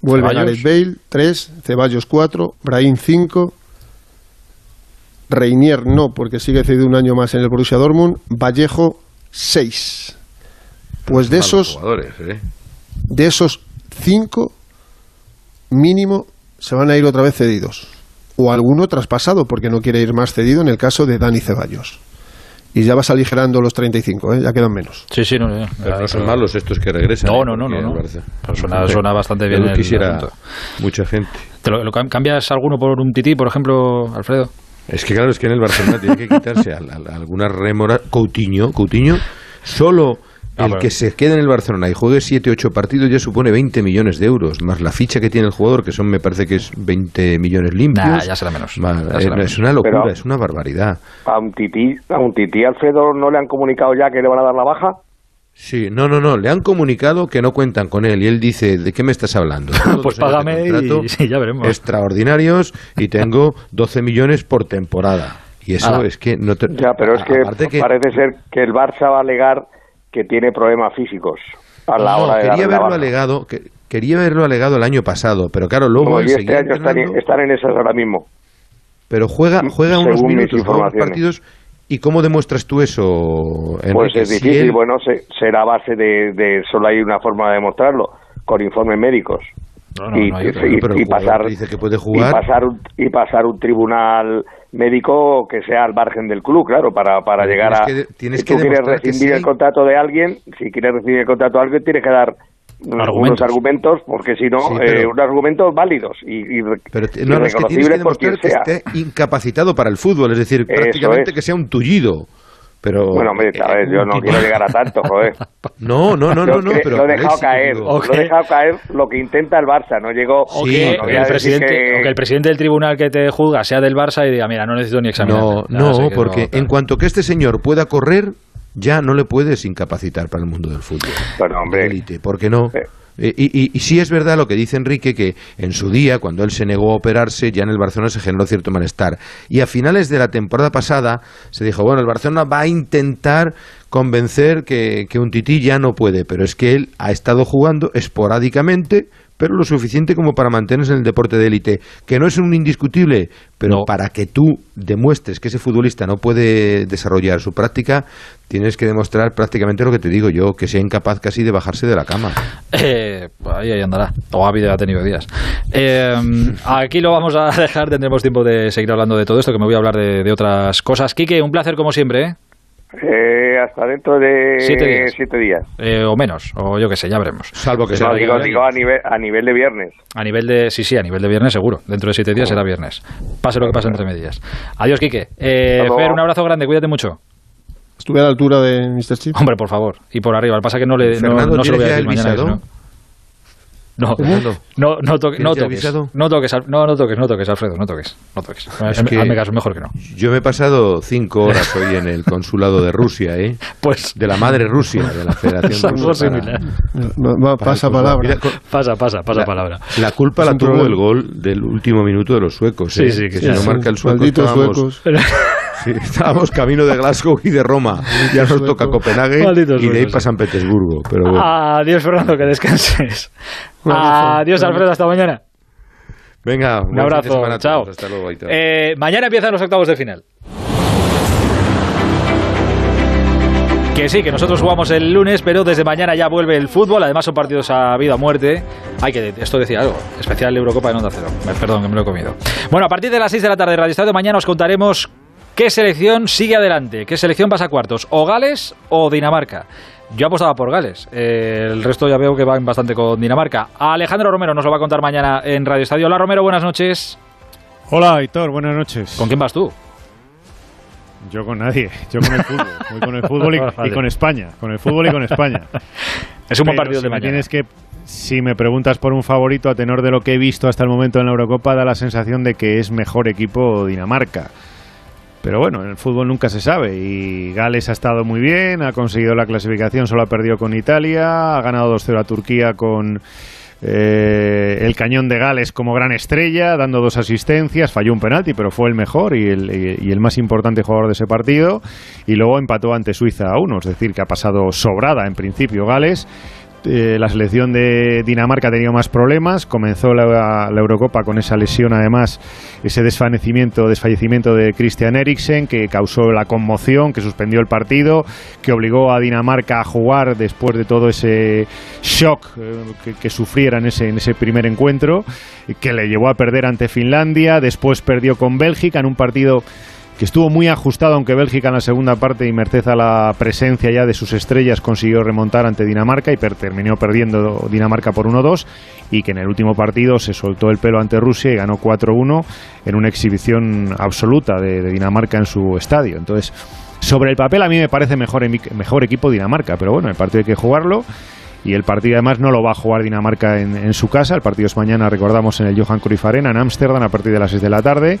[SPEAKER 18] vuelve. Gareth Bale, tres, Ceballos cuatro, Brahim cinco, Reinier no, porque sigue cedido un año más en el Borussia Dortmund, Vallejo seis. Pues de esos,
[SPEAKER 16] jugadores, ¿eh?
[SPEAKER 18] de esos cinco, mínimo se van a ir otra vez cedidos. O alguno traspasado, porque no quiere ir más cedido en el caso de Dani Ceballos. Y ya vas aligerando los 35, ¿eh? ya quedan menos.
[SPEAKER 3] Sí, sí, no, no,
[SPEAKER 16] Pero no son malos estos que regresan.
[SPEAKER 3] No,
[SPEAKER 16] ¿eh?
[SPEAKER 3] no, no, no, no. Pero suena- suena bastante bien
[SPEAKER 16] Yo
[SPEAKER 3] el
[SPEAKER 16] quisiera mucha gente.
[SPEAKER 3] ¿Te lo, lo cam- ¿Cambias alguno por un tití, por ejemplo, Alfredo?
[SPEAKER 16] Es que claro, es que en el Barcelona tiene que quitarse a, a- a alguna rémora. Coutinho, Coutinho, solo
[SPEAKER 3] Ah,
[SPEAKER 16] el que se quede en el Barcelona y juegue 7 8 partidos ya supone 20 millones de euros, más la ficha que tiene el jugador, que son, me parece que es 20 millones limpios.
[SPEAKER 3] Nah, ya será menos.
[SPEAKER 16] Más-
[SPEAKER 3] Ya
[SPEAKER 16] es,
[SPEAKER 3] será
[SPEAKER 16] es una
[SPEAKER 3] menos.
[SPEAKER 16] locura,
[SPEAKER 17] Pero-
[SPEAKER 16] es una barbaridad.
[SPEAKER 17] A un tití, a un tití Alfredo no le han comunicado ya que le van a dar la baja.
[SPEAKER 16] Sí, no, no, no, le han comunicado que no cuentan con él y él dice, ¿de qué me estás hablando?
[SPEAKER 3] Pues págame y- sí, ya veremos.
[SPEAKER 16] Extraordinarios y tengo 12 millones por temporada. Y eso
[SPEAKER 17] Ah.
[SPEAKER 16] es que no te...
[SPEAKER 17] Ya, pero es que
[SPEAKER 16] aparte que-
[SPEAKER 17] parece ser que el Barça va a alegar que tiene problemas físicos a la
[SPEAKER 16] No,
[SPEAKER 17] hora de
[SPEAKER 16] quería
[SPEAKER 17] la baja.
[SPEAKER 16] alegado, que- quería haberlo alegado el año pasado, pero claro, luego
[SPEAKER 17] y este año están, en esas ahora mismo.
[SPEAKER 16] pero juega, juega unos
[SPEAKER 17] según
[SPEAKER 16] minutos, juega unos partidos. ¿Y cómo demuestras tú eso,
[SPEAKER 17] Pues es
[SPEAKER 16] Si
[SPEAKER 17] difícil,
[SPEAKER 16] él-
[SPEAKER 17] bueno, se- será base de, de- Solo hay una forma de demostrarlo, con informes médicos.
[SPEAKER 3] No, no,
[SPEAKER 17] y, y- y pasar
[SPEAKER 16] dice que puede
[SPEAKER 17] y
[SPEAKER 16] jugar.
[SPEAKER 17] pasar un, y pasar un tribunal médico que sea al margen del club, claro, para, para llegar a...
[SPEAKER 16] tienes que- tienes
[SPEAKER 17] si
[SPEAKER 16] que
[SPEAKER 17] tú quieres
[SPEAKER 16] que
[SPEAKER 17] rescindir
[SPEAKER 16] sí
[SPEAKER 17] el
[SPEAKER 16] hay-
[SPEAKER 17] contrato de alguien, si quieres rescindir el contrato de alguien, tienes que dar
[SPEAKER 3] Argumentos.
[SPEAKER 17] unos argumentos, porque si no,
[SPEAKER 16] Sí, pero-
[SPEAKER 17] eh, unos argumentos válidos y, y,
[SPEAKER 16] Pero
[SPEAKER 17] y
[SPEAKER 16] no, no, es que tienes que
[SPEAKER 17] reconocibles por quien
[SPEAKER 16] demostrar que
[SPEAKER 17] sea.
[SPEAKER 16] esté incapacitado para el fútbol, es decir,
[SPEAKER 17] Eso
[SPEAKER 16] prácticamente
[SPEAKER 17] es.
[SPEAKER 16] que sea un tullido. Pero,
[SPEAKER 17] Bueno, hombre,
[SPEAKER 16] eh,
[SPEAKER 17] a ver, yo no quiero llegar a tanto, joder.
[SPEAKER 16] No, no, no, no, no, pero
[SPEAKER 17] lo he dejado caer, lo he dejado caer lo que intenta el Barça, no llegó
[SPEAKER 3] O,
[SPEAKER 16] Sí,
[SPEAKER 3] que, el presidente,
[SPEAKER 17] que-
[SPEAKER 3] o que el presidente del tribunal que te juzga sea del Barça y diga, mira, no necesito ni examinar.
[SPEAKER 16] No, no, porque en cuanto que este señor pueda correr, ya no le puedes incapacitar para el mundo del fútbol.
[SPEAKER 17] Pero, hombre,
[SPEAKER 16] Élite, ¿por qué no?
[SPEAKER 17] Eh,
[SPEAKER 16] y, y, y, sí es verdad lo que dice Enrique, que en su día, cuando él se negó a operarse, ya en el Barcelona se generó cierto malestar. Y a finales de la temporada pasada se dijo, bueno, el Barcelona va a intentar convencer que, que un tití ya no puede, pero es que él ha estado jugando esporádicamente, pero lo suficiente como para mantenerse en el deporte de élite, que no es un indiscutible, pero
[SPEAKER 3] No.
[SPEAKER 16] para que tú demuestres que ese futbolista no puede desarrollar su práctica, tienes que demostrar prácticamente lo que te digo yo, que sea incapaz casi de bajarse de la cama.
[SPEAKER 3] Eh, ahí, ahí andará. O ha habido, ha tenido días. Eh, aquí lo vamos a dejar. Tendremos tiempo de seguir hablando de todo esto, que me voy a hablar de, de otras cosas. Quique, un placer como siempre, ¿eh?
[SPEAKER 17] Eh, hasta dentro de
[SPEAKER 3] Siete días.
[SPEAKER 17] siete días.
[SPEAKER 3] Eh, o menos, o yo qué sé, ya veremos.
[SPEAKER 16] Salvo que
[SPEAKER 3] sea
[SPEAKER 17] No, digo, digo a, nivel, a nivel de viernes.
[SPEAKER 3] A nivel de, sí, sí, a nivel de viernes seguro. Dentro de siete días será viernes. Pase lo que pase entre medias. Adiós, Quique. Eh. Fer, un abrazo grande, cuídate mucho.
[SPEAKER 18] Estuve a la altura de Mr. Chip.
[SPEAKER 3] Hombre, por favor. Y por arriba. Lo que pasa es que no, le, no, se lo voy a
[SPEAKER 16] ¿tienes ya
[SPEAKER 3] decir mañana. ¿No? No, no, no, toque- no
[SPEAKER 16] ¿tienes ya el
[SPEAKER 3] toques, no toques, no, no toques, no toques, Alfredo, no toques, no toques.
[SPEAKER 16] Es
[SPEAKER 3] Hazme-
[SPEAKER 16] que-
[SPEAKER 3] hazme caso, mejor que no.
[SPEAKER 16] Yo me he pasado cinco horas hoy en el consulado de Rusia, ¿eh?
[SPEAKER 3] Pues
[SPEAKER 16] de la madre Rusia, de la Federación Rusa.
[SPEAKER 18] Va- va- pasa palabra.
[SPEAKER 16] Mira, con-
[SPEAKER 3] Pasa, pasa, pasa
[SPEAKER 16] la,
[SPEAKER 3] palabra.
[SPEAKER 16] La culpa la tuvo
[SPEAKER 18] problema.
[SPEAKER 16] el gol del último minuto de los suecos,
[SPEAKER 3] Sí,
[SPEAKER 16] ¿eh?
[SPEAKER 3] sí,
[SPEAKER 16] que
[SPEAKER 3] sí,
[SPEAKER 16] si no
[SPEAKER 3] sí.
[SPEAKER 16] marca el sueco
[SPEAKER 18] Malditos
[SPEAKER 16] estábamos,
[SPEAKER 18] suecos.
[SPEAKER 16] sí, estábamos camino de Glasgow y de Roma. Ya nos
[SPEAKER 18] Sueco.
[SPEAKER 16] toca Copenhague
[SPEAKER 3] Malditos
[SPEAKER 16] y de ahí para. San Petersburgo. Pero bueno.
[SPEAKER 3] Adiós, Fernando, que descanses. Adiós, Alfredo, hasta mañana.
[SPEAKER 16] Venga,
[SPEAKER 3] Un
[SPEAKER 16] de
[SPEAKER 3] abrazo, chao.
[SPEAKER 16] Hasta luego.
[SPEAKER 3] Eh, mañana empiezan los octavos de final. Que sí, que nosotros jugamos el lunes, pero desde mañana ya vuelve el fútbol. Además, son partidos a vida o muerte. Hay que, esto decía algo. Especial Eurocopa en Onda Cero. Perdón, que me lo he comido. Bueno, a partir de las 6 de la tarde de Radio Estadio, mañana os contaremos qué selección sigue adelante. ¿Qué selección pasa a cuartos? ¿O Gales o Dinamarca? Yo apostaba por Gales. Eh, el resto ya veo que van bastante con Dinamarca. Alejandro Romero nos lo va a contar mañana en Radio Estadio. Hola, Romero, buenas noches.
[SPEAKER 29] Hola, Aitor, buenas noches.
[SPEAKER 3] ¿Con quién vas tú?
[SPEAKER 29] Yo con nadie, yo con el fútbol. Voy con el fútbol y,
[SPEAKER 3] Vale.
[SPEAKER 29] y con España. Con el fútbol y con España.
[SPEAKER 3] Es un buen partido
[SPEAKER 29] si
[SPEAKER 3] de
[SPEAKER 29] me
[SPEAKER 3] mañana.
[SPEAKER 29] Tienes que, si me preguntas por un favorito, a tenor de lo que he visto hasta el momento en la Eurocopa, da la sensación de que es mejor equipo Dinamarca. Pero bueno, en el fútbol nunca se sabe. Y Gales ha estado muy bien, ha conseguido la clasificación, solo ha perdido con Italia, ha ganado 2-0 a Turquía con eh, el cañón de Gales como gran estrella, dando dos asistencias, falló un penalti, pero fue el mejor y el, y- el más importante jugador de ese partido. Y luego empató ante Suiza a uno, es decir, que ha pasado sobrada en principio Gales. Eh, la selección de Dinamarca ha tenido más problemas. Comenzó la, Eurocopa con esa lesión, además, ese desvanecimiento, desfallecimiento de Christian Eriksen, que causó la conmoción, que suspendió el partido, que obligó a Dinamarca a jugar después de todo ese shock eh, que, que sufriera en ese, en ese primer encuentro, que le llevó a perder ante Finlandia. Después perdió con Bélgica en un partido que estuvo muy ajustado, aunque Bélgica en la segunda parte y merced a la presencia ya de sus estrellas consiguió remontar ante Dinamarca y per- terminó perdiendo Dinamarca por 1-2 y que en el último partido se soltó el pelo ante Rusia y ganó 4-1 en una exhibición absoluta de, Dinamarca en su estadio. Entonces, sobre el papel a mí me parece mejor, mejor equipo Dinamarca, pero bueno, el partido hay que jugarlo. Y el partido además no lo va a jugar Dinamarca en, en su casa. El partido es mañana, recordamos, en el Johan Cruyff Arena, en Ámsterdam, a partir de las 6 de la tarde.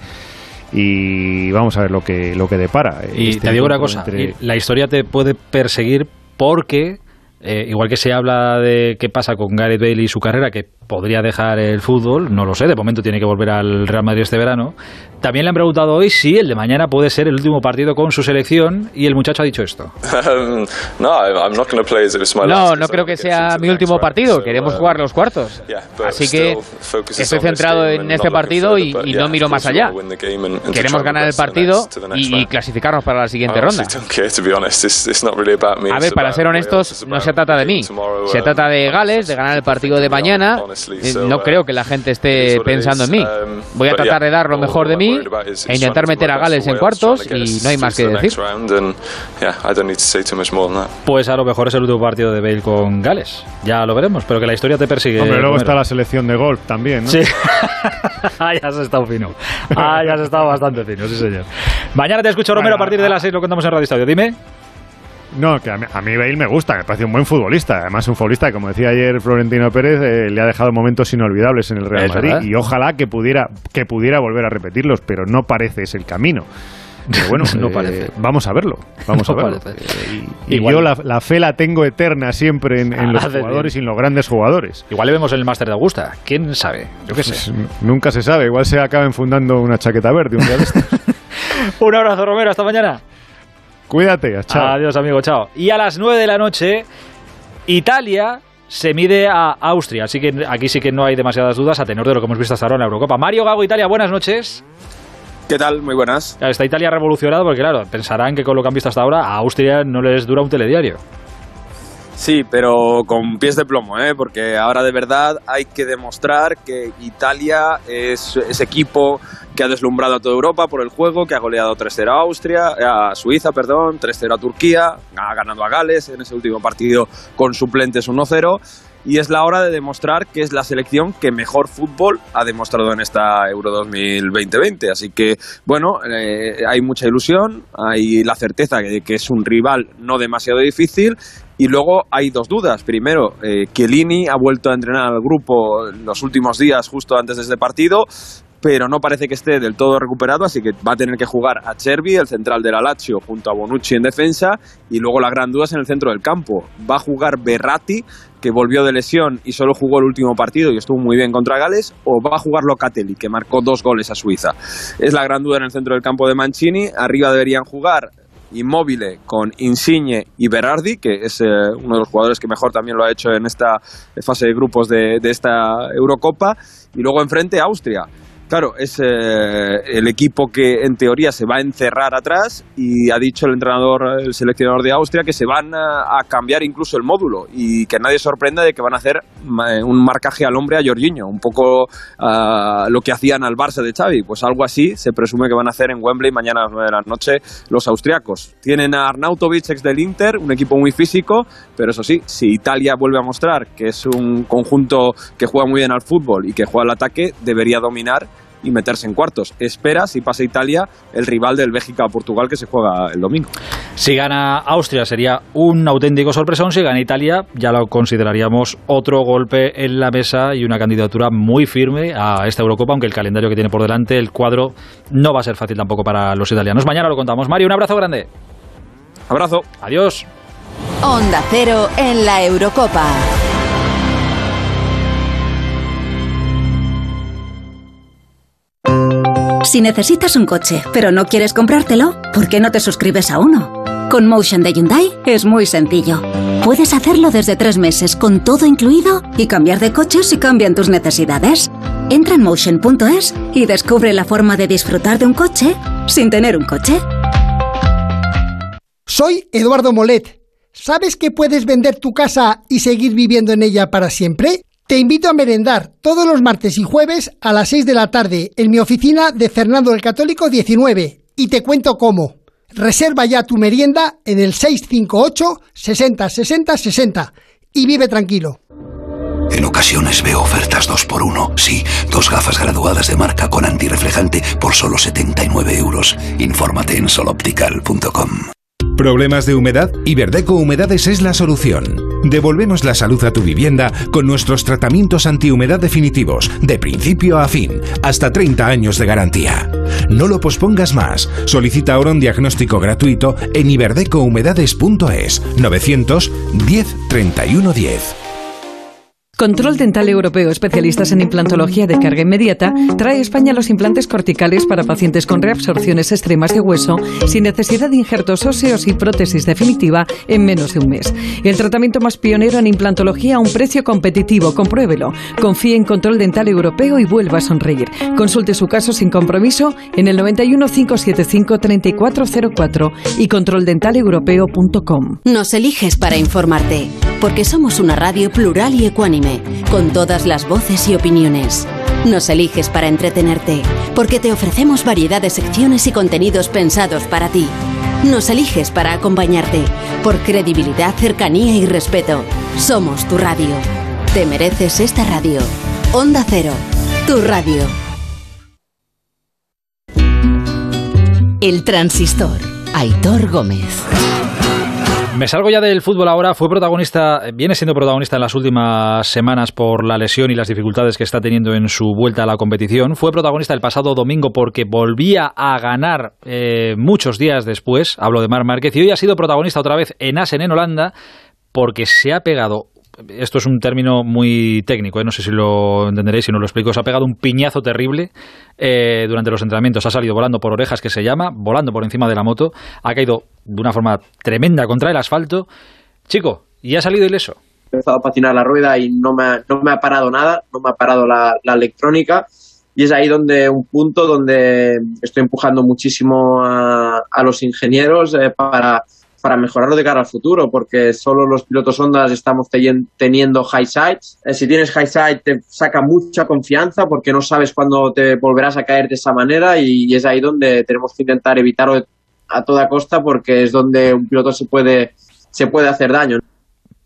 [SPEAKER 29] Y vamos a ver lo que, lo que depara.
[SPEAKER 3] Y
[SPEAKER 29] este
[SPEAKER 3] te digo una cosa,
[SPEAKER 29] entre-
[SPEAKER 3] la historia te puede perseguir porque, eh, igual que se habla de qué pasa con Gareth Bale y su carrera, que podría dejar el fútbol, no lo sé, de momento tiene que volver al Real Madrid este verano, también le han preguntado hoy si el de mañana puede ser el último partido con su selección y el muchacho ha dicho esto.
[SPEAKER 30] No, I'm not going to play as if it's my
[SPEAKER 31] No, creo que sea mi último partido. Queremos
[SPEAKER 30] um,
[SPEAKER 31] jugar los cuartos. Así que estoy centrado en este partido y, y no miro más allá. Queremos ganar el partido y
[SPEAKER 30] round.
[SPEAKER 31] clasificarnos para la siguiente ronda.
[SPEAKER 30] honestly don't care, to be honest. It's, it's not really about me.
[SPEAKER 31] A ver, para ser honestos, no se trata de mí. Se
[SPEAKER 30] um,
[SPEAKER 31] trata de Gales, de ganar el partido de mañana. Eh, No
[SPEAKER 30] uh,
[SPEAKER 31] creo que la gente esté pensando en mí.
[SPEAKER 30] Um,
[SPEAKER 31] Voy a tratar de dar lo mejor de mí e intentar meter a Gales en cuartos y no hay más que decir.
[SPEAKER 3] Pues a lo mejor es el último partido de Bale con Gales. Ya lo veremos, pero que la historia te persigue.
[SPEAKER 29] Hombre, luego está la selección de golf también, ¿no?
[SPEAKER 3] Sí. ah, ya has estado fino. Ah, ya has estado bastante fino, sí señor. Mañana te escucho, Romero, a partir de las 6 lo contamos en Radio Estadio. Dime.
[SPEAKER 29] No, que a mí, a mí Bale me gusta, me parece un buen futbolista. Además, un futbolista que, como decía ayer Florentino Pérez, eh, le ha dejado momentos inolvidables en el Real
[SPEAKER 3] Es
[SPEAKER 29] Madrid.
[SPEAKER 3] verdad.
[SPEAKER 29] Y ojalá que pudiera, que pudiera volver a repetirlos, pero no parece ese el camino. Pero bueno,
[SPEAKER 3] No
[SPEAKER 29] eh,
[SPEAKER 3] parece.
[SPEAKER 29] vamos a verlo. Vamos
[SPEAKER 3] No
[SPEAKER 29] a verlo. Eh, y
[SPEAKER 3] Igual-
[SPEAKER 29] yo la, la fe la tengo eterna siempre en, en los jugadores y en los grandes jugadores.
[SPEAKER 3] Igual le vemos en el máster de Augusta. ¿Quién sabe? Yo qué sé.
[SPEAKER 29] Pues, nunca se sabe. Igual se acaben fundando una chaqueta verde un día de estos.
[SPEAKER 3] Un abrazo, Romero. Hasta mañana.
[SPEAKER 29] Cuídate. Chao.
[SPEAKER 3] Adiós, amigo. Chao. Y a las 9 de la noche, Italia se mide a Austria. Así que aquí sí que no hay demasiadas dudas a tenor de lo que hemos visto hasta ahora en la Eurocopa. Mario Gago, Italia, buenas noches.
[SPEAKER 32] ¿Qué tal? Muy buenas.
[SPEAKER 3] Está Italia revolucionado porque, claro, pensarán que con lo que han visto hasta ahora, a Austria no les dura un telediario.
[SPEAKER 32] Sí, pero con pies de plomo, ¿eh? porque ahora de verdad hay que demostrar que Italia es ese equipo que ha deslumbrado a toda Europa por el juego, que ha goleado 3-0 a Austria, a Suiza, perdón, 3-0 a Turquía, ha ganado a Gales en ese último partido con suplentes 1-0 y es la hora de demostrar que es la selección que mejor fútbol ha demostrado en esta Euro 2020. Así que, bueno, eh, hay mucha ilusión, hay la certeza de que es un rival no demasiado difícil y luego hay dos dudas. Primero, eh, ha vuelto a entrenar al grupo en los últimos días, justo antes de este partido, pero no parece que esté del todo recuperado, así que va a tener que jugar a Chervi, el central de la Lazio, junto a Bonucci en defensa, y luego la gran duda es en el centro del campo. Va a jugar Berratti, que volvió de lesión y solo jugó el último partido y estuvo muy bien contra Gales, o va a jugar Locatelli, que marcó dos goles a Suiza. Es la gran duda en el centro del campo de Mancini. Arriba deberían jugar Inmóvil con Insigne y Berardi, que es eh, uno de los jugadores que mejor también lo ha hecho en esta fase de grupos de, de esta Eurocopa. Y luego enfrente Austria. Claro, es eh, el equipo que en teoría se va a encerrar atrás y ha dicho el entrenador, el seleccionador de Austria, que se van a, cambiar incluso el módulo y que nadie sorprenda de que van a hacer ma- un marcaje al hombre a Jorginho, un poco ah, lo que hacían al Barça de Xavi, pues algo así se presume que van a hacer en Wembley mañana a las 9 de la noche los austriacos. Tienen a Arnautovic ex del Inter, un equipo muy físico, pero eso sí, si Italia vuelve a mostrar que es un conjunto que juega muy bien al fútbol y que juega al ataque, debería dominar y meterse en cuartos. Espera, si pasa Italia, el rival del Bélgica-Portugal que se juega el domingo.
[SPEAKER 3] Si gana Austria sería un auténtico sorpresón. Si gana Italia ya lo consideraríamos otro golpe en la mesa y una candidatura muy firme a esta Eurocopa, aunque el calendario que tiene por delante, el cuadro, no va a ser fácil tampoco para los italianos. Mañana lo contamos. Mario, un abrazo grande.
[SPEAKER 32] Abrazo.
[SPEAKER 3] Adiós.
[SPEAKER 1] Onda Cero en la Eurocopa.
[SPEAKER 33] Si necesitas un coche, pero no quieres comprártelo, ¿por qué no te suscribes a uno? Con Motion de Hyundai es muy sencillo. Puedes hacerlo desde tres meses con todo incluido y cambiar de coche si cambian tus necesidades. Entra en motion.es y descubre la forma de disfrutar de un coche sin tener un coche.
[SPEAKER 34] Soy Eduardo Molet. ¿Sabes que puedes vender tu casa y seguir viviendo en ella para siempre? Te invito a merendar todos los martes y jueves a las 6 de la tarde en mi oficina de Fernando el Católico 19 y te cuento cómo. Reserva ya tu merienda en el 658 60 60 60 y vive tranquilo.
[SPEAKER 22] En ocasiones veo ofertas 2x1. Sí, dos gafas graduadas de marca con antirreflejante por solo 79 euros. Infórmate en soloptical.com.
[SPEAKER 15] ¿Problemas de humedad? Iberdeco Humedades es la solución. Devolvemos la salud a tu vivienda con nuestros tratamientos antihumedad definitivos, de principio a fin, hasta 30 años de garantía. No lo pospongas más. Solicita ahora un diagnóstico gratuito en iberdecohumedades.es 910 31 10.
[SPEAKER 35] Control Dental Europeo, especialistas en implantología de carga inmediata, trae a España los implantes corticales para pacientes con reabsorciones extremas de hueso sin necesidad de injertos óseos y prótesis definitiva en menos de un mes. El tratamiento más pionero en implantología a un precio competitivo. Compruébelo. Confíe en Control Dental Europeo y vuelva a sonreír. Consulte su caso sin compromiso en el 91 575 3404 y controldentaleuropeo.com.
[SPEAKER 1] Nos eliges para informarte, porque somos una radio plural y ecuánime, con todas las voces y opiniones. Nos eliges para entretenerte, porque te ofrecemos variedad de secciones y contenidos pensados para ti. Nos eliges para acompañarte, por credibilidad, cercanía y respeto. Somos tu radio. Te mereces esta radio. Onda Cero, tu radio.
[SPEAKER 36] El transistor. Aitor Gómez.
[SPEAKER 3] Me salgo ya del fútbol ahora. Fue protagonista, viene siendo protagonista en las últimas semanas por la lesión y las dificultades que está teniendo en su vuelta a la competición. Fue protagonista el pasado domingo porque volvía a ganar eh, muchos días después. Hablo de Mar Márquez y hoy ha sido protagonista otra vez en Asen en Holanda porque se ha pegado esto es un término muy técnico, ¿eh? no sé si lo entenderéis si no lo explico. Se ha pegado un piñazo terrible eh, durante los entrenamientos. Ha salido volando por orejas, que se llama, volando por encima de la moto. Ha caído de una forma tremenda contra el asfalto. Chico, y ha salido ileso.
[SPEAKER 37] He empezado a patinar la rueda y no me ha, no me ha parado nada, no me ha parado la, electrónica. Y es ahí donde un punto donde estoy empujando muchísimo a, a los ingenieros eh, para para mejorarlo de cara al futuro, porque solo los pilotos Honda estamos teniendo high sides. Eh, si tienes high side te saca mucha confianza porque no sabes cuándo te volverás a caer de esa manera y es ahí donde tenemos que intentar evitarlo a toda costa porque es donde un piloto se puede, se puede hacer daño.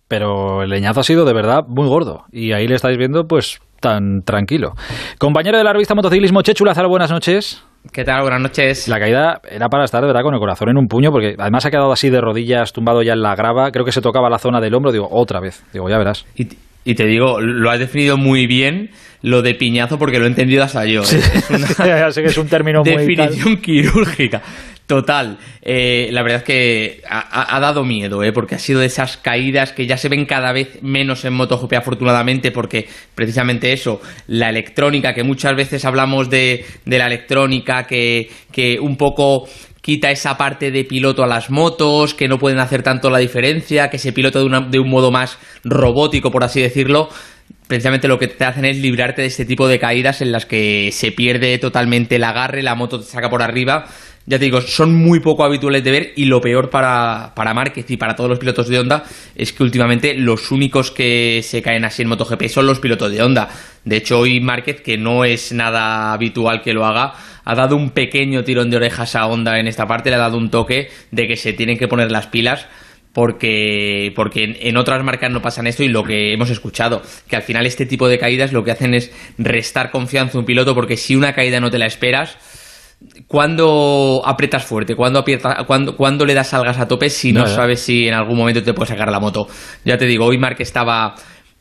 [SPEAKER 3] Pero el leñazo ha sido de verdad muy gordo y ahí le estáis viendo pues tan tranquilo. Compañero de la revista Motociclismo, Chechu Lázaro, buenas noches.
[SPEAKER 31] ¿Qué tal? Buenas noches.
[SPEAKER 3] La caída era para estar de verdad con el corazón en un puño, porque además ha quedado así de rodillas, tumbado ya en la grava. Creo que se tocaba la zona del hombro. Digo, otra vez. Digo, ya verás.
[SPEAKER 31] Y, y te digo, lo has definido muy bien lo de piñazo porque lo he entendido hasta yo. ¿eh?
[SPEAKER 3] Sí. Es una ya sé que es un término muy
[SPEAKER 31] definición quirúrgica. Total. Eh, la verdad es que ha, dado miedo, ¿eh? porque ha sido de esas caídas que ya se ven cada vez menos en MotoGP, afortunadamente, porque precisamente eso, la electrónica, que muchas veces hablamos de, de la electrónica, que, que un poco quita esa parte de piloto a las motos, que no pueden hacer tanto la diferencia, que se pilota de, una, de un modo más robótico, por así decirlo precisamente lo que te hacen es librarte de este tipo de caídas en las que se pierde totalmente el agarre, la moto te saca por arriba. Ya te digo, son muy poco habituales de ver y lo peor para, para Márquez y para todos los pilotos de Honda es que últimamente los únicos que se caen así en MotoGP son los pilotos de Honda. De hecho, hoy Márquez, que no es nada habitual que lo haga, ha dado un pequeño tirón de orejas a Honda en esta parte, le ha dado un toque de que se tienen que poner las pilas porque, porque en, otras marcas no pasan esto y lo que hemos escuchado, que al final este tipo de caídas lo que hacen es restar confianza a un piloto porque si una caída no te la esperas, ¿cuándo aprietas fuerte? ¿Cuándo, aprietas, cuándo, cuándo le das algas a tope si no, no sabes si en algún momento te puedes sacar la moto? Ya te digo, hoy Mark estaba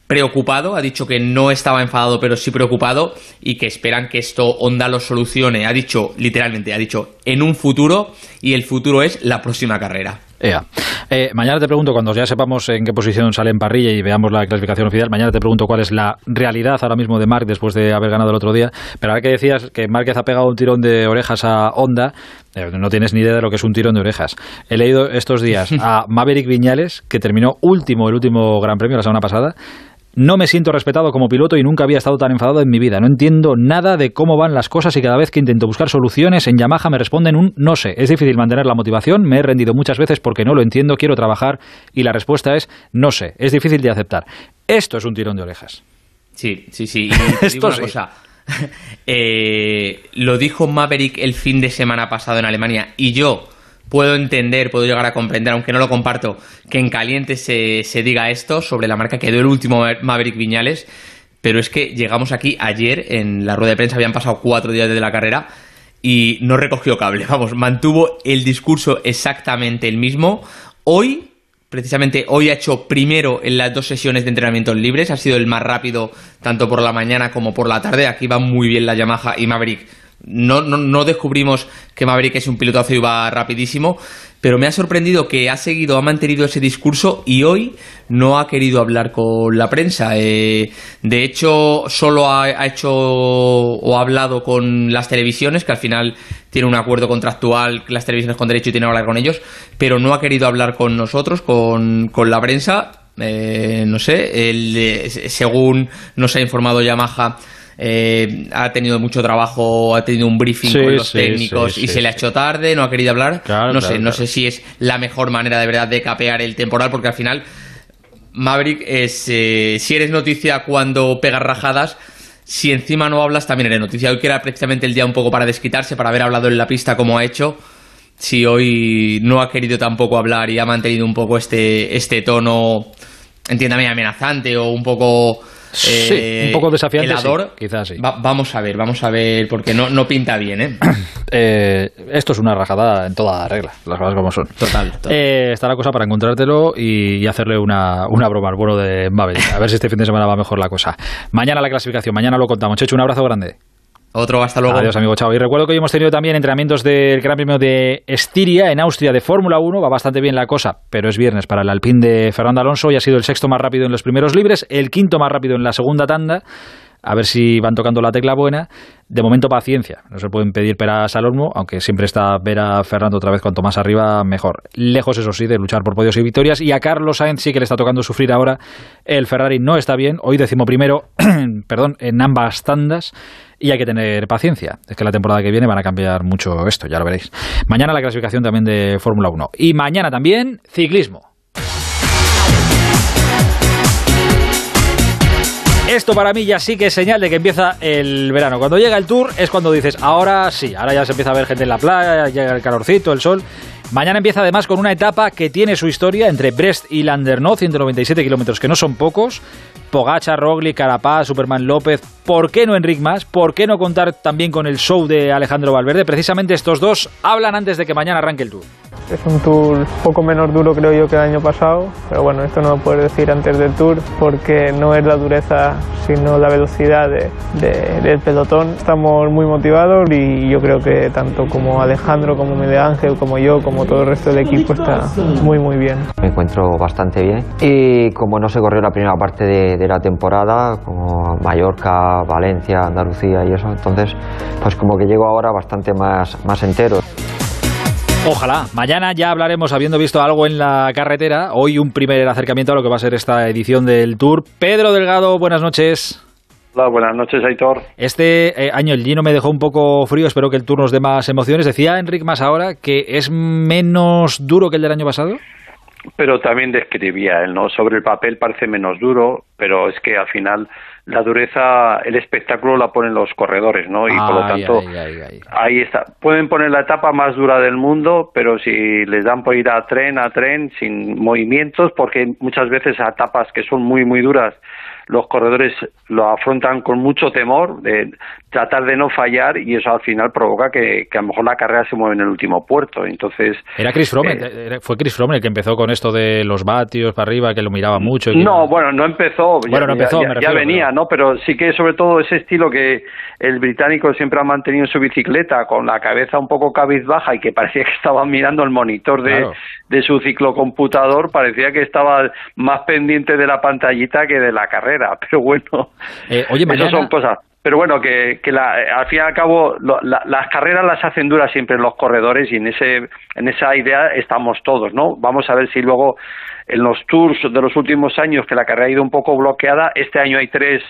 [SPEAKER 31] preocupado, ha dicho que no estaba enfadado pero sí preocupado y que esperan que esto Honda lo solucione, ha dicho literalmente, ha dicho en un futuro y el futuro es la próxima carrera.
[SPEAKER 3] Ea. Eh, mañana te pregunto, cuando ya sepamos en qué posición sale en parrilla y veamos la clasificación oficial, mañana te pregunto cuál es la realidad ahora mismo de Marc después de haber ganado el otro día. Pero ahora que decías que Márquez ha pegado un tirón de orejas a Honda, eh, no tienes ni idea de lo que es un tirón de orejas. He leído estos días a Maverick Viñales, que terminó último el último Gran Premio la semana pasada, no me siento respetado como piloto y nunca había estado tan enfadado en mi vida. No entiendo nada de cómo van las cosas y cada vez que intento buscar soluciones en Yamaha me responden un no sé. Es difícil mantener la motivación, me he rendido muchas veces porque no lo entiendo, quiero trabajar y la respuesta es no sé. Es difícil de aceptar. Esto es un tirón de orejas.
[SPEAKER 31] Sí, sí, sí. Y Esto sí. cosa. Eh, lo dijo Maverick el fin de semana pasado en Alemania y yo puedo entender, puedo llegar a comprender, aunque no lo comparto, que en caliente se, se diga esto sobre la marca que dio el último Maverick Viñales, pero es que llegamos aquí ayer, en la rueda de prensa habían pasado cuatro días desde la carrera y no recogió cable, vamos, mantuvo el discurso exactamente el mismo. Hoy, precisamente hoy ha hecho primero en las dos sesiones de entrenamientos libres, ha sido el más rápido tanto por la mañana como por la tarde, aquí va muy bien la Yamaha y Maverick no, no, no, descubrimos que Maverick es un pilotazo y va rapidísimo, pero me ha sorprendido que ha seguido, ha mantenido ese discurso y hoy no ha querido hablar con la prensa. Eh, de hecho, solo ha, hecho o ha hablado con las televisiones, que al final tiene un acuerdo contractual, las televisiones con derecho y tiene que hablar con ellos, pero no ha querido hablar con nosotros, con, con la prensa. Eh, no sé, eh, según nos ha informado Yamaha, eh, ha tenido mucho trabajo, ha tenido un briefing
[SPEAKER 3] Sí,
[SPEAKER 31] con los
[SPEAKER 3] sí,
[SPEAKER 31] técnicos
[SPEAKER 3] sí,
[SPEAKER 31] y se le ha hecho tarde, no ha querido hablar.
[SPEAKER 3] Claro,
[SPEAKER 31] no
[SPEAKER 3] claro,
[SPEAKER 31] sé, no sé si es la mejor manera de verdad de capear el temporal, porque al final Maverick es eh, si eres noticia cuando pegas rajadas. Si encima no hablas, también eres noticia. Hoy que era precisamente el día un poco para desquitarse, para haber hablado en la pista como ha hecho. Si hoy no ha querido tampoco hablar y ha mantenido un poco este, este tono, entiéndame, amenazante o un poco
[SPEAKER 3] Sí, un poco desafiante, sí, quizás sí.
[SPEAKER 31] va- vamos a ver, vamos a ver, porque no, no pinta bien, ¿eh?
[SPEAKER 3] Eh, esto es una rajada en toda regla, las cosas como son.
[SPEAKER 31] Total.
[SPEAKER 3] Eh, está la cosa para encontrártelo y, y hacerle una, una broma al bueno de Mabel. A ver si este fin de semana va mejor la cosa. Mañana la clasificación, mañana lo contamos. Checho, un abrazo grande.
[SPEAKER 31] Otro, hasta luego.
[SPEAKER 3] Adiós, amigo, chao. Y recuerdo que hoy hemos tenido también entrenamientos del Gran Premio de Estiria en Austria de Fórmula 1. Va bastante bien la cosa, pero es viernes para el Alpine de Fernando Alonso y ha sido el sexto más rápido en los primeros libres, el quinto más rápido en la segunda tanda. A ver si van tocando la tecla buena. De momento, paciencia. No se pueden pedir peras al olmo, aunque siempre está ver a Fernando otra vez cuanto más arriba, mejor. Lejos, eso sí, de luchar por podios y victorias. Y a Carlos Sainz sí que le está tocando sufrir ahora. El Ferrari no está bien. Hoy decimoprimero, perdón, en ambas tandas. Y hay que tener paciencia. Es que la temporada que viene van a cambiar mucho esto, ya lo veréis. Mañana la clasificación también de Fórmula 1. Y mañana también ciclismo. Esto para mí ya sí que es señal de que empieza el verano. Cuando llega el tour es cuando dices, ahora sí, ahora ya se empieza a ver gente en la playa, llega el calorcito, el sol. Mañana empieza además con una etapa que tiene su historia entre Brest y Landerneau, 197 kilómetros, que no son pocos. Pogacha, Roglic, Carapaz, Superman López. ¿Por qué no Enric Más? ¿Por qué no contar también con el show de Alejandro Valverde? Precisamente estos dos hablan antes de que mañana arranque el tour.
[SPEAKER 38] Es un tour poco menos duro creo yo que el año pasado, pero bueno, esto no lo puedo decir antes del tour porque no es la dureza sino la velocidad de- de- del pelotón. Estamos muy motivados y yo creo que tanto como Alejandro, como Miguel Ángel, como yo, como todo el resto del equipo está muy muy bien.
[SPEAKER 39] Me encuentro bastante bien. Y como no se corrió la primera parte de, de la temporada, como Mallorca, Valencia, Andalucía y eso, entonces, pues como que llego ahora bastante más, más entero.
[SPEAKER 3] Ojalá. Mañana ya hablaremos, habiendo visto algo en la carretera. Hoy un primer acercamiento a lo que va a ser esta edición del Tour. Pedro Delgado, buenas noches.
[SPEAKER 40] Hola, buenas noches, Aitor.
[SPEAKER 3] Este eh, año el Gino me dejó un poco frío, espero que el Tour nos dé más emociones. Decía Enric más ahora que es menos duro que el del año pasado.
[SPEAKER 40] Pero también describía él, ¿no? Sobre el papel parece menos duro, pero es que al final la dureza, el espectáculo la ponen los corredores, ¿no? Y por lo tanto,
[SPEAKER 3] ay, ay, ay.
[SPEAKER 40] ahí está. Pueden poner la etapa más dura del mundo, pero si les dan por ir a tren, a tren, sin movimientos, porque muchas veces a etapas que son muy, muy duras, los corredores lo afrontan con mucho temor de tratar de no fallar y eso al final provoca que, que a lo mejor la carrera se mueve en el último puerto. Entonces,
[SPEAKER 3] Era Chris Froome,
[SPEAKER 40] eh,
[SPEAKER 3] fue Chris Froome el que empezó con esto de los vatios para arriba, que lo miraba mucho. y que-
[SPEAKER 40] No, bueno, no empezó. ya-
[SPEAKER 3] Bueno, no empezó,
[SPEAKER 40] ya,
[SPEAKER 3] me
[SPEAKER 40] ya venía, ¿no? Pero sí que sobre todo ese estilo que el británico siempre ha mantenido en su bicicleta, con la cabeza un poco cabizbaja y que parecía que estaba mirando el monitor de,
[SPEAKER 3] Claro.
[SPEAKER 40] de su ciclocomputador, parecía que estaba más pendiente de la pantallita que de la carrera. Pero bueno,
[SPEAKER 3] Eh, oye, mañana-
[SPEAKER 40] son cosas. Pero bueno, que, la- eh, al fin y al cabo lo- la- las carreras las hacen duras siempre los corredores y en ese en esa idea estamos todos, ¿no? Vamos a ver si luego en los tours de los últimos años que la carrera ha ido un poco bloqueada, este año hay tres,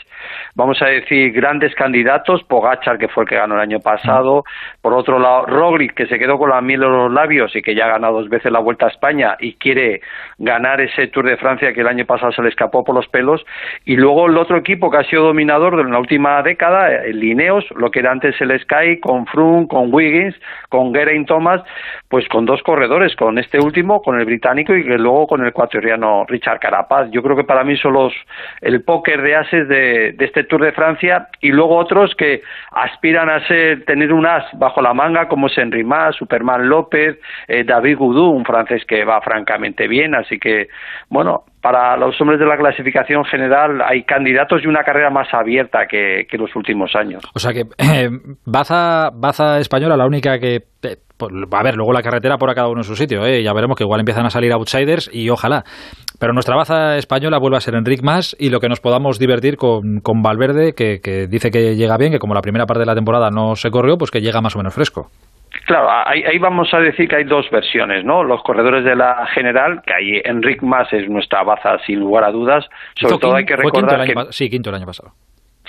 [SPEAKER 40] vamos a decir, grandes candidatos, Pogachar que fue el que ganó el año pasado, por otro lado Roglic que se quedó con la miel en los labios y que ya ha ganado dos veces la Vuelta a España y quiere ganar ese Tour de Francia que el año pasado se le escapó por los pelos. Y luego el otro equipo que ha sido dominador de la última década, el Lineos, lo que era antes el Sky, con Froome, con Wiggins, con Geraint Thomas, pues con dos corredores, con este último, con el británico y luego con el ecuatoriano Richard Carapaz. Yo creo que para mí son los el póker de ases de, de este Tour de Francia y luego otros que aspiran a ser tener un as bajo la manga como es Henry Mas, Superman López, eh, David Goudou, un francés que va francamente bien, así que bueno, para los hombres de la clasificación general hay candidatos y una carrera más abierta que, que los últimos años.
[SPEAKER 3] O sea que eh, baza, baza española, la única que... eh, pues, a ver, luego la carretera por a cada uno en su sitio, ¿eh? ya veremos que igual empiezan a salir outsiders y ojalá. Pero nuestra baza española vuelve a ser Enric Más y lo que nos podamos divertir con, con Valverde, que, que dice que llega bien, que como la primera parte de la temporada no se corrió, pues que llega más o menos fresco.
[SPEAKER 40] Claro, ahí, ahí vamos a decir que hay dos versiones, ¿no? Los corredores de la general, que ahí Enric Mas es nuestra baza sin lugar a dudas. Sobre todo hay que recordar
[SPEAKER 3] el año
[SPEAKER 40] que
[SPEAKER 3] pa- sí, quinto el año pasado.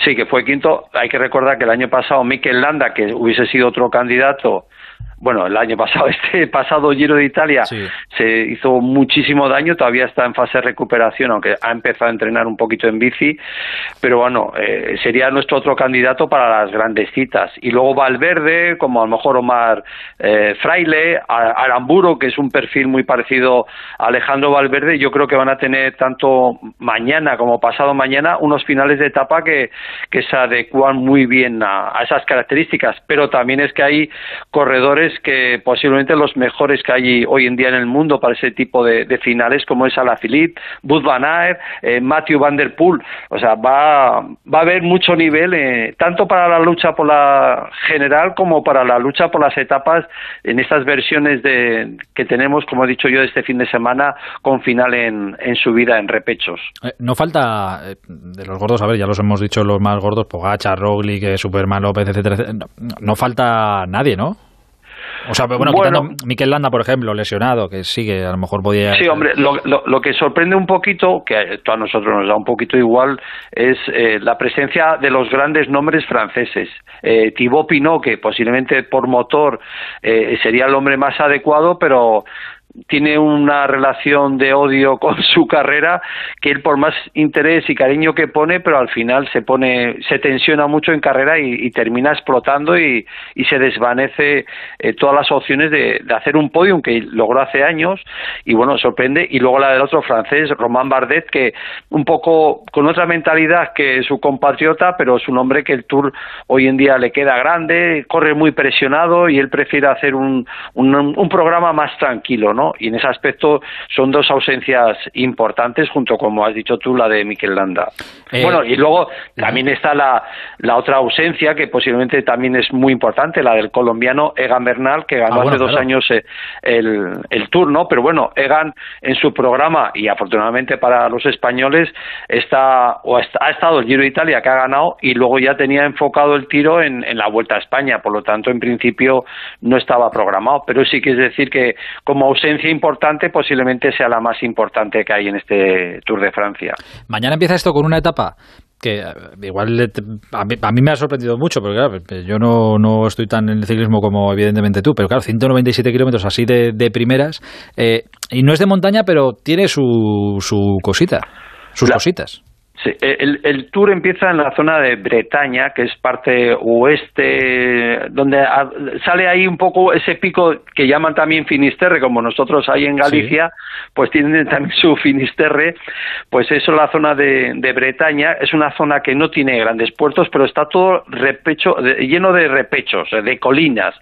[SPEAKER 40] Sí, que fue quinto. Hay que recordar que el año pasado Mikel Landa, que hubiese sido otro candidato, bueno, el año pasado, este pasado Giro de Italia se hizo muchísimo daño, todavía está en fase de recuperación, aunque ha empezado a entrenar un poquito en bici, pero bueno, eh, sería nuestro otro candidato para las grandes citas. Y luego Valverde, como a lo mejor Omar eh, Fraile, Aramburo, que es un perfil muy parecido a Alejandro Valverde, yo creo que van a tener tanto mañana como pasado mañana unos finales de etapa que, que se adecuan muy bien a, a esas características, pero también es que hay corredores que posiblemente los mejores que hay hoy en día en el mundo para ese tipo de, finales, como es Alaphilippe, Bud Van Aert, eh, Matthew Van Der Poel. O sea, va, va a haber mucho nivel, eh, tanto para la lucha por la general como para la lucha por las etapas en estas versiones de, que tenemos, como he dicho yo, este fin de semana, con final en, en subida en repechos.
[SPEAKER 3] Eh, no falta de los gordos, a ver, ya los hemos dicho los más gordos, Pogacha, Roglic, Superman López, etcétera. no falta nadie, ¿no? O sea, bueno, quitando Miquel Landa, por ejemplo, lesionado, que sigue, a lo mejor podía...
[SPEAKER 40] Sí, hombre, lo, lo, que sorprende un poquito, que a nosotros nos da un poquito igual, es eh, la presencia de los grandes nombres franceses. Eh, Thibaut Pinot, que posiblemente por motor eh, sería el hombre más adecuado, pero tiene una relación de odio con su carrera que él por más interés y cariño que pone pero al final se pone se tensiona mucho en carrera y, termina explotando y, se desvanece eh, todas las opciones de, de, hacer un podium que logró hace años y bueno sorprende y luego la del otro francés Romain Bardet que un poco con otra mentalidad que su compatriota pero es un hombre que el Tour hoy en día le queda grande corre muy presionado y él prefiere hacer un, un, un programa más tranquilo ¿no? Y en ese aspecto son dos ausencias importantes, junto como has dicho tú, la de Miquel Landa. Eh, bueno, y luego también está la, la otra ausencia, que posiblemente también es muy importante, la del colombiano Egan Bernal, que ganó ah, hace dos años eh, el, el Tour, ¿no? Pero bueno, Egan en su programa, y afortunadamente para los españoles, está, o ha estado el Giro de Italia que ha ganado, y luego ya tenía enfocado el tiro en, en la Vuelta a España, por lo tanto, en principio no estaba programado, pero sí que es decir que como ausencia importante posiblemente sea la más importante que hay en este Tour de Francia.
[SPEAKER 3] Mañana empieza esto con una etapa que eh, igual a mí, me ha sorprendido mucho, porque claro, yo no, no estoy tan en el ciclismo como evidentemente tú, pero claro, 197 kilómetros así de, primeras, eh, y no es de montaña, pero tiene su, su cosita, sus cositas.
[SPEAKER 40] Sí, el, el, tour empieza en la zona de Bretaña, que es parte oeste, donde sale ahí un poco ese pico que llaman también Finisterre, como nosotros ahí en Galicia, pues tienen también su Finisterre, pues eso es la zona de, de, Bretaña, es una zona que no tiene grandes puertos, pero está todo repecho, lleno de repechos, de colinas,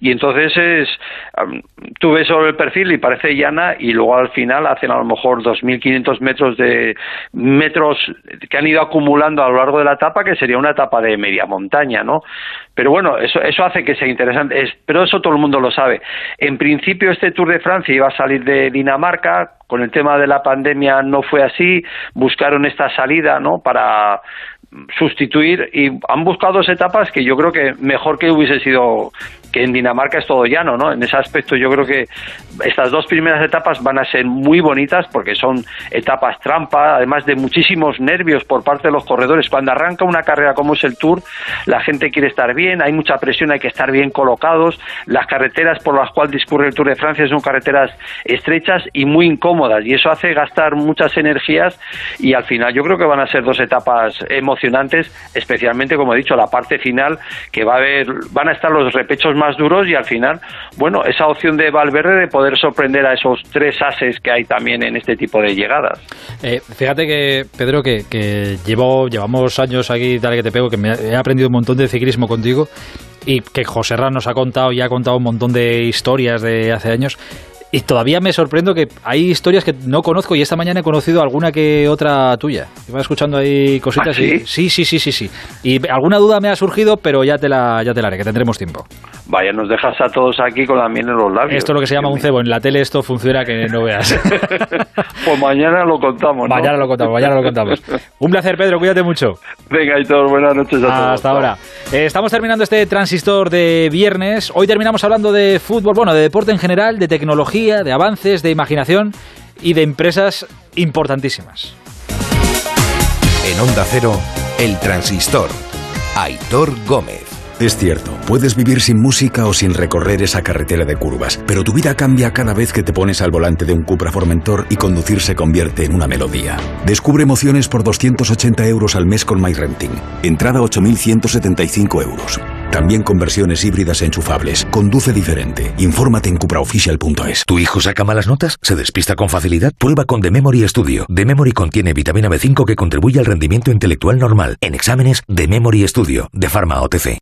[SPEAKER 40] y entonces es, tú ves sobre el perfil y parece llana, y luego al final hacen a lo mejor 2.500 metros de metros que han ido acumulando a lo largo de la etapa, que sería una etapa de media montaña, ¿no? Pero bueno, eso, eso hace que sea interesante, es, pero eso todo el mundo lo sabe. En principio este Tour de Francia iba a salir de Dinamarca, con el tema de la pandemia no fue así, buscaron esta salida, ¿no? Para sustituir y han buscado dos etapas que yo creo que mejor que hubiese sido que en Dinamarca es todo llano, ¿no? En ese aspecto yo creo que estas dos primeras etapas van a ser muy bonitas porque son etapas trampa, además de muchísimos nervios por parte de los corredores. Cuando arranca una carrera como es el Tour, la gente quiere estar bien, hay mucha presión, hay que estar bien colocados. Las carreteras por las cuales discurre el Tour de Francia son carreteras estrechas y muy incómodas y eso hace gastar muchas energías y al final yo creo que van a ser dos etapas emocionantes, especialmente como he dicho la parte final que va a haber van a estar los repechos más duros y al final, bueno, esa opción de Valverde de poder sorprender a esos tres ases que hay también en este tipo de llegadas.
[SPEAKER 3] Eh, fíjate que, Pedro, que, llevo, llevamos años aquí, tal que te pego, que me he aprendido un montón de ciclismo contigo y que José Ran nos ha contado y ha contado un montón de historias de hace años. Y todavía me sorprendo que hay historias que no conozco y esta mañana he conocido alguna que otra tuya. Iba escuchando ahí cositas
[SPEAKER 40] ¿Ah,
[SPEAKER 3] y sí, sí, sí, sí, sí. Y alguna duda me ha surgido, pero ya te la ya te la haré, que tendremos tiempo.
[SPEAKER 40] Vaya, nos dejas a todos aquí con la miel en los labios.
[SPEAKER 3] Esto es lo que se llama un cebo. En la tele esto funciona que no veas.
[SPEAKER 40] pues mañana lo contamos, ¿no?
[SPEAKER 3] Mañana lo contamos, mañana lo contamos. Un placer, Pedro, cuídate mucho.
[SPEAKER 40] Venga, y todos, buenas noches a todos.
[SPEAKER 3] Hasta ahora. Eh, estamos terminando este transistor de viernes. Hoy terminamos hablando de fútbol, bueno, de deporte en general, de tecnología, de avances, de imaginación y de empresas importantísimas.
[SPEAKER 15] En Onda Cero, el transistor. Aitor Gómez.
[SPEAKER 41] Es cierto, puedes vivir sin música o sin recorrer esa carretera de curvas, pero tu vida cambia cada vez que te pones al volante de un Cupra Formentor y conducir se convierte en una melodía. Descubre emociones por 280 euros al mes con MyRenting. Entrada 8.175 euros. También con versiones híbridas enchufables. Conduce diferente. Infórmate en cupraofficial.es.
[SPEAKER 42] ¿Tu hijo saca malas notas? ¿Se despista con facilidad? Prueba con The Memory Studio. The Memory contiene vitamina B5 que contribuye al rendimiento intelectual normal. En exámenes, The Memory Studio, de Pharma OTC.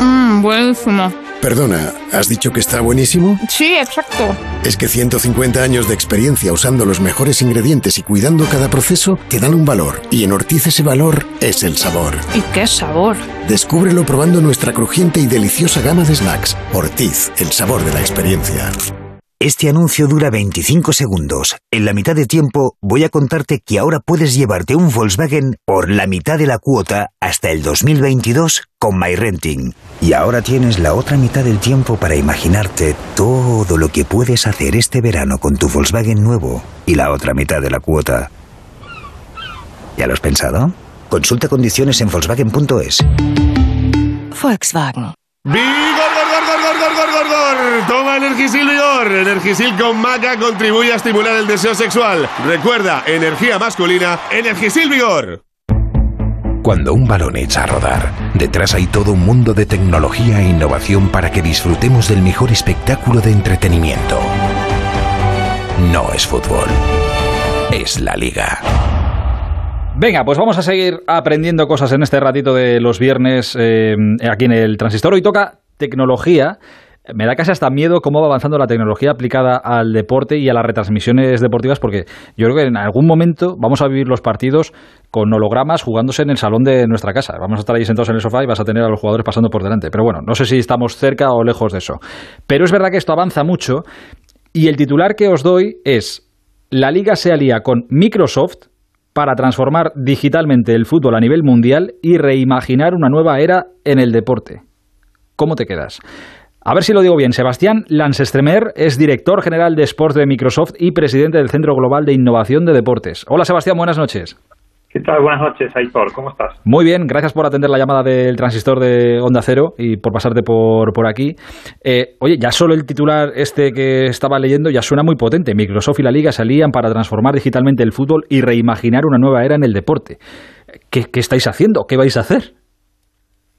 [SPEAKER 43] Mmm, buenísimo.
[SPEAKER 44] Perdona, ¿has dicho que está buenísimo?
[SPEAKER 43] Sí, exacto.
[SPEAKER 44] Es que 150 años de experiencia usando los mejores ingredientes y cuidando cada proceso te dan un valor. Y en Ortiz ese valor es el sabor.
[SPEAKER 43] ¿Y qué sabor?
[SPEAKER 44] Descúbrelo probando nuestra crujiente y deliciosa gama de snacks. Ortiz, el sabor de la experiencia.
[SPEAKER 45] Este anuncio dura 25 segundos. En la mitad de tiempo voy a contarte que ahora puedes llevarte un Volkswagen por la mitad de la cuota hasta el 2022 con MyRenting. Y ahora tienes la otra mitad del tiempo para imaginarte todo lo que puedes hacer este verano con tu Volkswagen nuevo y la otra mitad de la cuota. ¿Ya lo has pensado? Consulta condiciones en Volkswagen.es.
[SPEAKER 36] Volkswagen.
[SPEAKER 46] ¡Vigor, gor, gor, gor, gor, gor, gor, gor! Toma Energisil Vigor. Energisil con maca contribuye a estimular el deseo sexual. Recuerda, energía masculina, Energisil Vigor.
[SPEAKER 15] Cuando un balón echa a rodar, detrás hay todo un mundo de tecnología e innovación para que disfrutemos del mejor espectáculo de entretenimiento. No es fútbol, es la liga.
[SPEAKER 3] Venga, pues vamos a seguir aprendiendo cosas en este ratito de los viernes eh, aquí en el transistor. Hoy toca tecnología. Me da casi hasta miedo cómo va avanzando la tecnología aplicada al deporte y a las retransmisiones deportivas, porque yo creo que en algún momento vamos a vivir los partidos con hologramas jugándose en el salón de nuestra casa. Vamos a estar ahí sentados en el sofá y vas a tener a los jugadores pasando por delante. Pero bueno, no sé si estamos cerca o lejos de eso. Pero es verdad que esto avanza mucho y el titular que os doy es, la liga se alía con Microsoft para transformar digitalmente el fútbol a nivel mundial y reimaginar una nueva era en el deporte. ¿Cómo te quedas? A ver si lo digo bien. Sebastián Lansestremer es director general de Sports de Microsoft y presidente del Centro Global de Innovación de Deportes. Hola Sebastián, buenas noches.
[SPEAKER 47] ¿Qué tal? Buenas noches, Aitor. ¿Cómo estás?
[SPEAKER 3] Muy bien, gracias por atender la llamada del transistor de Onda Cero y por pasarte por, por aquí. Eh, oye, ya solo el titular este que estaba leyendo ya suena muy potente. Microsoft y la Liga salían para transformar digitalmente el fútbol y reimaginar una nueva era en el deporte. ¿Qué, qué estáis haciendo? ¿Qué vais a hacer?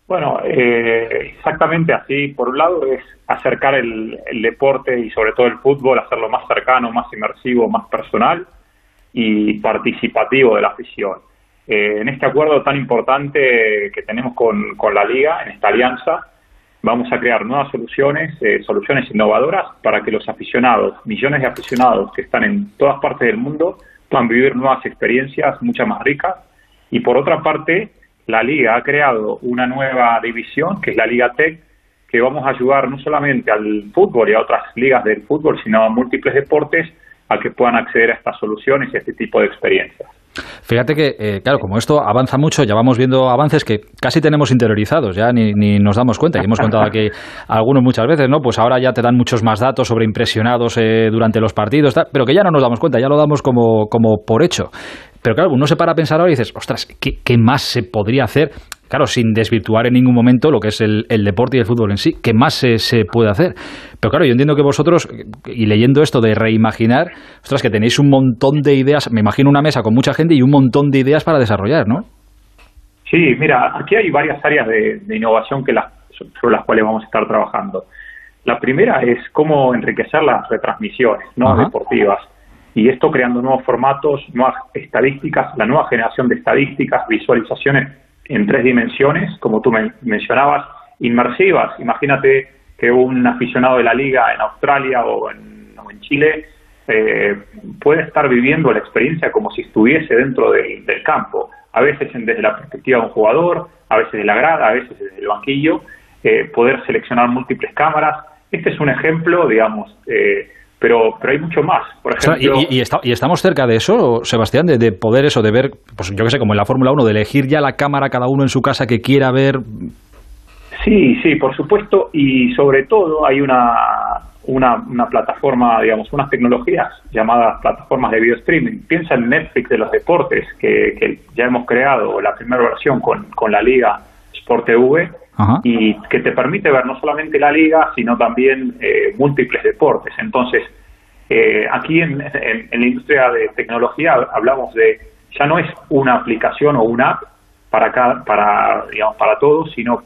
[SPEAKER 47] Bueno, eh, exactamente así. Por un lado es acercar el, deporte y sobre todo el fútbol, hacerlo más cercano, más inmersivo, más personal y participativo de la afición. Eh, en este acuerdo tan importante que tenemos con, con, la liga, en esta alianza, vamos a crear nuevas soluciones, eh, soluciones innovadoras para que los aficionados, millones de aficionados que están en todas partes del mundo, puedan vivir nuevas experiencias mucho más ricas. Y por otra parte, la liga ha creado una nueva división, que es la Liga Tech, que vamos a ayudar no solamente al fútbol y a otras ligas del fútbol, sino a múltiples deportes a que puedan acceder a estas soluciones y a este tipo de experiencias.
[SPEAKER 3] Fíjate que, eh, claro, como esto avanza mucho, ya vamos viendo avances que casi tenemos interiorizados, ya ni, ni nos damos cuenta. Y hemos contado aquí algunos muchas veces, ¿no? Pues ahora ya te dan muchos más datos sobre impresionados eh, durante los partidos, tal, pero que ya no nos damos cuenta, ya lo damos como, como por hecho. Pero claro, uno se para a pensar ahora y dices, ostras, ¿qué, ¿qué, más se podría hacer? Claro, sin desvirtuar en ningún momento lo que es el, el deporte y el fútbol en sí, ¿qué más se, se, puede hacer? Pero claro, yo entiendo que vosotros, y leyendo esto de reimaginar, ostras, que tenéis un montón de ideas, me imagino una mesa con mucha gente y un montón de ideas para desarrollar, ¿no?
[SPEAKER 47] Sí, mira, aquí hay varias áreas de, de innovación que las, sobre las cuales vamos a estar trabajando. La primera es cómo enriquecer las retransmisiones no Ajá. deportivas y esto creando nuevos formatos, nuevas estadísticas, la nueva generación de estadísticas, visualizaciones en tres dimensiones, como tú men mencionabas, inmersivas. Imagínate que un aficionado de la liga en Australia o en, o en Chile eh, puede estar viviendo la experiencia como si estuviese dentro del, campo, a veces desde la perspectiva de un jugador, a veces de la grada, a veces desde el banquillo, eh, poder seleccionar múltiples cámaras. Este es un ejemplo, digamos, eh, pero, pero hay mucho más. Por ejemplo,
[SPEAKER 3] o sea, y, y, está, y, estamos cerca de eso, Sebastián, de, de, poder eso, de ver, pues yo que sé, como en la Fórmula 1, de elegir ya la cámara cada uno en su casa que quiera ver.
[SPEAKER 47] Sí, sí, por supuesto, y sobre todo hay una, una, una plataforma, digamos, unas tecnologías llamadas plataformas de video streaming. Piensa en Netflix de los deportes, que, que ya hemos creado la primera versión con, con la liga Sport TV, y que te permite ver no solamente la liga, sino también eh, múltiples deportes. Entonces, eh, aquí en, en, la industria de tecnología hablamos de, ya no es una aplicación o una app para, cada, para, digamos, para todos, sino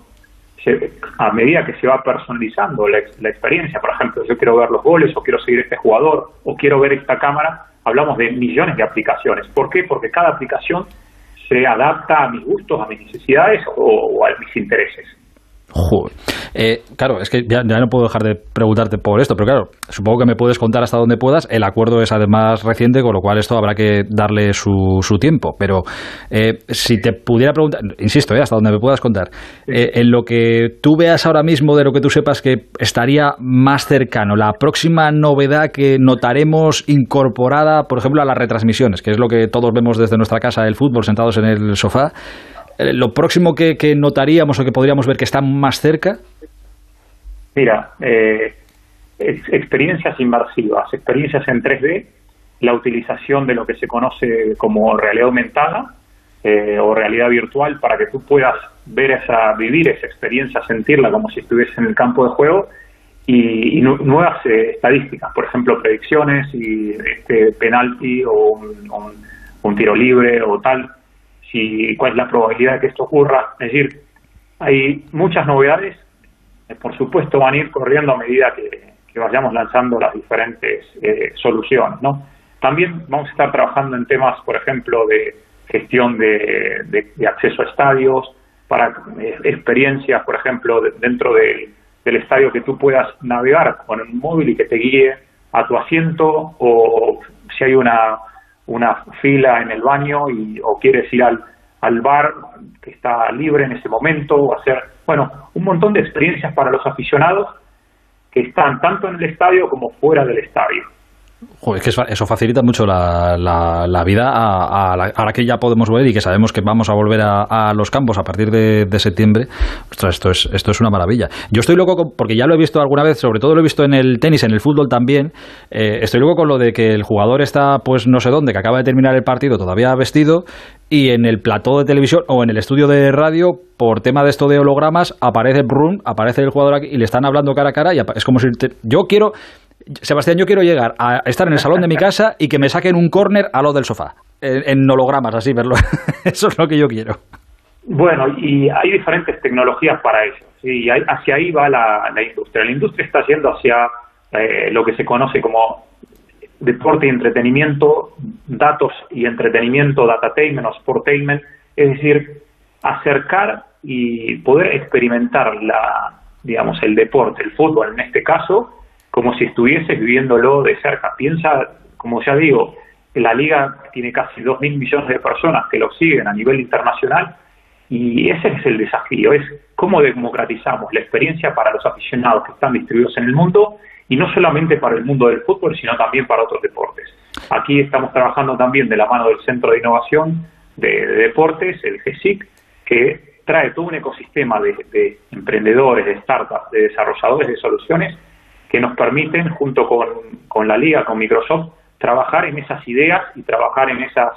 [SPEAKER 47] a medida que se va personalizando la, la, experiencia, por ejemplo, yo quiero ver los goles o quiero seguir este jugador o quiero ver esta cámara, hablamos de millones de aplicaciones. ¿Por qué? Porque cada aplicación se adapta a mis gustos, a mis necesidades o a mis intereses.
[SPEAKER 3] Eh, claro, es que ya, no puedo dejar de preguntarte por esto, pero claro, supongo que me puedes contar hasta donde puedas. El acuerdo es además reciente, con lo cual esto habrá que darle su, su tiempo. Pero eh, si te pudiera preguntar, insisto, eh, hasta donde me puedas contar, en lo que tú veas ahora mismo, de lo que tú sepas que estaría más cercano, la próxima novedad que notaremos incorporada, por ejemplo, a las retransmisiones, que es lo que todos vemos desde nuestra casa, el fútbol, sentados en el sofá. Eh, lo próximo que, notaríamos o que podríamos ver que está más cerca?
[SPEAKER 47] Mira, eh, experiencias inmersivas, experiencias en 3D, la utilización de lo que se conoce como realidad aumentada eh, o realidad virtual para que tú puedas ver esa, vivir esa experiencia, sentirla como si estuviese en el campo de juego y, nuevas estadísticas, por ejemplo, predicciones y este penalti o un tiro libre o tal si cuál es la probabilidad de que esto ocurra. Es decir, hay muchas novedades, por supuesto van a ir corriendo a medida que, vayamos lanzando las diferentes eh, soluciones. ¿no? También vamos a estar trabajando en temas, por ejemplo, de gestión de, acceso a estadios, para eh, experiencias, por ejemplo, dentro del, del estadio que tú puedas navegar con un móvil y que te guíe a tu asiento o si hay una una fila en el baño y, o quieres ir al, al bar que está libre en ese momento o hacer, bueno, un montón de experiencias para los aficionados que están tanto en el estadio como fuera del estadio
[SPEAKER 3] es que eso facilita mucho la, la, vida a, ahora que ya podemos volver y que sabemos que vamos a volver a, los campos a partir de, septiembre. esto es, esto es una maravilla. Yo estoy loco porque ya lo he visto alguna vez, sobre todo lo he visto en el tenis, en el fútbol también. Eh, estoy loco con lo de que el jugador está, pues no sé dónde, que acaba de terminar el partido todavía vestido y en el plató de televisión o en el estudio de radio, por tema de esto de hologramas, aparece Brun, aparece el jugador aquí y le están hablando cara a cara y es como si yo quiero Sebastián, yo quiero llegar a estar en el salón de mi casa y que me saquen un córner a lo del sofá, en, hologramas, así verlo. Eso es lo que yo quiero.
[SPEAKER 47] Bueno, y hay diferentes tecnologías para eso. y hacia ahí va la, industria. La industria está yendo hacia eh, lo que se conoce como deporte y entretenimiento, datos y entretenimiento, datatainment o sportainment, es decir, acercar y poder experimentar la, digamos, el deporte, el fútbol en este caso, como si estuvieses viviéndolo de cerca. Piensa, como ya digo, la liga tiene casi 2.000 millones de personas que lo siguen a nivel internacional y ese es el desafío, es cómo democratizamos la experiencia para los aficionados que están distribuidos en el mundo y no solamente para el mundo del fútbol, sino también para otros deportes. Aquí estamos trabajando también de la mano del Centro de Innovación de, Deportes, el GESIC, que trae todo un ecosistema de, de emprendedores, de startups, de desarrolladores de soluciones que nos permiten, junto con, con la liga, con Microsoft, trabajar en esas ideas y trabajar en esas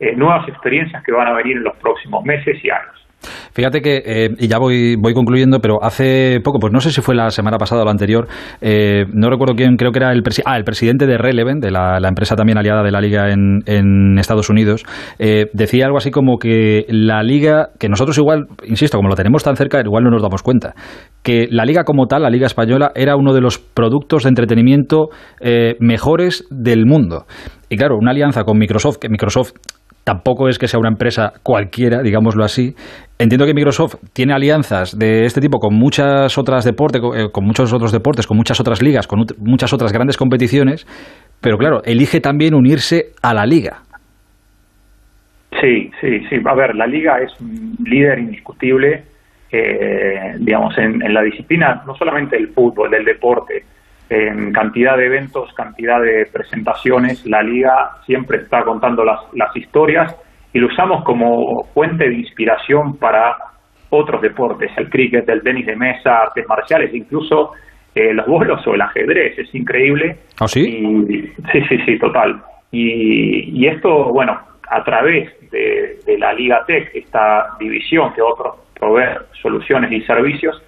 [SPEAKER 47] eh, nuevas experiencias que van a venir en los próximos meses y años.
[SPEAKER 3] Fíjate que, eh, y ya voy, voy concluyendo, pero hace poco, pues no sé si fue la semana pasada o la anterior, eh, no recuerdo quién, creo que era el, ah, el presidente de Relevant, de la, empresa también aliada de la liga en, Estados Unidos, eh, decía algo así como que la liga, que nosotros igual, insisto, como lo tenemos tan cerca, igual no nos damos cuenta, que la liga como tal, la liga española, era uno de los productos de entretenimiento mejores del mundo. Y claro, una alianza con Microsoft, que Microsoft tampoco es que sea una empresa cualquiera, digámoslo así. Entiendo que Microsoft tiene alianzas de este tipo con muchas otras deportes, eh, con muchos otros deportes, con muchas otras ligas, con muchas otras grandes competiciones, pero claro, elige también unirse a la liga.
[SPEAKER 47] Sí, sí, sí. A ver, la liga es un líder indiscutible, eh, digamos, en, en la disciplina, no solamente del fútbol, del deporte, en cantidad de eventos, cantidad de presentaciones. La liga siempre está contando las, las historias y lo usamos como fuente de inspiración para otros deportes, el cricket, el tenis de mesa, artes marciales, incluso eh, los bolos o el ajedrez. Es increíble.
[SPEAKER 3] ¿Ah, sí?
[SPEAKER 47] sí, sí, sí, total. Y, y esto, bueno, a través de, de la Liga Tech, esta división que otros provee soluciones y servicios,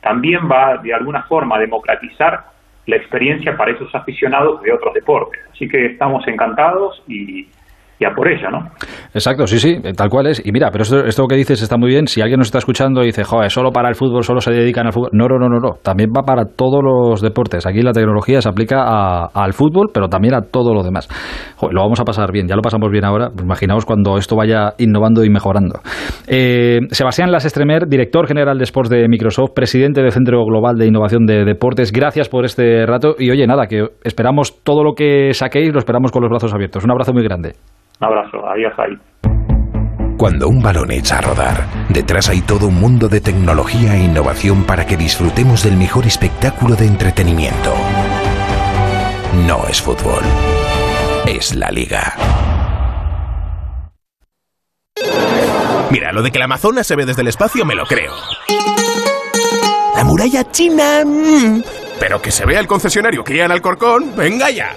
[SPEAKER 47] también va de alguna forma a democratizar la experiencia para esos aficionados de otros deportes. Así que estamos encantados y, y a por ella, ¿no?
[SPEAKER 3] Exacto, sí, sí, tal cual es. Y mira, pero esto, que dices está muy bien. Si alguien nos está escuchando y dice, joder, solo para el fútbol, solo se dedican al fútbol. No, no, no, no, no. También va para todos los deportes. Aquí la tecnología se aplica a- al fútbol, pero también a todo lo demás. Joder, lo vamos a pasar bien. Ya lo pasamos bien ahora. Pues imaginaos cuando esto vaya innovando y mejorando. Eh, Sebastián Lasestremer, director general de Sports de Microsoft, presidente del Centro Global de Innovación de Deportes. Gracias por este rato. Y oye, nada, que esperamos todo lo que saquéis, lo esperamos con los brazos abiertos. Un abrazo muy grande.
[SPEAKER 47] Un abrazo, adiós ahí.
[SPEAKER 48] Cuando un balón echa a rodar, detrás hay todo un mundo de tecnología e innovación para que disfrutemos del mejor espectáculo de entretenimiento. No es fútbol, es la liga.
[SPEAKER 49] Mira, lo de que la Amazona se ve desde el espacio me lo creo. La muralla china... mm, Pero que se vea el concesionario Kia en Alcorcón, venga ya.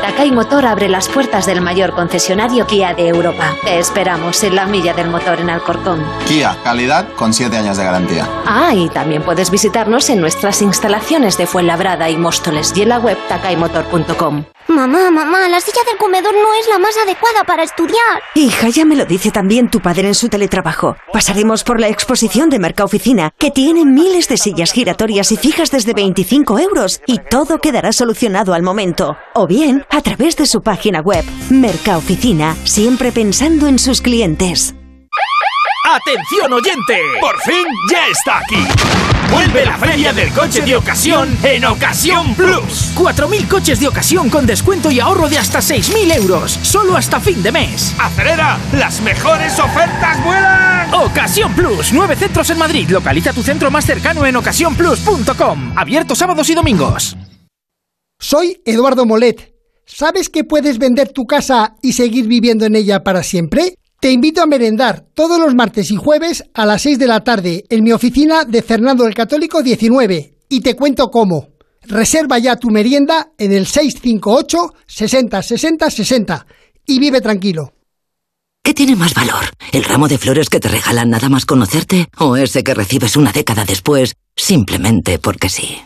[SPEAKER 1] Takai Motor abre las puertas del mayor concesionario Kia de Europa. Te esperamos en la milla del motor en Alcorcón.
[SPEAKER 50] Kia, calidad con 7 años de garantía.
[SPEAKER 1] Ah, y también puedes visitarnos en nuestras instalaciones de Fuenlabrada y Móstoles y en la web takaimotor.com.
[SPEAKER 51] Mamá, mamá, la silla del comedor no es la más adecuada para estudiar.
[SPEAKER 52] Hija, ya me lo dice también tu padre en su teletrabajo. Pasaremos por la exposición de Mercaoficina, que tiene miles de sillas giratorias y fijas desde 25 euros, y todo quedará solucionado al momento. O bien, a través de su página web. Mercaoficina, siempre pensando en sus clientes.
[SPEAKER 53] ¡Atención oyente! ¡Por fin ya está aquí! Vuelve la feria del coche de ocasión en Ocasión Plus. 4.000 coches de ocasión con descuento y ahorro de hasta 6.000 euros. Solo hasta fin de mes. ¡Acelera! ¡Las mejores ofertas vuelan! Ocasión Plus. Nueve centros en Madrid. Localiza tu centro más cercano en ocasiónplus.com. Abierto sábados y domingos.
[SPEAKER 34] Soy Eduardo Molet. ¿Sabes que puedes vender tu casa y seguir viviendo en ella para siempre? Te invito a merendar todos los martes y jueves a las 6 de la tarde en mi oficina de Fernando el Católico 19 y te cuento cómo. Reserva ya tu merienda en el 658 60 60 60 y vive tranquilo.
[SPEAKER 54] ¿Qué tiene más valor? ¿El ramo de flores que te regalan nada más conocerte? ¿O ese que recibes una década después simplemente porque sí?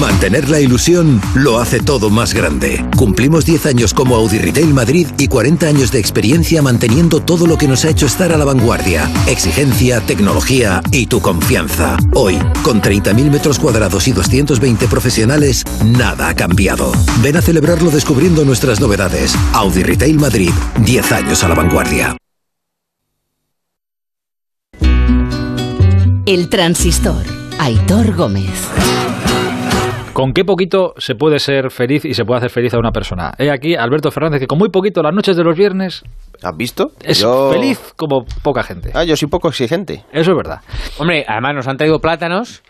[SPEAKER 15] Mantener la ilusión lo hace todo más grande. Cumplimos 10 años como Audi Retail Madrid y 40 años de experiencia manteniendo todo lo que nos ha hecho estar a la vanguardia. Exigencia, tecnología y tu confianza. Hoy, con 30.000 metros cuadrados y 220 profesionales, nada ha cambiado. Ven a celebrarlo descubriendo nuestras novedades. Audi Retail Madrid, 10 años a la vanguardia.
[SPEAKER 36] El transistor. Aitor Gómez.
[SPEAKER 3] ¿Con qué poquito se puede ser feliz y se puede hacer feliz a una persona? He aquí Alberto Fernández, que con muy poquito las noches de los viernes
[SPEAKER 55] ¿Has visto?
[SPEAKER 3] es
[SPEAKER 55] Yo-
[SPEAKER 3] feliz como poca gente.
[SPEAKER 55] Ah, yo soy poco exigente.
[SPEAKER 3] Eso es verdad.
[SPEAKER 56] Hombre, además nos han traído plátanos.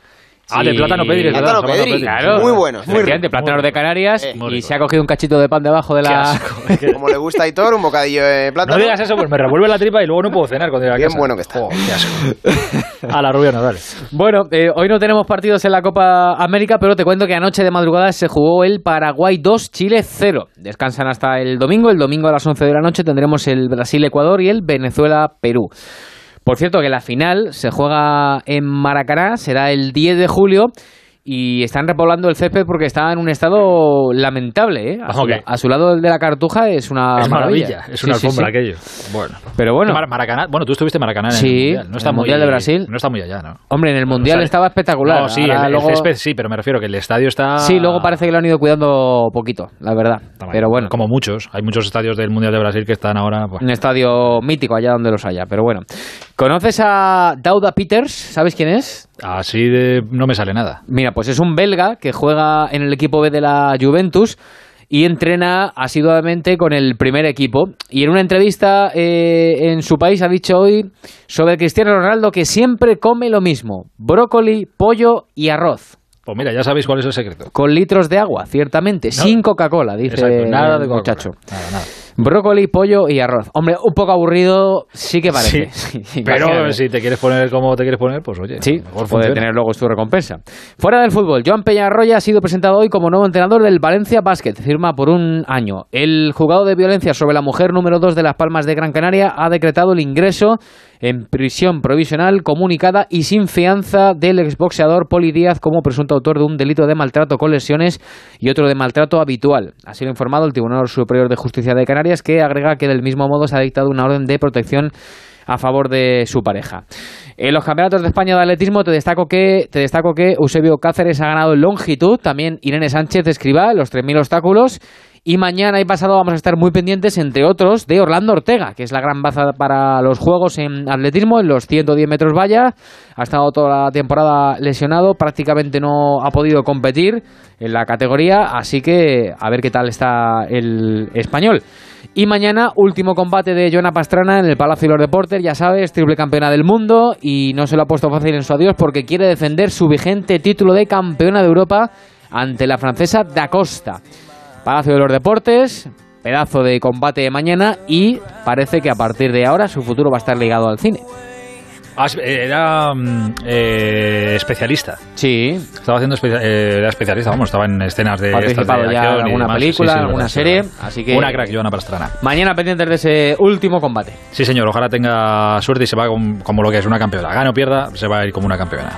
[SPEAKER 3] Ah, de plátano Pedri, verdad,
[SPEAKER 55] Plátano
[SPEAKER 3] plátano
[SPEAKER 55] Pedri,
[SPEAKER 3] Pedri.
[SPEAKER 55] claro. Muy buenos, muy ricos.
[SPEAKER 56] plátanos de Canarias
[SPEAKER 55] Eh,
[SPEAKER 56] y se ha cogido un cachito de pan debajo de la...
[SPEAKER 55] Como le gusta a Hitor, un bocadillo de plátano.
[SPEAKER 3] No digas eso, pues me revuelve la tripa y luego no puedo cenar cuando llegue a
[SPEAKER 55] Bien
[SPEAKER 3] casa.
[SPEAKER 55] bueno que está.
[SPEAKER 3] Joder, qué asco. A la rubiana, dale.
[SPEAKER 56] Bueno, eh, hoy no tenemos partidos en la Copa América, pero te cuento que anoche de madrugada se jugó el Paraguay 2, Chile 0. Descansan hasta el domingo. El domingo a las 11 de la noche tendremos el Brasil-Ecuador y el Venezuela-Perú. Por cierto, que la final se juega en Maracaná, será el 10 de julio. Y están repoblando el césped porque está en un estado lamentable. ¿eh? A,
[SPEAKER 3] Vamos,
[SPEAKER 56] su,
[SPEAKER 3] que-
[SPEAKER 56] a su lado el de la cartuja es una
[SPEAKER 3] Es maravilla,
[SPEAKER 56] maravilla.
[SPEAKER 3] es una
[SPEAKER 56] sí,
[SPEAKER 3] alfombra
[SPEAKER 56] sí.
[SPEAKER 3] aquello. Bueno.
[SPEAKER 56] Pero bueno.
[SPEAKER 3] Mar- Maracaná, bueno, tú estuviste en Maracaná en
[SPEAKER 56] Sí,
[SPEAKER 3] el Mundial. No está
[SPEAKER 56] el
[SPEAKER 3] muy,
[SPEAKER 56] Mundial de Brasil.
[SPEAKER 3] No está muy allá, ¿no?
[SPEAKER 56] Hombre, en el Mundial estaba espectacular.
[SPEAKER 3] No, sí,
[SPEAKER 56] Ahora
[SPEAKER 3] el, el
[SPEAKER 56] luego-
[SPEAKER 3] césped sí, pero me refiero que el estadio está...
[SPEAKER 56] Sí, luego parece que lo han ido cuidando poquito, la verdad. Pero bueno,
[SPEAKER 3] Como muchos. Hay muchos estadios del Mundial de Brasil que están ahora... pues,
[SPEAKER 56] un estadio mítico allá donde los haya. Pero bueno, ¿conoces a Dauda Peters? ¿Sabes quién es?
[SPEAKER 3] Así de... no me sale nada.
[SPEAKER 56] Mira, pues es un belga que juega en el equipo B de la Juventus y entrena asiduamente con el primer equipo. Y en una entrevista eh, en su país ha dicho hoy sobre Cristiano Ronaldo que siempre come lo mismo: brócoli, pollo y arroz.
[SPEAKER 3] Pues mira, ya sabéis cuál es el secreto.
[SPEAKER 56] Con litros de agua, ciertamente, sin Coca-Cola, dice
[SPEAKER 3] Exacto, nada de
[SPEAKER 56] muchacho.
[SPEAKER 3] Nada, nada.
[SPEAKER 56] Brócoli, pollo y arroz. Hombre, un poco aburrido sí que parece.
[SPEAKER 3] Sí, pero si te quieres poner como te quieres poner, pues oye.
[SPEAKER 56] Sí,
[SPEAKER 3] mejor
[SPEAKER 56] puede
[SPEAKER 3] funciona.
[SPEAKER 56] tener luego su recompensa. Fuera del fútbol, Joan Peñarroya ha sido presentado hoy como nuevo entrenador del Valencia Basket. Firma por un año. El juzgado de violencia sobre la mujer número 2 de Las Palmas de Gran Canaria ha decretado el ingreso en prisión provisional comunicada y sin fianza del exboxeador Poli Díaz como presunto autor de un delito de maltrato con lesiones y otro de maltrato habitual. Así lo ha informado el Tribunal Superior de Justicia de Canarias, que agrega que del mismo modo se ha dictado una orden de protección a favor de su pareja. En los campeonatos de España de atletismo te destaco que te destaco que Eusebio Cáceres ha ganado en longitud, también Irene Sánchez Escribá, los 3.000 obstáculos. Y mañana y pasado vamos a estar muy pendientes, entre otros, de Orlando Ortega, que es la gran baza para los Juegos en atletismo, en los 110 metros valla. Ha estado toda la temporada lesionado, prácticamente no ha podido competir en la categoría, así que a ver qué tal está el español. Y mañana, último combate de Joana Pastrana en el Palacio de los Deportes, ya sabes, triple campeona del mundo y no se lo ha puesto fácil en su adiós porque quiere defender su vigente título de campeona de Europa ante la francesa Da Costa. Palacio de los Deportes, pedazo de combate de mañana y parece que a partir de ahora su futuro va a estar ligado al cine.
[SPEAKER 3] Es- era mm, eh, especialista.
[SPEAKER 56] Sí.
[SPEAKER 3] Estaba haciendo espe- eh, era especialista, vamos, estaba en escenas de
[SPEAKER 56] participado ya en alguna
[SPEAKER 3] demás.
[SPEAKER 56] película,
[SPEAKER 3] Sí, sí,
[SPEAKER 56] alguna serie, así que-
[SPEAKER 3] Una crack, Joana Pastrana.
[SPEAKER 56] Mañana pendientes de ese último combate.
[SPEAKER 3] Sí, señor, ojalá tenga suerte y se va com- como lo que es una campeona. Gane o pierda, se va a ir como una campeona.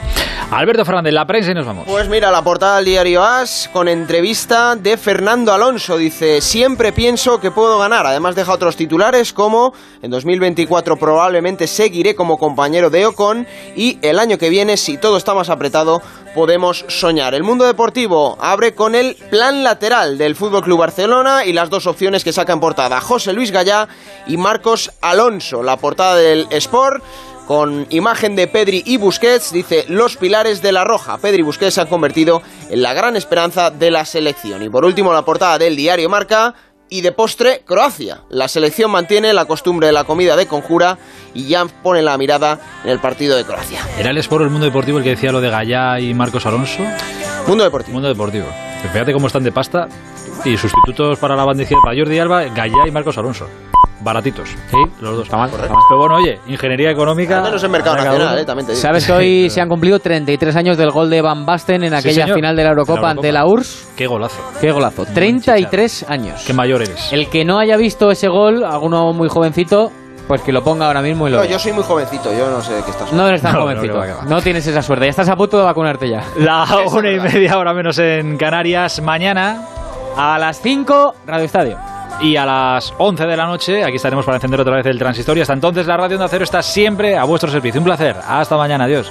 [SPEAKER 3] Alberto Fernández, la prensa y nos vamos.
[SPEAKER 55] Pues mira, la portada del diario AS con entrevista de Fernando Alonso. Dice, siempre pienso que puedo ganar. Además deja otros titulares como en 2024 probablemente seguiré como compañero de Ocon y el año que viene, si todo está más apretado, podemos soñar. El mundo deportivo abre con el plan lateral del Fútbol Club Barcelona y las dos opciones que saca en portada José Luis Gallá y Marcos Alonso. La portada del Sport con imagen de Pedri y Busquets, dice los pilares de la roja. Pedri y Busquets se han convertido en la gran esperanza de la selección. Y por último, la portada del diario Marca. Y de postre, Croacia. La selección mantiene la costumbre de la comida de conjura y ya pone la mirada en el partido de Croacia.
[SPEAKER 3] ¿Era el Sport el Mundo Deportivo el que decía lo de Gallá y Marcos Alonso?
[SPEAKER 55] Mundo Deportivo.
[SPEAKER 3] Mundo Deportivo. Fíjate cómo están de pasta. Y sustitutos para la bandejía para Jordi Alba, Gallá y Marcos Alonso. Baratitos. Sí, los dos. Pero bueno, oye, ingeniería económica.
[SPEAKER 55] Al menos en mercado nacional, eh, también te digo.
[SPEAKER 56] ¿Sabes que hoy se han cumplido 33 años del gol de Van Basten en aquella
[SPEAKER 3] señor.
[SPEAKER 56] final de la Eurocopa
[SPEAKER 3] La
[SPEAKER 56] ante la URSS?
[SPEAKER 3] Qué golazo.
[SPEAKER 56] Qué golazo. 33 años.
[SPEAKER 3] Qué mayor eres.
[SPEAKER 56] El que no haya visto ese gol, alguno muy jovencito, pues que lo ponga ahora mismo y lo
[SPEAKER 55] No, yo soy muy jovencito, yo no sé de qué estás
[SPEAKER 56] No eres tan
[SPEAKER 3] No, no,
[SPEAKER 56] jovencito. No, tienes esa suerte. Ya estás a punto de vacunarte ya.
[SPEAKER 3] La una y media hora menos en Canarias. Mañana
[SPEAKER 56] A las 5, Radio Estadio
[SPEAKER 3] y a las 11 de la noche aquí estaremos para encender otra vez el transistor hasta entonces la radio Onda Cero está siempre a vuestro servicio. Un placer. Hasta mañana. Adiós.